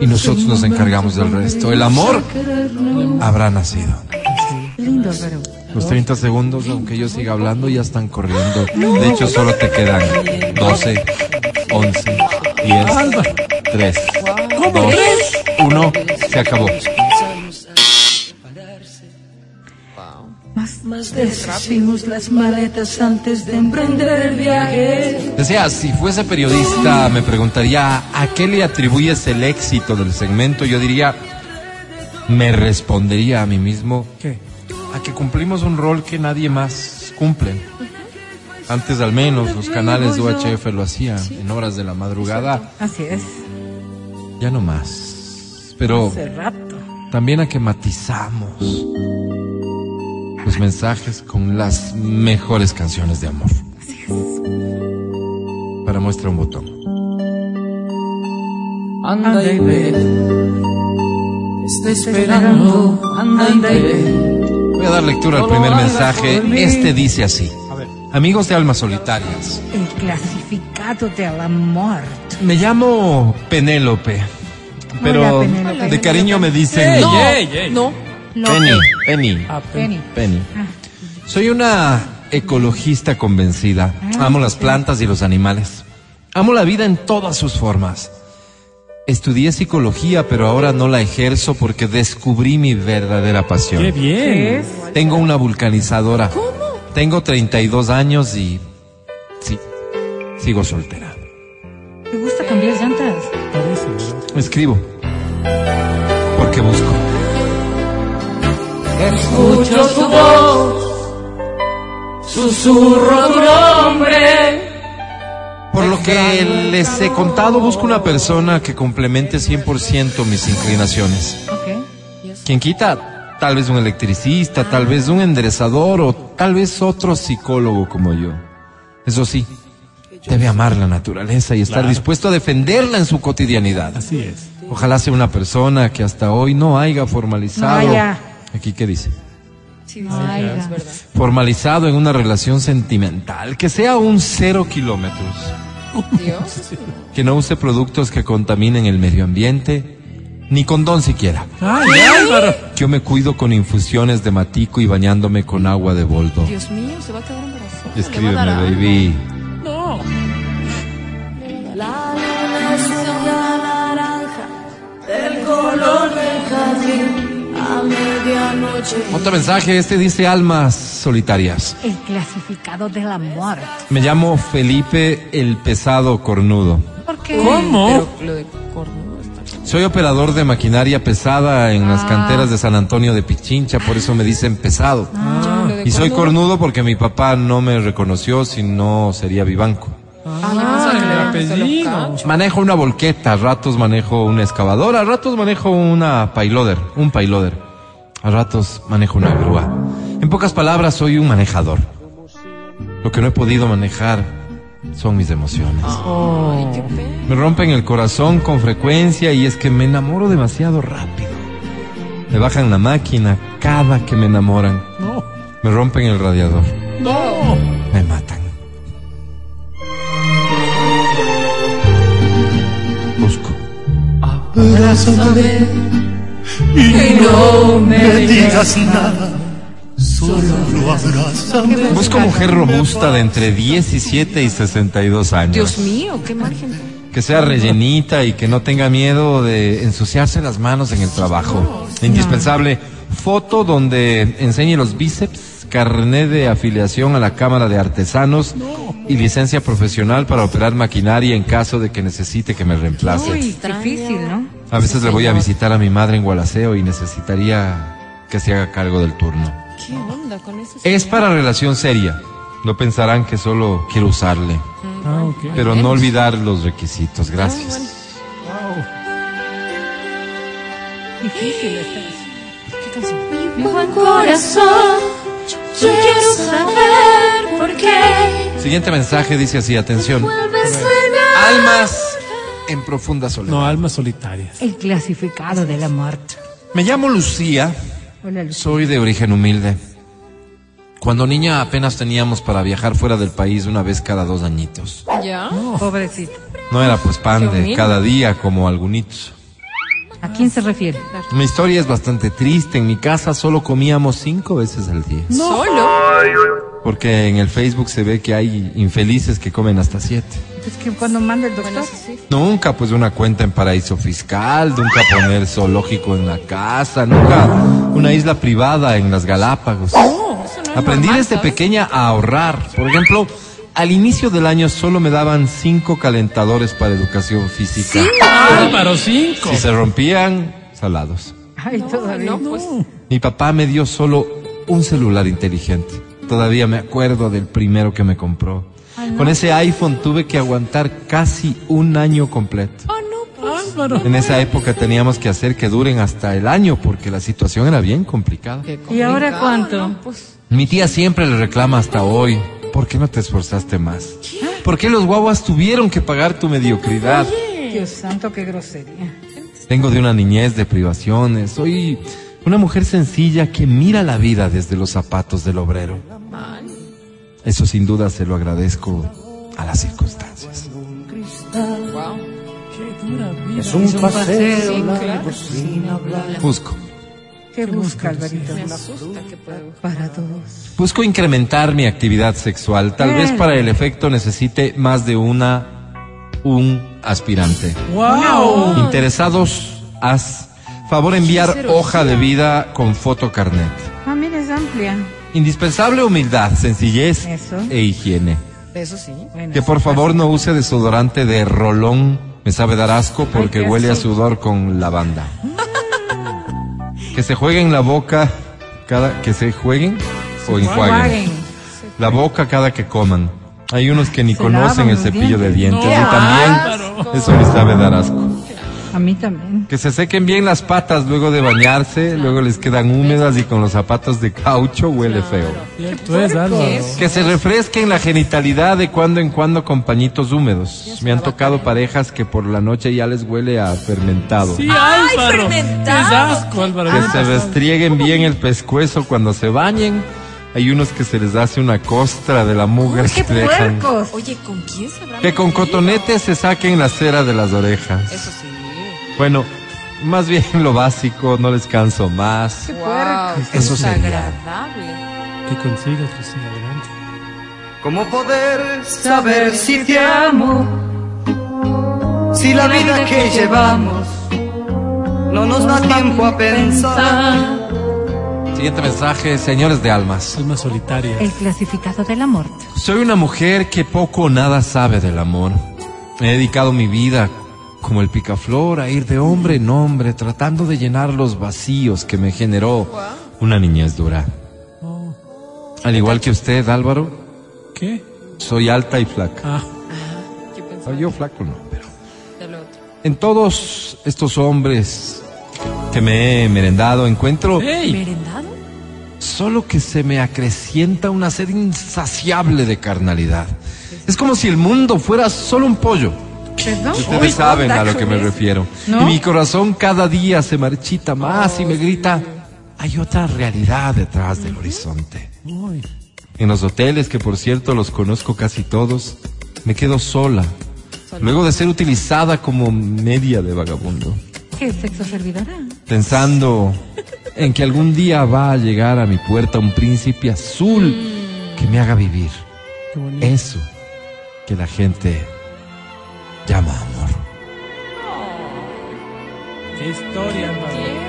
Y nosotros nos encargamos del resto. El amor habrá nacido.
Lindo, pero.
Los 30 segundos, aunque yo siga hablando, ya están corriendo. De hecho, solo te quedan 12, 11, 10, 3, 2, 1. Se acabó.
Más deshicimos las maletas antes de emprender el viaje.
Decía, si fuese periodista, me preguntaría a qué le atribuyes el éxito del segmento. Yo diría, me respondería a mí mismo
¿Qué?
a que cumplimos un rol que nadie más cumple. Antes al menos los canales de UHF lo hacían en horas de la madrugada,
Así es.
ya no más. Pero
Hace rato.
también a que matizamos los mensajes con las mejores canciones de amor. Para muestra un botón.
Anda y ve. Te está esperando. Anda y ve.
Voy a dar lectura al primer mensaje. Este dice así. Amigos de almas solitarias.
El clasificado de la muerte.
Me llamo Penélope. Pero
Hola, Penélope.
de cariño me dicen
No,
Ey, ey.
no.
Penny, Penny,
Ah,
Penny.
Penny. Soy una ecologista convencida. Amo las plantas y los animales. Amo la vida en todas sus formas. Estudié psicología, pero ahora no la ejerzo porque descubrí mi verdadera pasión.
Qué bien.
Tengo una vulcanizadora. Tengo 32 años y sí, sigo soltera.
¿Te gusta cambiar llantas?
Parece, ¿verdad?
Escribo. Porque busco.
Escucho tu voz. Susurro tu nombre.
Por lo que les he contado, busco una persona que complemente 100% mis inclinaciones.
Ok.
Quien quita, tal vez un electricista, tal vez un enderezador o tal vez otro psicólogo como yo. Eso sí, debe amar la naturaleza y estar
Claro.
dispuesto a defenderla en su cotidianidad.
Así es.
Ojalá sea una persona que hasta hoy no haya formalizado.
No haya.
Aquí qué dice.
Ay,
Es verdad.
Formalizado en una relación sentimental, que sea un cero kilómetros,
Dios.
que no use productos que contaminen el medio ambiente, ni condón siquiera.
Ay, Álvaro.
Yo me cuido con infusiones de matico y bañándome con agua de boldo.
Dios mío, se va a quedar embarazada.
Escríbeme, baby.
No.
A medianoche.
Otro mensaje, este dice almas solitarias.
El clasificado de la muerte.
Me llamo Felipe el pesado cornudo.
¿Por qué?
¿Cómo?
Pero lo de cornudo está.
Soy operador de maquinaria pesada en las canteras de San Antonio de Pichincha, por eso me dicen pesado.
Lo de
Y soy cornudo porque mi papá no me reconoció, si no sería vivanco.
Ah,
apellido.
Manejo una volqueta, a ratos manejo una excavadora, a ratos manejo una payloader, un payloader. A ratos manejo una grúa. En pocas palabras, soy un manejador. Lo que no he podido manejar son mis emociones. Me rompen el corazón con frecuencia y es que me enamoro demasiado rápido. Me bajan la máquina cada que me enamoran.
No.
Me rompen el radiador.
No.
Abrázame y no me digas nada. Solo abrázame.
Busco mujer robusta de entre 17 y 62 años.
Dios mío, qué margen.
Que sea rellenita y que no tenga miedo de ensuciarse las manos en el trabajo. Indispensable. Foto donde enseñe los bíceps, carnet de afiliación a la Cámara de Artesanos y licencia profesional para operar maquinaria en caso de que necesite que me reemplace.
Uy, difícil, ¿no?
A veces le voy a visitar a mi madre en Gualaceo y necesitaría que se haga cargo del turno.
¿Qué onda con eso?
Es para relación seria. No pensarán que solo quiero usarle.
Ah, ok.
Pero no olvidar los requisitos. Gracias.
Difícil está eso.
¿Qué canción?
Mi buen corazón, yo quiero saber por qué
Siguiente mensaje dice así, atención. Almas en profunda soledad.
No, almas solitarias.
El clasificado de la muerte.
Me llamo Lucía,
Hola, Lucía.
soy de origen humilde. Cuando niña apenas teníamos para viajar fuera del país una vez cada dos añitos.
¿Ya?
Pobrecito.
No era pues pan de cada día como algunitos.
¿A quién se refiere?
Mi historia es bastante triste. En mi casa solo comíamos cinco veces al día.
¿Solo?
Porque en el Facebook se ve que hay infelices que comen hasta siete.
Es que cuando manda el doctor.
Bueno, eso sí.
Nunca pues una cuenta en paraíso fiscal, nunca poner zoológico en la casa, nunca una isla privada en las Galápagos.
Eso no es
Aprendí
normal,
desde
¿sabes?
pequeña a ahorrar. Por ejemplo, al inicio del año solo me daban cinco calentadores para educación física.
Álvaro, cinco.
Si se rompían, salados.
Ay, todavía.
No, pues.
Mi papá me dio solo un celular inteligente. Todavía me acuerdo del primero que me compró. Con ese iPhone tuve que aguantar casi un año completo.
Ah, no, pues.
Álvaro.
En esa época teníamos que hacer que duren hasta el año porque la situación era bien complicada.
Qué
¿Y ahora cuánto?
¿no? Pues.
Mi tía siempre le reclama hasta hoy. ¿Por qué no te esforzaste más? ¿Por qué los guaguas tuvieron que pagar tu mediocridad?
Dios santo, qué grosería.
Vengo de una niñez de privaciones. Soy una mujer sencilla que mira la vida desde los zapatos del obrero. Eso sin duda se lo agradezco a las circunstancias.
Wow.
Es un paseo
Sí, claro.
largo sin hablar.
Busco.
¿Qué busca, Alvarito?
Me asusta que.
Para todos.
Busco incrementar mi actividad sexual. Tal vez para el efecto necesite más de una, un aspirante.
Wow.
Interesados, haz favor enviar hoja de vida con foto carnet.
Ah, mira, es amplia.
Indispensable humildad, sencillez
Eso.
e higiene.
Eso sí.
Bueno,
Que por favor no use desodorante de rolón, me sabe dar asco porque
Ay,
huele a sudor con lavanda. (laughs) que se jueguen la boca cada que se jueguen o enjuaguen la boca cada que coman. Hay unos que ni
Se
conocen
lavan
el cepillo de
dientes.
y también eso les sabe dar asco.
A mí también.
Que se sequen bien las patas luego de bañarse, luego les quedan húmedas y con los zapatos de caucho huele feo. Que se refresquen la genitalidad de cuando en cuando con pañitos húmedos. Me han tocado parejas que por la noche ya les huele a fermentado.
Sí,
Ay,
Álvaro. Es asco, Álvaro.
Que se restrieguen bien el pescuezo cuando se bañen. Hay unos que se les hace una costra de la mugre
¡Qué
que dejan.
puercos!
Oye, ¿con quién se
Que con
metido?
cotonete se saquen la cera de las orejas.
Eso sí.
Bueno, más bien (laughs) lo básico, no les canso más.
Wow.
Eso sería.
Desagradable.
Que consigas, Lucía, adelante.
¿Cómo poder saber si te amo? Si la vida que llevamos no nos da tiempo a pensar.
Siguiente mensaje, señores de almas.
Almas solitarias.
El clasificado del amor.
Soy una mujer que poco o nada sabe del amor. He dedicado mi vida como el picaflor a ir de hombre en hombre tratando de llenar los vacíos que me generó una niñez dura. Al igual que usted, Álvaro,
¿Qué?
soy alta y flaca.
Ah,
Yo pensaba
Ah, Yo flaco no, pero... En todos estos hombres que me he merendado encuentro
¡Ey!
¿Merendado?
solo que se me acrecienta una sed insaciable de carnalidad. Es como si el mundo fuera solo un pollo.
¿Perdón?
Ustedes saben a lo que me
eso.
refiero.
¿No?
Y mi corazón cada día se marchita más y me grita, hay otra realidad detrás del horizonte.
Uy.
En los hoteles, que por cierto los conozco casi todos, me quedo sola, luego de ser utilizada como media de vagabundo,
¿Qué sexo servidora?
pensando en que algún día va a llegar a mi puerta un príncipe azul que me haga vivir eso que la gente llama amor.
Qué historia.
Tierna.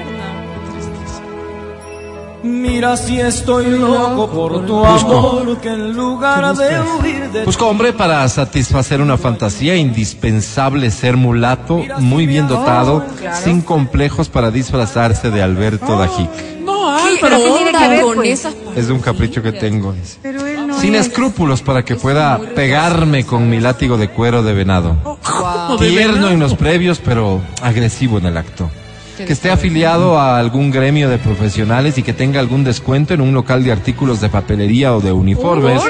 Mira si estoy loco por tu
Busco.
amor, que en lugar de huir de
Busco hombre para satisfacer una fantasía indispensable ser mulato, muy bien dotado, sin complejos para disfrazarse de Alberto Dajic.
No,
Pero
Álvaro.
¿qué
tiene
onda
que ver,
con
pues?
esas
Es de un capricho que tengo.
Pero
Sin
es.
escrúpulos para que pueda pegarme con mi látigo de cuero de venado.
Wow.
Tierno en los previos, pero agresivo en el acto. Que esté afiliado a algún gremio de profesionales y que tenga algún descuento en un local de artículos de papelería o de uniformes.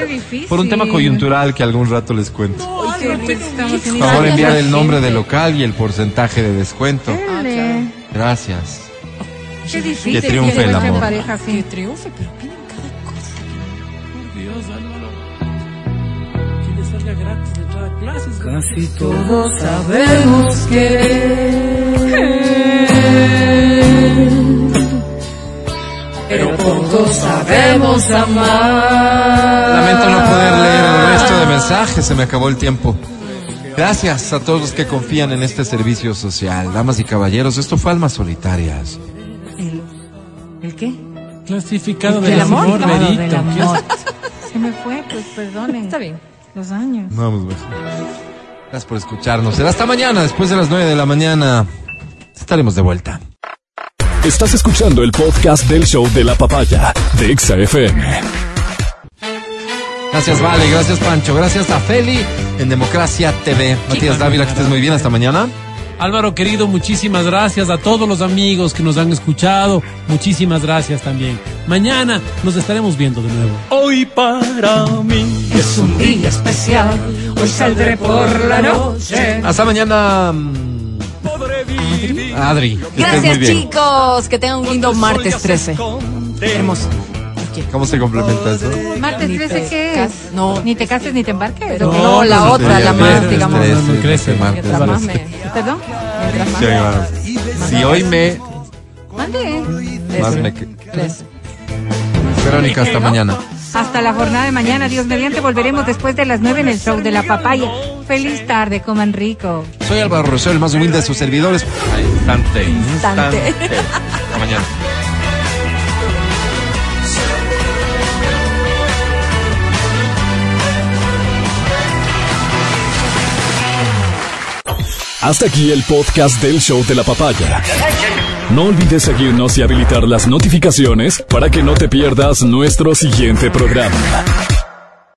Por un tema coyuntural que algún rato les cuento. Por favor, enviar el nombre del local y el porcentaje de descuento.
Ah.
Gracias.
Qué difícil
Que triunfe el amor.
Que triunfe, pero
Casi todos sabemos que pero pocos sabemos amar.
Lamento no poder leer el resto de mensajes, se me acabó el tiempo. Gracias a todos los que confían en este servicio social. Damas y caballeros, esto fue Almas Solitarias.
¿El, ¿El qué?
Clasificado
¿Del
del
amor?
amor. (laughs)
Se me fue, pues perdonen.
Está bien.
Los años.
Vamos, pues. Gracias por escucharnos. Será hasta mañana, después de las 9 de la mañana. Estaremos de vuelta.
Estás escuchando el podcast del show de la papaya de Exa FM.
Gracias, Vale. Gracias, Pancho. Gracias a Feli en Democracia TV. Matías Dávila, que estés muy bien. Hasta mañana.
Álvaro querido, muchísimas gracias a todos los amigos que nos han escuchado. Muchísimas gracias también. Mañana nos estaremos viendo de nuevo.
Hoy para mí
Es un día especial, hoy saldré por la noche.
Hasta mañana. mm, Adri. que estés muy
Gracias,
bien.
chicos. Que tengan un lindo martes 13. Hermoso.
¿Cómo se complementa eso?
¿Martes
Ni
13
te
qué es?
no.
Ni te cases ni te embarques.
No,
no, la otra, la más, digamos.
tres,
no, no, crece.
este martes.
Mientras más me.
¿Perdón?
Mientras más
Sí,
me-
va. Si hoy me.
Mande.
Más me. Verónica, hasta mañana.
Hasta la jornada de mañana, Dios mediante, volveremos después de las 9 en el show de la papaya. Feliz tarde, coman rico.
Soy Álvaro Rosell, el más humilde de sus servidores. A Instante, instante.
Instante.
Hasta mañana.
Hasta aquí el podcast del show de la papaya. No olvides seguirnos y habilitar las notificaciones para que no te pierdas nuestro siguiente programa.